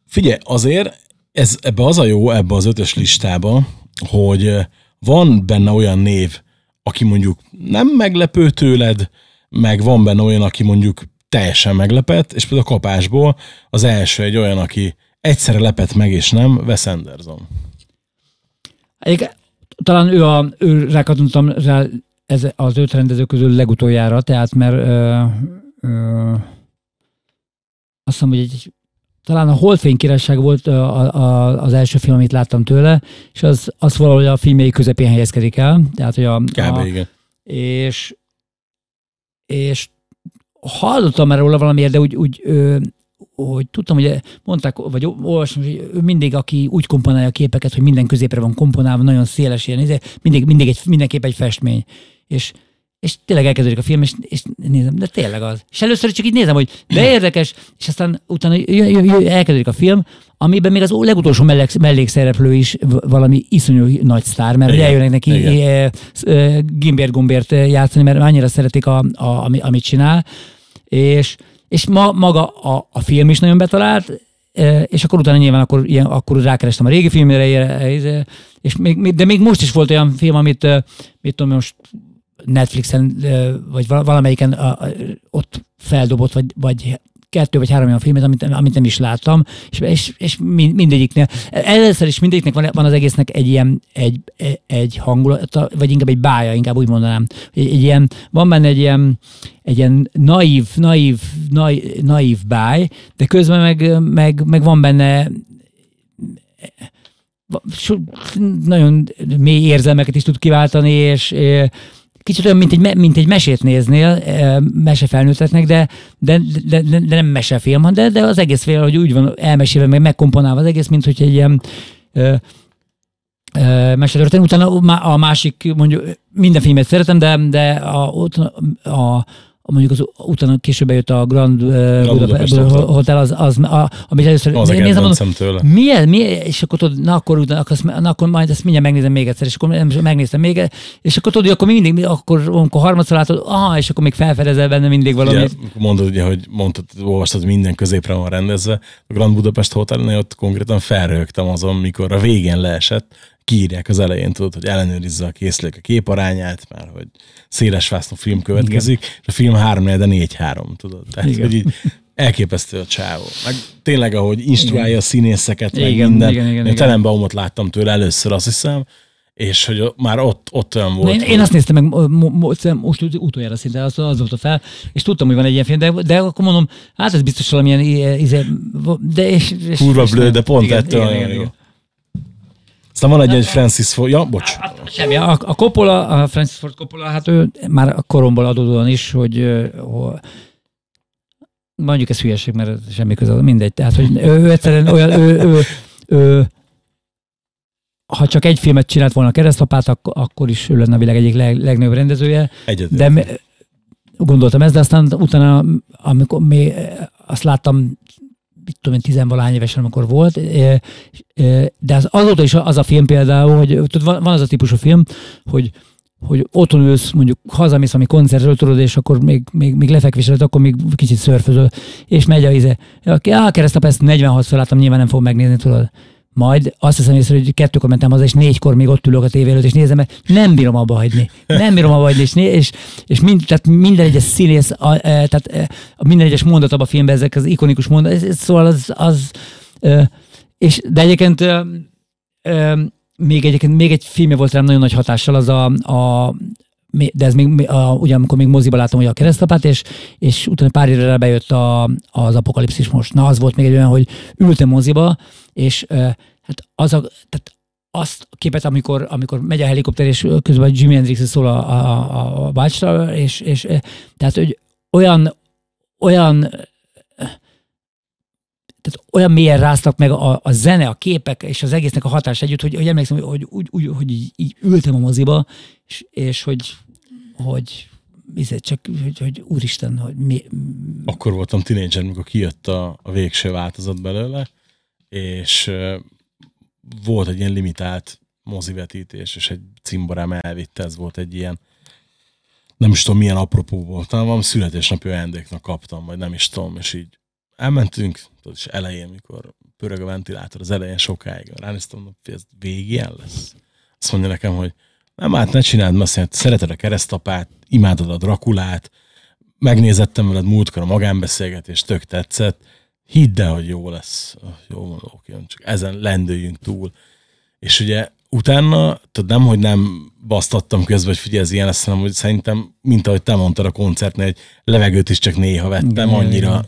Figyelj, azért ez, ebbe az a jó, ebbe az ötös listába, hogy van benne olyan név, aki mondjuk nem meglepő tőled, meg van benne olyan, aki mondjuk teljesen meglepett, és például a kapásból az első egy olyan, aki egyszerre lepett meg, és nem, Wes Anderson. Egy, talán ő, a, ő rákatottam rá ez az öt rendező közül legutoljára, tehát mert ö, ö, azt hiszem, hogy egy talán a Holdfény királyság volt a, a, az első film, amit láttam tőle, és az, az valahogy a filmjei közepén helyezkedik el. Tehát, hogy a, Kb. A, igen. És, és hallottam már róla valamiért, de úgy, úgy ö, hogy tudtam, hogy mondták, vagy olvastam, hogy ő mindig, aki úgy komponálja a képeket, hogy minden középre van komponálva, nagyon széles ilyen, izé, mindig, mindig egy, mindenképp egy festmény. És és tényleg elkezdődik a film, és, és nézem, de tényleg az. És először csak így nézem, hogy de érdekes, és aztán utána elkezdődik a film, amiben még az legutolsó mellék, mellékszereplő is valami iszonyú nagy sztár, mert Igen. eljönnek neki e, e, Gimbert Gumbert játszani, mert annyira szeretik, a, a, amit csinál, és, és ma, maga a, a film is nagyon betalált, és akkor utána nyilván akkor, ilyen, akkor rákerestem a régi filmre, és még, de még most is volt olyan film, amit mit tudom, most Netflixen, vagy valamelyiken ott feldobott, vagy, vagy kettő vagy három olyan filmet, amit, amit nem is láttam, és, és, és mindegyiknél, először is mindegyiknek van, van az egésznek egy ilyen, egy, egy hangulata, vagy inkább egy bája, inkább úgy mondanám. Egy, egy ilyen, van benne egy ilyen, egy ilyen naív, naív, naív, naív báj, de közben meg, meg, meg van benne nagyon mély érzelmeket is tud kiváltani, és kicsit olyan, mint egy, mint egy mesét néznél, mesefelnőtteknek, de, de, de, de, de nem mesefilm, de, de az egész fél, hogy úgy van elmesélve, meg megkomponálva az egész, mint hogy egy ilyen mesetörténet. Utána a másik, mondjuk minden filmet szeretem, de, de a, a, mondjuk az utána később jött a Grand, uh, Budapest Hotel, az, az a, amit először az nézem, mondom, tőle. Mi, mi, és akkor tudod, na akkor, utána, akkor, na, akkor majd ezt mindjárt megnézem még egyszer, és akkor megnéztem még, és akkor tudod, hogy akkor mindig, akkor, amikor harmadszor látod, aha, és akkor még felfedezel benne mindig valamit. Ugye, mondod, ugye, hogy mondtad, olvastad, minden középre van rendezve. A Grand Budapest Hotelnél ott konkrétan felrögtem azon, mikor a végén leesett, kiírják az elején, tudod, hogy ellenőrizze a készülék a képarányát, már hogy széles vászló film következik, igen. és a film 3 de 4-3, tudod. Tehát, igen. hogy így elképesztő a csávó. Meg tényleg, ahogy instruálja igen. a színészeket, meg igen, minden. Igen, igen, Én Telenbaumot láttam tőle először, azt hiszem, és hogy már ott, ott olyan volt. Én, hogy... én azt néztem meg most utoljára szinte, az, az volt a fel, és tudtam, hogy van egy ilyen film, de, de akkor mondom, hát ez biztos valamilyen, izé, de és, és, Kurva blő, de pont igen, ettől igen, igen, igen. Aztán van egy, egy Francis Ford, ja, bocs. Hát, semmi, a, a Coppola, a Francis Ford Coppola, hát ő már a koromból adódóan is, hogy, mondjuk ez hülyeség, mert semmi köze, mindegy. Tehát, hogy ő, egyszerűen olyan, ő, ő, ő, ha csak egy filmet csinált volna a keresztapát, akkor, akkor is ő lenne a világ egyik leg, legnagyobb rendezője. Egyedül. De gondoltam ezt, de aztán utána, amikor még azt láttam mit tudom én, tizenvalány évesen, amikor volt, de az, azóta is az a film például, hogy tudod, van az a típusú film, hogy hogy otthon ülsz, mondjuk hazamész ami koncertről, tudod, és akkor még, még, még lefekvés előtt, akkor még kicsit szörfözöl, és megy a ize. Aki, á, keresztap, ezt 46-szor láttam, nyilván nem fog megnézni, tudod. Majd azt hiszem észre, hogy kettőkor mentem haza, és négykor még ott ülök a tévé előtt, és nézem, mert nem bírom abba hagyni. Nem bírom abba hagyni, és, és, és mind, tehát minden egyes színész, a, e, tehát e, minden egyes mondat abban a filmben, ezek az ikonikus mondat, szóval az, az és, de egyébként még egyébként még egy filmje volt rám nagyon nagy hatással, az a, a de ez még, a, ugye amikor még moziba láttam hogy a keresztapát, és, és utána pár évre bejött a, az apokalipszis most. Na, az volt még egy olyan, hogy ültem moziba, és hát az a, tehát azt a képet, amikor, amikor megy a helikopter, és közben Jimi Hendrix szól a, a, a bácsra, és, és tehát, hogy olyan, olyan tehát olyan mélyen ráztak meg a, a zene, a képek és az egésznek a hatás együtt, hogy, hogy emlékszem, hogy, úgy, úgy, hogy így, így ültem a moziba, és, és hogy, hogy izé, csak, hogy, hogy úristen, hogy mi... Akkor voltam tinédzser, amikor kijött a, a végső változat belőle, és volt egy ilyen limitált mozivetítés, és egy cimborám elvitte, ez volt egy ilyen nem is tudom milyen apropó volt, talán valami születésnapi ajándéknak kaptam, vagy nem is tudom, és így elmentünk, tudod, és elején, mikor pörög a ventilátor, az elején sokáig, ránéztem, hogy ez végén lesz. Azt mondja nekem, hogy nem, hát ne csináld, mert szereted a keresztapát, imádod a Drakulát, megnézettem veled múltkor a magánbeszélgetést, tök tetszett, hidd el, hogy jó lesz. Jó, mondom, oké, csak ezen lendüljünk túl. És ugye utána, tudod, nem, hogy nem basztattam közben, hogy figyelj, ez ilyen lesz, hanem hogy szerintem, mint ahogy te mondtad a koncertnél, egy levegőt is csak néha vettem, annyira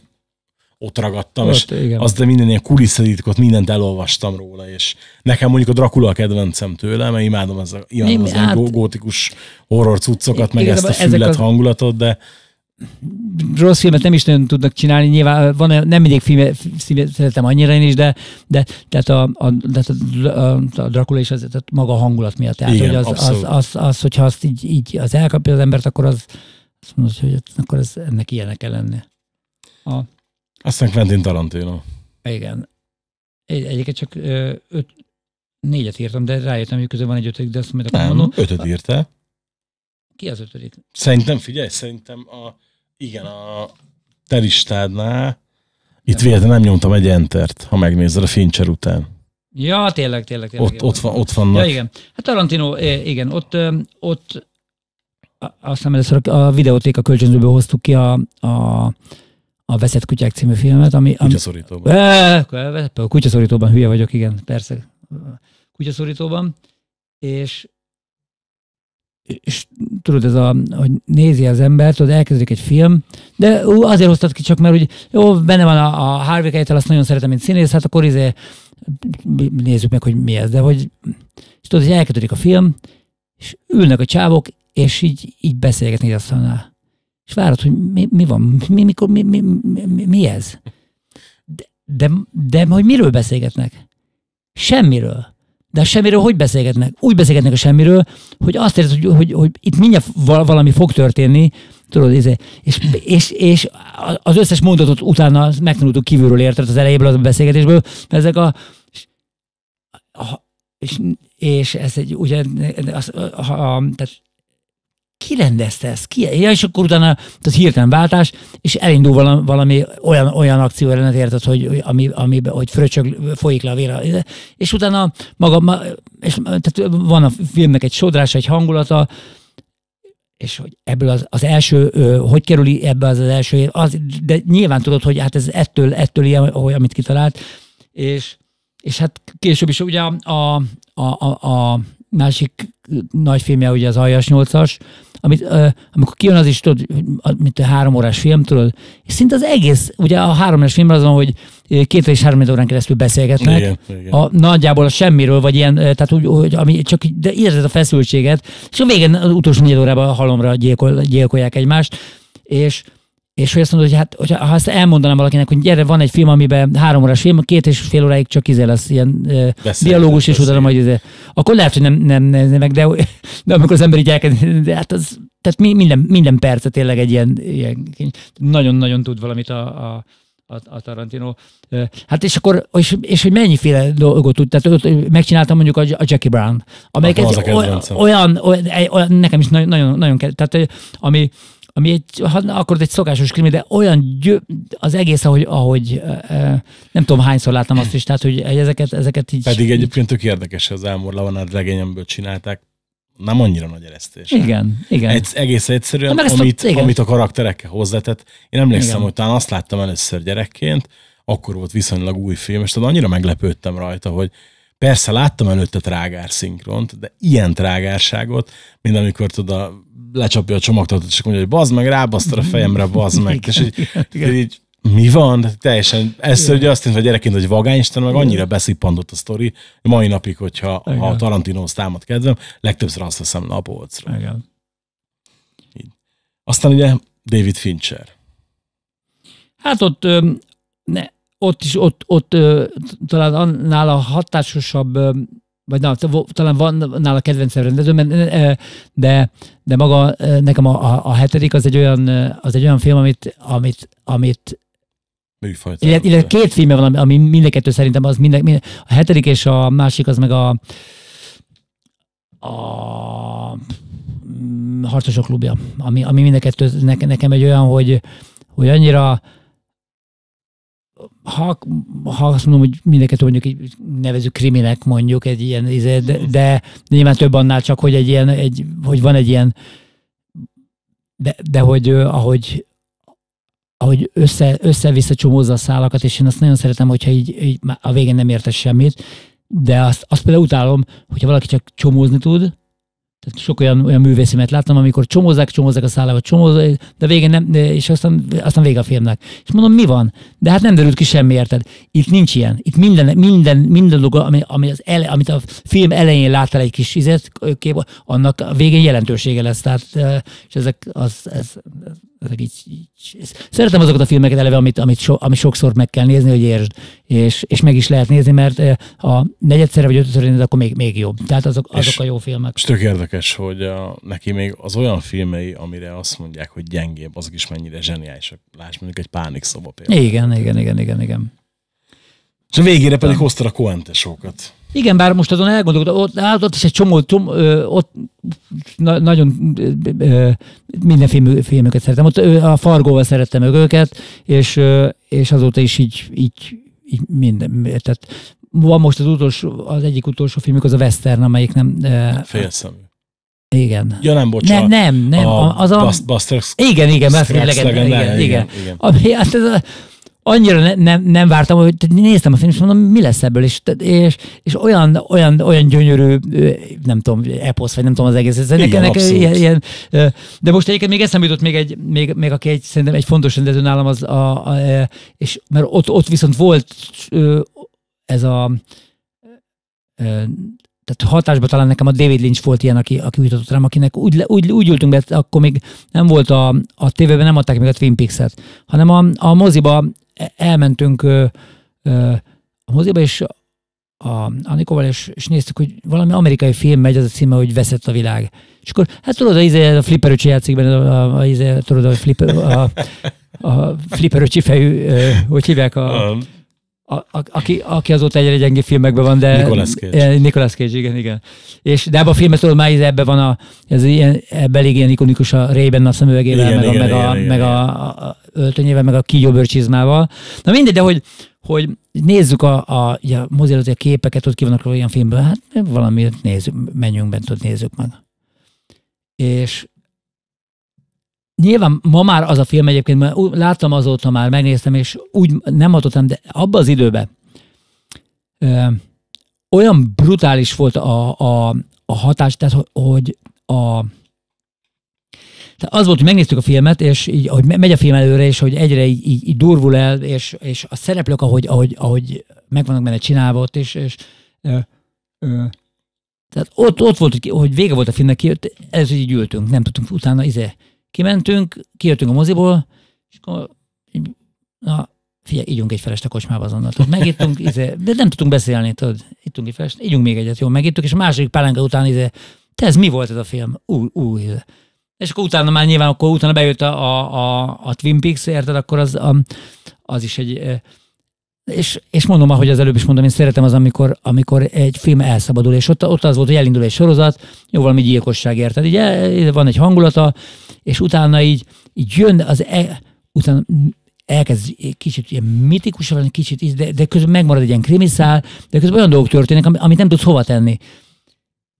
ott ragadtam, ott, és igen. az de minden ilyen kulisszatitkot, mindent elolvastam róla, és nekem mondjuk a Dracula a kedvencem tőle, mert imádom, az, imádom az hát, gótikus horror cuccokat, meg ezt a füllet hangulatot, de rossz filmet nem is nagyon tudnak csinálni, nyilván van, nem mindig filmet, filmet szeretem annyira én is, de, de tehát a, a, de a, a Dracula is az, tehát maga a hangulat miatt. Tehát, Igen, hogy az, az, abszolút. az, az, az, hogyha azt így, így az elkapja az embert, akkor az azt mondod, hogy akkor ez, ennek ilyenek kell lenni. A, Aztán Quentin Tarantino. igen. Egy, egyébként csak öt, négyet írtam, de rájöttem, hogy közben van egy ötödik, de azt majd akkor Nem, mondom. ötöt írtál. Ki az ötödik? Szerintem, figyelj, szerintem a, igen, a te listádnál itt véletlenül nem nyomtam egy entert, ha megnézed a Fincher után. Ja, tényleg, tényleg. tényleg Ott, ott, van, ott vannak. Ja, igen. Hát Tarantino, igen, ott, ott a- azt hiszem először a videótéka kölcsönzőből hoztuk ki a, a, a Veszett kutyák című filmet, ami... ami Kutyaszorítóban. A kutyaszorítóban hülye vagyok, igen, persze. Kutyaszorítóban. És és tudod, ez a, hogy nézi az ember, tudod, elkezdődik egy film, de ú, azért hoztad ki csak, mert úgy, jó, benne van a, a Harvey Keitel, azt nagyon szeretem, mint színész, hát akkor izé, nézzük meg, hogy mi ez, de hogy, és tudod, hogy elkezdődik a film, és ülnek a csávok, és így, így beszélgetnek így asztalnál. És várod, hogy mi, mi van, mi, mikor, mi, mi, mi, mi, mi ez? De, de, de hogy miről beszélgetnek? Semmiről. De a semmiről hogy beszélgetnek? Úgy beszélgetnek a semmiről, hogy azt érzed, hogy, hogy, hogy itt mindjárt val- valami fog történni, tudod, izé, és, és, és az összes mondatot utána megtanultuk kívülről érted az elejéből a beszélgetésből, ezek a, a és, és ez egy, ugye, az, a, a, tehát ki rendezte ezt? Ki? Ja, és akkor utána tehát hirtelen váltás, és elindul valami, valami olyan, olyan akció ellenet érted, hogy, ami, ami, hogy fröcsög, folyik le a vér. És utána maga, ma, és, tehát van a filmnek egy sodrása, egy hangulata, és hogy ebből az, az első, hogy kerül ebbe az, az első, az, de nyilván tudod, hogy hát ez ettől, ettől ilyen, amit kitalált, és, és hát később is ugye a, a, a, a másik nagy filmje ugye az Aljas 8-as, amit, uh, amikor kijön az is, tudod, mint a három órás film, tudod, és szinte az egész, ugye a három órás film az van, hogy két és három órán keresztül beszélgetnek, Igen, igen. a, nagyjából a semmiről, vagy ilyen, eh, tehát úgy, hogy ami csak de érzed a feszültséget, és a végén az utolsó négy órában a halomra gyilkol, gyilkolják egymást, és és hogy azt mondod, hogy hát, hogyha, ha ezt elmondanám valakinek, hogy gyere, van egy film, amiben három órás film, két és fél óráig csak izé lesz ilyen uh, dialógus, és utána majd izé, akkor lehet, hogy nem, nem nézni meg, de, de amikor az ember így elkezd, de hát az, tehát mi- minden, minden perce tényleg egy ilyen, ilyen nagyon-nagyon tud valamit a, a a, a Tarantino. Hát és akkor, és, és hogy mennyiféle dolgot tud, tehát ott megcsináltam mondjuk a, a Jackie Brown, amelyik egy olyan, olyan, olyan, nekem is nagyon, nagyon, nagyon kell, tehát ami, ami egy, ha akkor egy szokásos krimi, de olyan gyö, az egész, ahogy, ahogy nem tudom hányszor láttam azt is, tehát hogy ezeket, ezeket így... Pedig egyébként tök érdekes, az Elmore Leonard regényemből csinálták. Nem annyira nagy eresztés. Igen, igen. Egy, egész egyszerűen, Na, ezt a- amit, igen. amit a karakterekkel hozzátett. Én emlékszem, Igen. hogy talán azt láttam először gyerekként, akkor volt viszonylag új film, és tudod, annyira meglepődtem rajta, hogy persze láttam előtte trágár szinkront, de ilyen trágárságot, mint amikor a, lecsapja a csomagtartót, és mondja, hogy bazd meg, rábasztad a fejemre, bazd meg. és így, így, így, mi van? Teljesen, először ugye azt mondta gyerekként, hogy vagány, Isten meg annyira beszippantott a sztori, hogy mai napig, hogyha ha Igen. Tarantinohoz támad kedvem, legtöbbször azt veszem le a polcra. Igen. Aztán ugye David Fincher. Hát ott, ne, ott is, ott, ott ö, talán annál a hatásosabb, ö, vagy na, talán van nála kedvencem rendező, mert, ö, de, de maga nekem a, a, a hetedik az egy olyan, az egy olyan film, amit, amit, amit Műfajt. illetve, illetve két filme van, ami, mind a kettő szerintem az minden, minden, a hetedik és a másik az meg a a mm, harcosok klubja, ami, ami mind a kettő ne, nekem egy olyan, hogy, hogy annyira ha, ha azt mondom, hogy mind a kettő mondjuk így nevezük kriminek mondjuk egy ilyen, izé, de, de, nyilván több annál csak, hogy egy ilyen, egy, hogy van egy ilyen de, de hogy ahogy, ahogy össze, össze-vissza csomózza a szálakat, és én azt nagyon szeretem, hogyha így, így a végén nem értesz semmit, de azt, azt például utálom, hogyha valaki csak csomózni tud, tehát sok olyan, olyan művészimet láttam, amikor csomózzák, csomózzák a szálakat, csomózzák, de végén nem, és aztán, aztán vége a filmnek. És mondom, mi van? De hát nem derült ki semmi, érted? Itt nincs ilyen. Itt minden, minden, minden dolog, ami, ami az ele, amit a film elején láttál egy kis izet, kép, annak a végén jelentősége lesz. Tehát, eh, és ezek, az, ez ezek így, így, szeretem azokat a filmeket eleve, amit, amit, so, amit sokszor meg kell nézni, hogy értsd, és, és meg is lehet nézni, mert eh, ha negyedszerre vagy ötöször nézed, akkor még, még jobb. Tehát azok, azok És- a jó filmek. És tök érdekes, hogy a, neki még az olyan filmei, amire azt mondják, hogy gyengébb, azok is mennyire zseniálisak. Lásd mondjuk egy pánik szoba például. Igen, igen, igen, igen, igen. És a végére pedig hozta a Coentesókat. Igen, bár most azon elgondolkodtam, ott, hát ott is egy csomó, csomó ott na, nagyon minden film, filmüket szeretem. Ott a Fargóval szerettem őket, és, és azóta is így, így, így minden. Tehát van most az utolsó, az egyik utolsó filmük, az a Western, amelyik nem... Félszemű. igen. Ja nem, Nem, bocsánat. nem, nem. A, az a, Bust- Buster igen, igen, Buster Scruggs legenda, legendája, igen, igen. igen. Ami, hát ez a, annyira ne, nem, nem vártam, hogy néztem a filmet, és mondom, mi lesz ebből, és, és, és olyan, olyan, olyan gyönyörű, nem tudom, eposz, vagy nem tudom az egész. Ez ennek, abszolút. ilyen, ilyen, de most egyébként még eszembe jutott még, egy, még, még aki egy, szerintem egy fontos rendező nálam, az a, a, és mert ott, ott viszont volt ez a tehát hatásban talán nekem a David Lynch volt ilyen, aki, aki úgy rám, akinek úgy, úgy, úgy ültünk be, akkor még nem volt a, a tévében, nem adták még a Twin Peaks-et, hanem a, a moziba elmentünk ö, ö, a moziba, és a Anikóval, és, és néztük, hogy valami amerikai film megy, az a címe, hogy Veszett a világ. És akkor, hát tudod, a, izé, a Flipper öcsi játszik benne, a, a, a, izé, tudod, a Flipper, a, a Flipper öcsi fejű, ö, hogy hívják a, A, a, a, aki, aki azóta egyre gyengébb filmekben van, de... Nicolas Cage. Nicolas Cage, igen, igen. És, de ebben a filmben tudod, már ebben van a, ez ilyen, ebben elég ilyen ikonikus a Ray-Ben a szemüvegével, Igen, meg, igen, a, meg, a, igen, meg igen, a, a, a, öltönyével, meg a kígyóbőrcsizmával. Na mindegy, de hogy, hogy nézzük a, a, a mozi előtti a képeket, ott ki vannak olyan filmből, hát valamiért nézzük, menjünk bent, ott nézzük meg. És Nyilván ma már az a film egyébként, mert láttam azóta már, megnéztem, és úgy nem adottam, de abban az időben ö, olyan brutális volt a, a, a hatás, tehát hogy- a az volt, hogy megnéztük a filmet, és így, ahogy me- megy a film előre, és hogy egyre így, így, így durvul el, és, és a szereplők, ahogy, ahogy, ahogy meg vannak benne csinálva ott, és, és ö, ö, tehát ott, ott volt, hogy, hogy vége volt a filmnek, kijött, ez így ültünk, nem tudtunk utána, izé, kimentünk, kijöttünk a moziból, és akkor na, figyelj, ígyunk egy felest a kocsmába azonnal. Tudod, megittunk, izé, de nem tudtunk beszélni, tudod, ittunk egy felest, ígyunk még egyet, jó, megittuk, és a második pálánka után izé, te ez mi volt ez a film? Ú, ú, izé. És akkor utána már nyilván, akkor utána bejött a, a, a, Twin Peaks, érted, akkor az, a, az is egy, eh, és, és mondom, ahogy az előbb is mondom, én szeretem az, amikor, amikor egy film elszabadul, és ott, ott az volt, hogy elindul egy sorozat, jó, valami gyilkosság, érted? Így el, van egy hangulata, és utána így, így jön az, e, utána elkezd kicsit ilyen mitikus lenni, kicsit, de, de közben megmarad egy ilyen krimiszál, de közben olyan dolgok történnek, ami- amit nem tudsz hova tenni.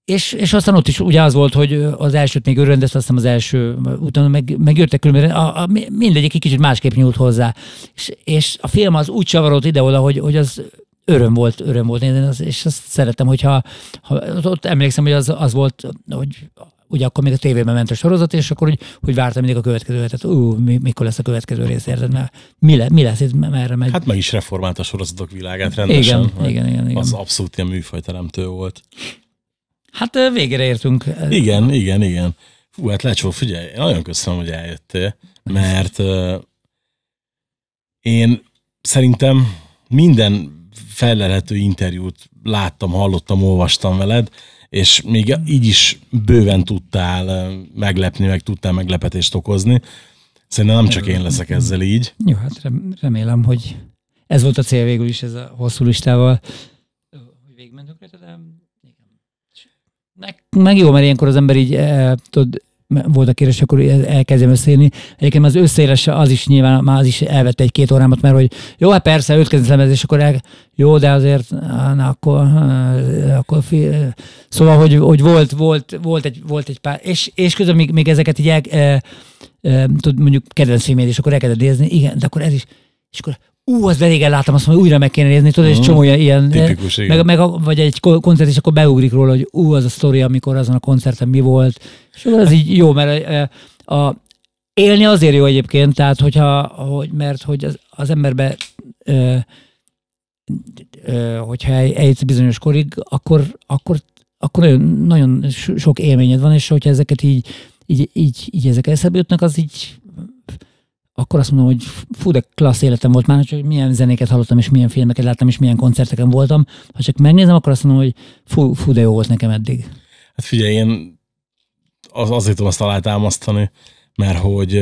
És, és aztán ott is ugye az volt, hogy az elsőt még ő rendezte, aztán az első, utána meg, meg jöttek különböző, a, a, mindegyik egy kicsit másképp nyúlt hozzá. És, és a film az úgy csavarolt ide-oda, hogy, hogy az öröm volt, öröm volt nézni, és azt szeretem, hogyha ha, ott emlékszem, hogy az, az volt, hogy ugye akkor még a tévében ment a sorozat, és akkor hogy, hogy vártam mindig a következőt, tehát ú, mi, mikor lesz a következő rész, érted? Mert mi, le, mi lesz itt, merre megy? hát meg is reformálta a sorozatok világát rendesen. igen, igen, igen, igen. Az abszolút ilyen műfajteremtő volt. Hát végére értünk. Igen, igen, igen. Fú, hát Lecsó, figyelj, nagyon köszönöm, hogy eljöttél, mert uh, én szerintem minden felelhető interjút láttam, hallottam, olvastam veled, és még így is bőven tudtál meglepni, meg tudtál meglepetést okozni. Szerintem nem csak én leszek ezzel így. Jó, hát rem- remélem, hogy ez volt a cél végül is, ez a hosszú listával, hogy végigmentünk rajta, de. Meg, jó, mert ilyenkor az ember így, eh, tudod, volt a kérdés, akkor elkezdjem összeírni. Egyébként az összeírás az is nyilván már az is elvette egy-két órámat, mert hogy jó, hát persze, öt kezdemez, és akkor el, jó, de azért, na, akkor, akkor fi, szóval, hogy, hogy volt, volt, volt, egy, volt egy pár, és, és közben még, még ezeket így el, e, e, tud, mondjuk kedvenc filmét, és akkor elkezded nézni, igen, de akkor ez is, és akkor ú, az régen láttam, azt mondom, hogy újra meg kéne nézni, tudod, és Mhm. csomó ilyen, Tipikus, igen. meg, meg a, vagy egy ko- koncert, és akkor beugrik róla, hogy ú, az a sztori, amikor azon a koncerten mi volt. És az így jó, mert eh, a, élni azért jó egyébként, tehát hogyha, hogy, mert hogy az, az emberbe ö, ö, hogyha eljutsz bizonyos korig, akkor, akkor, akkor nagyon, nagyon so- sok élményed van, és hogyha ezeket így, így, így, így ezek eszembe jutnak, az így akkor azt mondom, hogy fú, de klassz életem volt már, csak milyen zenéket hallottam, és milyen filmeket láttam, és milyen koncerteken voltam. Ha csak megnézem, akkor azt mondom, hogy fú, fú de jó volt nekem eddig. Hát figyelj, én az, azért tudom azt alátámasztani, mert hogy,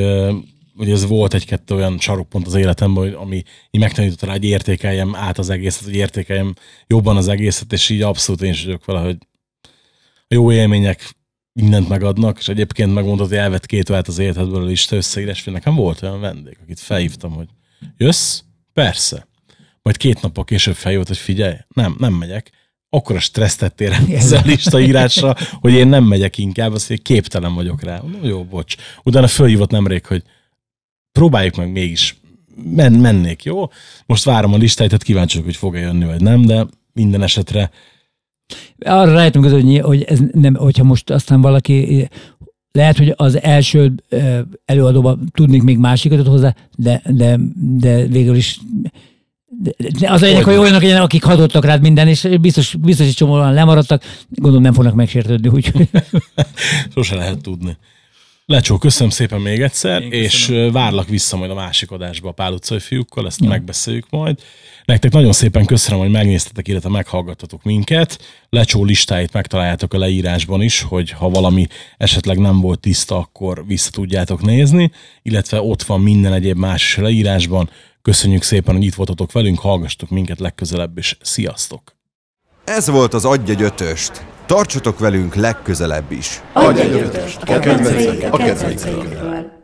hogy ez volt egy-kettő olyan sarokpont az életemben, hogy, ami így megtanította rá, hogy értékeljem át az egészet, hogy értékeljem jobban az egészet, és így abszolút én is vagyok vele, hogy a jó élmények mindent megadnak, és egyébként megmondod, hogy elvett két vált az életedből a lista összeírás, nekem volt olyan vendég, akit felhívtam, hogy jössz? Persze. Majd két nappal később feljött, hogy figyelj, nem, nem megyek. Akkor a stresszt tettél ezzel a listaírásra, hogy én nem megyek inkább, azt hogy képtelen vagyok rá. No, jó, bocs. Utána fölhívott nemrég, hogy próbáljuk meg mégis, Men, mennék, jó? Most várom a listáit, tehát kíváncsi hogy fog-e jönni, vagy nem, de minden esetre arra rájöttem hogy, hogy ez nem, hogyha most aztán valaki lehet, hogy az első előadóban tudnék még másikat hozzá, de, de, de végül is de az egyik, hogy olyanok, akik hadottak rád minden, és biztos, biztos hogy csomóan lemaradtak, gondolom nem fognak megsértődni, úgyhogy. Sose lehet tudni. Lecsó, köszönöm szépen még egyszer, Én és köszönöm. várlak vissza majd a másik adásba a Pál utcai fiúkkal, ezt ja. megbeszéljük majd. Nektek nagyon szépen köszönöm, hogy megnéztetek, illetve meghallgattatok minket. Lecsó listáit megtaláljátok a leírásban is, hogy ha valami esetleg nem volt tiszta, akkor vissza tudjátok nézni, illetve ott van minden egyéb más is a leírásban. Köszönjük szépen, hogy itt voltatok velünk, hallgastok minket legközelebb, és sziasztok! Ez volt az Adj egy ötöst. Tartsatok velünk legközelebb is. Egy ötöst a kedvencekről.